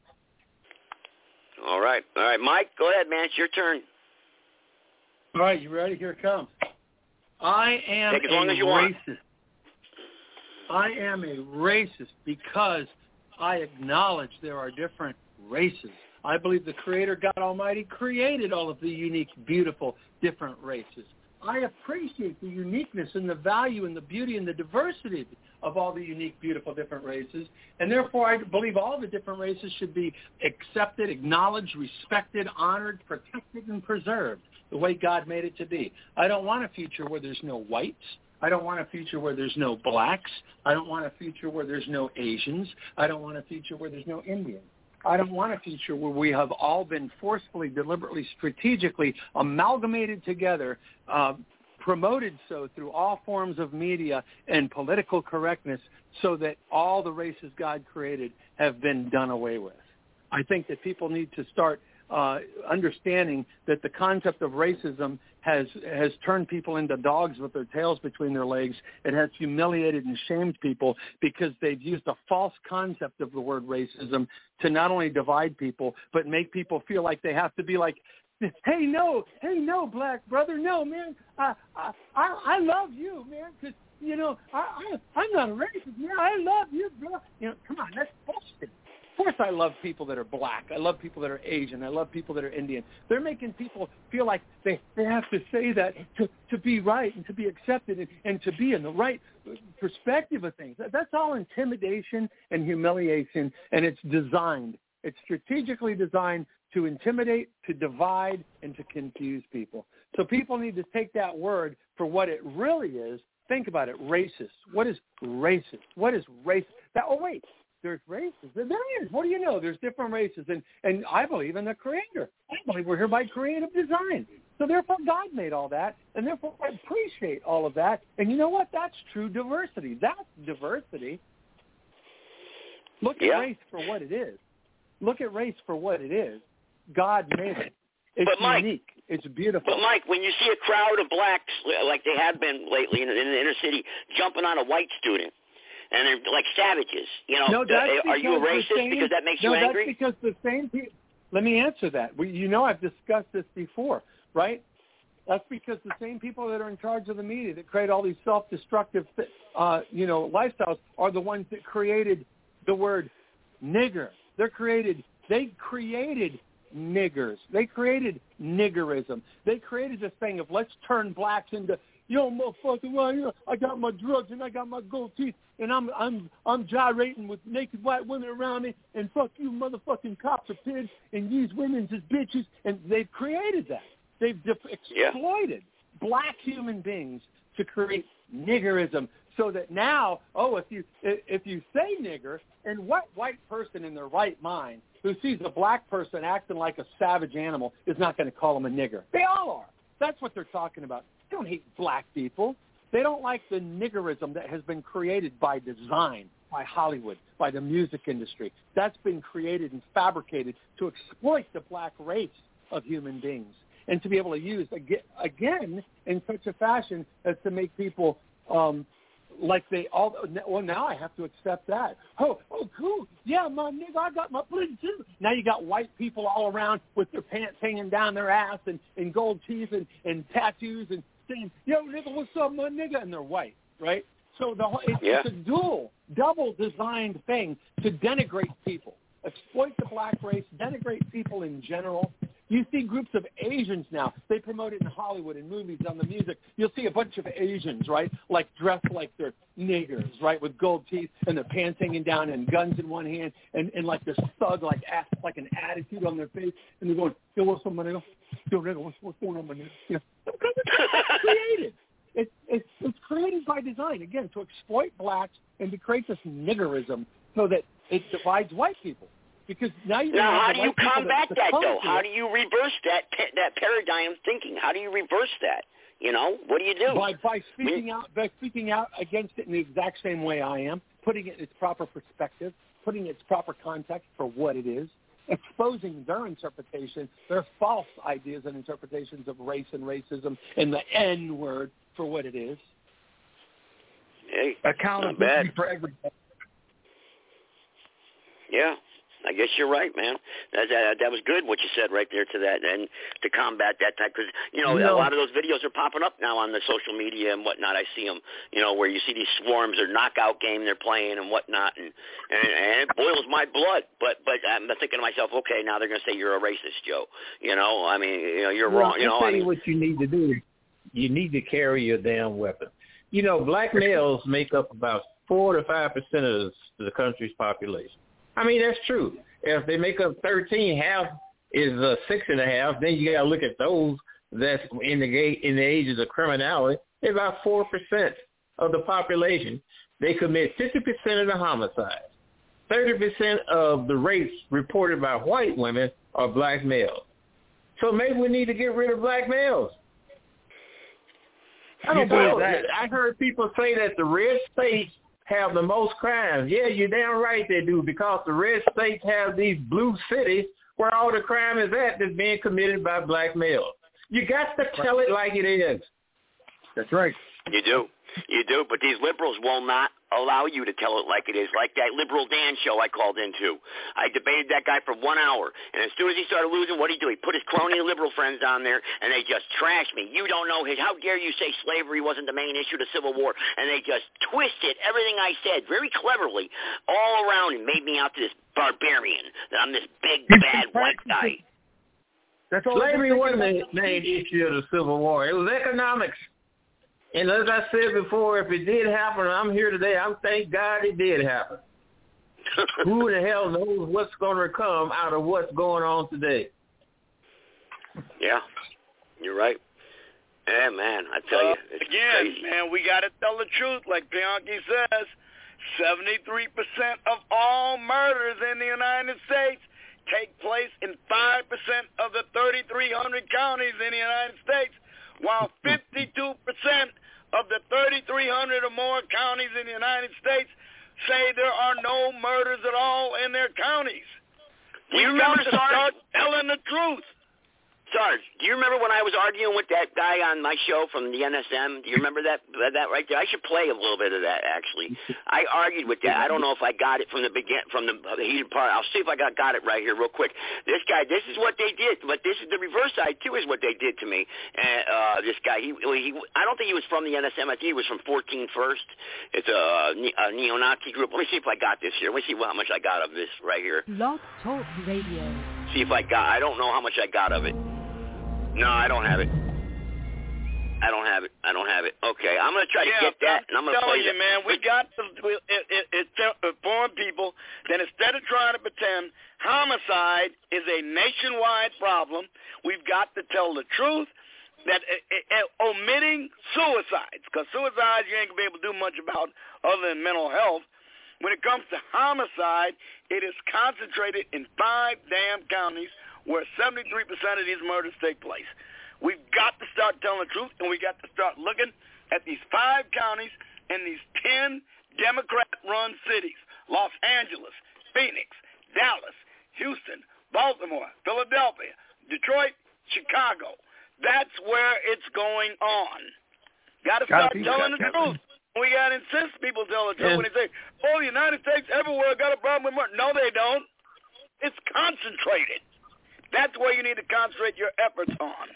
All right. All right. Mike, go ahead, man. It's your turn. All right, you ready? Here it comes. I am Take as a long as you want. racist. I am a racist because I acknowledge there are different races. I believe the Creator God Almighty created all of the unique, beautiful, different races. I appreciate the uniqueness and the value and the beauty and the diversity of all the unique, beautiful, different races. And therefore, I believe all the different races should be accepted, acknowledged, respected, honored, protected, and preserved the way God made it to be. I don't want a future where there's no whites. I don't want a future where there's no blacks. I don't want a future where there's no Asians. I don't want a future where there's no Indians. I don't want a future where we have all been forcefully, deliberately, strategically amalgamated together, uh, promoted so through all forms of media and political correctness so that all the races God created have been done away with. I think that people need to start uh, understanding that the concept of racism has has turned people into dogs with their tails between their legs. It has humiliated and shamed people because they've used a false concept of the word racism to not only divide people but make people feel like they have to be like hey no hey no black brother no man. I i i, love you man because you know i i i'm not a racist man. I love you bro. You know come on that's bullshit course I love people that are black. I love people that are Asian. I love people that are Indian. They're making people feel like they, they have to say that to, to be right and to be accepted and, and to be in the right perspective of things. That, that's all intimidation and humiliation, and it's designed. It's strategically designed to intimidate, to divide, and to confuse people. So people need to take that word for what it really is. Think about it, racist. What is racist? What is racist? That, oh, wait, there's races. There is. What do you know? There's different races, and and I believe in the Creator. I believe we're here by creative design. So therefore, God made all that, and therefore I appreciate all of that. And you know what? That's true diversity. That's diversity. Look at Yeah. race for what it is. Look at race for what it is. God made it. It's But, Mike- unique. It's beautiful. But Mike, when you see a crowd of blacks like they have been lately in, in the inner city jumping on a white student, and they're like savages, you know, No, that's uh, are you a racist same- because that makes no, you angry? that's because the same people. Let me answer that. We, you know, I've discussed this before, right? That's because the same people that are in charge of the media that create all these self-destructive, uh, you know, lifestyles are the ones that created the word nigger. They're created. They created niggers. They created niggerism. They created this thing of let's turn blacks into yo motherfucker. Well, you know, I got my drugs and I got my gold teeth and I'm I'm I'm gyrating with naked white women around me and fuck you motherfucking cops are pigs and these women's is bitches and they've created that. They've def- exploited black human beings to create niggerism so that now, oh, if you if you say nigger, and what white person in their right mind who sees a black person acting like a savage animal is not going to call him a nigger? They all are. That's what they're talking about. They don't hate black people. They don't like the niggerism that has been created by design, by Hollywood, by the music industry. That's been created and fabricated to exploit the black race of human beings and to be able to use again in such a fashion as to make people um, like they all. Well, now I have to accept that. Oh, oh, cool. Yeah, my nigga, I got my bling too. Now you got white people all around with their pants hanging down their ass and, and gold teeth and, and tattoos and saying, "Yo, nigga, what's up, my nigga?" And they're white, right? So the whole, it's, Yeah. it's a dual, double designed thing to denigrate people, exploit the black race, denigrate people in general, You see groups of Asians now. They promote it in Hollywood, in movies, on the music. You'll see a bunch of Asians, right, like dressed like they're niggers, right, with gold teeth and their pants hanging down and guns in one hand and, and like this thug, like ass, like an attitude on their face, and they're going, "Yo, what's up, my nigga? Yo, nigga, what's, what's going on, my nigga?" You know, it's created. It's, it's it's created by design again to exploit blacks and to create this niggerism so that it divides white people. Because now you Now, how do you combat that, though? How do you reverse that that paradigm thinking? How do you reverse that? You know, what do you do? by by speaking out by speaking out against it in the exact same way I am, putting it in its proper perspective, putting its proper context for what it is, exposing their interpretation, their false ideas and interpretations of race and racism and the N word for what it is. Hey, not Accountability bad. for everything. Yeah, I guess you're right, man. That, that that was good what you said right there to that, and to combat that type because you know know- a lot of those videos are popping up now on the social media and whatnot. I see them, you know, where you see these swarms or knockout game they're playing and whatnot, and and, and it boils my blood. But but I'm thinking to myself, okay, now they're gonna say you're a racist, Joe. You know, I mean, you know, you're well, wrong. You know, tell I mean, you what you need to do. You need to carry your damn weapon. You know, black males make up about four to five percent of the country's population. I mean, that's true. If they make up thirteen, half is uh, six and a half. Then you got to look at those that's in the ga- in the ages of criminality. They're about four percent of the population. They commit fifty percent of the homicides. Thirty percent of the rapes reported by white women are black males. So maybe we need to get rid of black males. I don't You know. that? I heard people say that the red states have the most crimes. Yeah, you're damn right they do because the red states have these blue cities where all the crime is at that's being committed by black males. You got to tell it like it is. That's right. You do. You do. But these liberals will not allow you to tell it like it is. Like that liberal Dan show I called into. I debated that guy for one hour. And as soon as he started losing, what did he do? He put his crony liberal friends on there, and they just trashed me. You don't know his. How dare you say slavery wasn't the main issue of the Civil War? And they just twisted everything I said very cleverly all around and made me out to this barbarian. That I'm this big, bad white guy. That's all Slavery wasn't the main issue of the Civil War. It was economics. And as I said before, if it did happen, I'm here today. I'm thank God it did happen. Who the hell knows what's going to come out of what's going on today? Yeah, you're right. Yeah, man, I tell you, Uh, it's again, crazy. man, we got to tell the truth. Like Bianchi says, 73% of all murders in the United States take place in 5% of the 3,300 counties in the United States, while 52% of the 3,300 or more counties in the United States say there are no murders at all in their counties. Do you remember, to start telling the truth. Sarge, do you remember when I was arguing with that guy on my show from the NSM? Do you remember that that right there? I should play a little bit of that actually. I argued with that. I don't know if I got it from the begin from the, the heated part. I'll see if I got got it right here real quick. This guy, this is what they did, but this is the reverse side too. Is what they did to me. And uh, this guy, he, he, I don't think he was from the NSM. I think he was from 14 First. It's a, a neo-Nazi group. Let me see if I got this here. Let me see how much I got of this right here. Blog Talk Radio. See if I got. I don't know how much I got of it. No, I don't have it. I don't have it. I don't have it. Okay, I'm gonna try yeah, to get that, and I'm gonna telling play you, that. man, we got to we, it, it, it, inform people that instead of trying to pretend homicide is a nationwide problem, we've got to tell the truth. That uh, uh, omitting suicides, because suicides you ain't gonna be able to do much about other than mental health. When it comes to homicide, it is concentrated in five damn counties where 73% of these murders take place. We've got to start telling the truth, and we got to start looking at these five counties and these 10 Democrat-run cities, Los Angeles, Phoenix, Dallas, Houston, Baltimore, Philadelphia, Detroit, Chicago. That's where it's going on. Got to start telling the truth. We got to insist people tell the truth when they say, oh, the United States everywhere got a problem with murder. No, they don't. It's concentrated. That's where you need to concentrate your efforts on.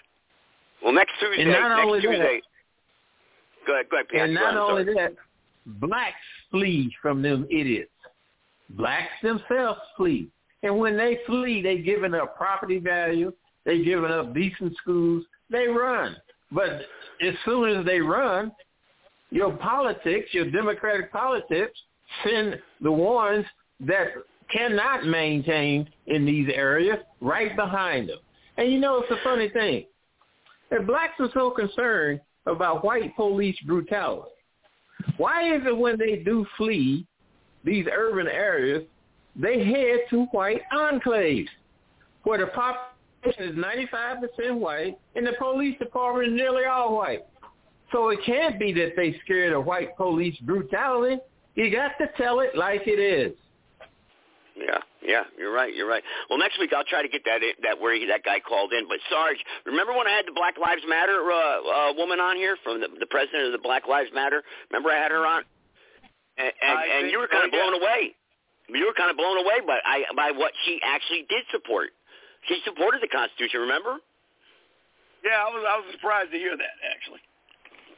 Well, next Tuesday. Next only that- Tuesday. Go ahead. Go ahead. Pat. And not only sorry. that, blacks flee from them idiots. Blacks themselves flee. And when they flee, they giving up property value. They've given up decent schools. They run. But as soon as they run, your politics, your democratic politics, send the ones that cannot maintain in these areas right behind them. And you know, it's a funny thing. If blacks are so concerned about white police brutality, why is it when they do flee these urban areas, they head to white enclaves where the population is 95% white and the police department is nearly all white. So it can't be that they scared of white police brutality. You got to tell it like it is. Yeah, yeah, you're right. You're right. Well, next week I'll try to get that that where he, that guy called in. But Sarge, remember when I had the Black Lives Matter uh, uh, woman on here from the, the president of the Black Lives Matter? Remember I had her on, and and, and you were kind of blown away. You were kind of blown away by I by what she actually did support. She supported the Constitution. Remember? Yeah, I was I was surprised to hear that actually.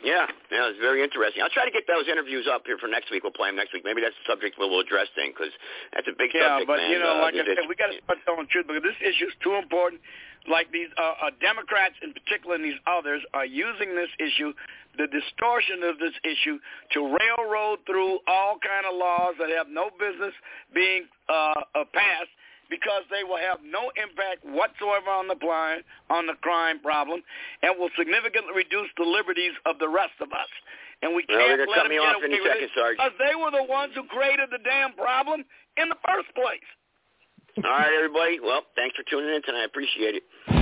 Yeah, yeah, it's very interesting. I'll try to get those interviews up here for next week. We'll play them next week. Maybe that's the subject we'll, we'll address then, because that's a big yeah, subject, but man. you know, uh, like I said, we got to start telling the truth because this issue is too important. Like these uh, uh, Democrats, in particular, and these others, are using this issue, the distortion of this issue, to railroad through all kind of laws that have no business being uh, uh, passed because they will have no impact whatsoever on the crime, on the crime problem, and will significantly reduce the liberties of the rest of us. And we can't they're let them me get off away with second, it because they were the ones who created the damn problem in the first place. All right, everybody. Well, thanks for tuning in tonight. I appreciate it.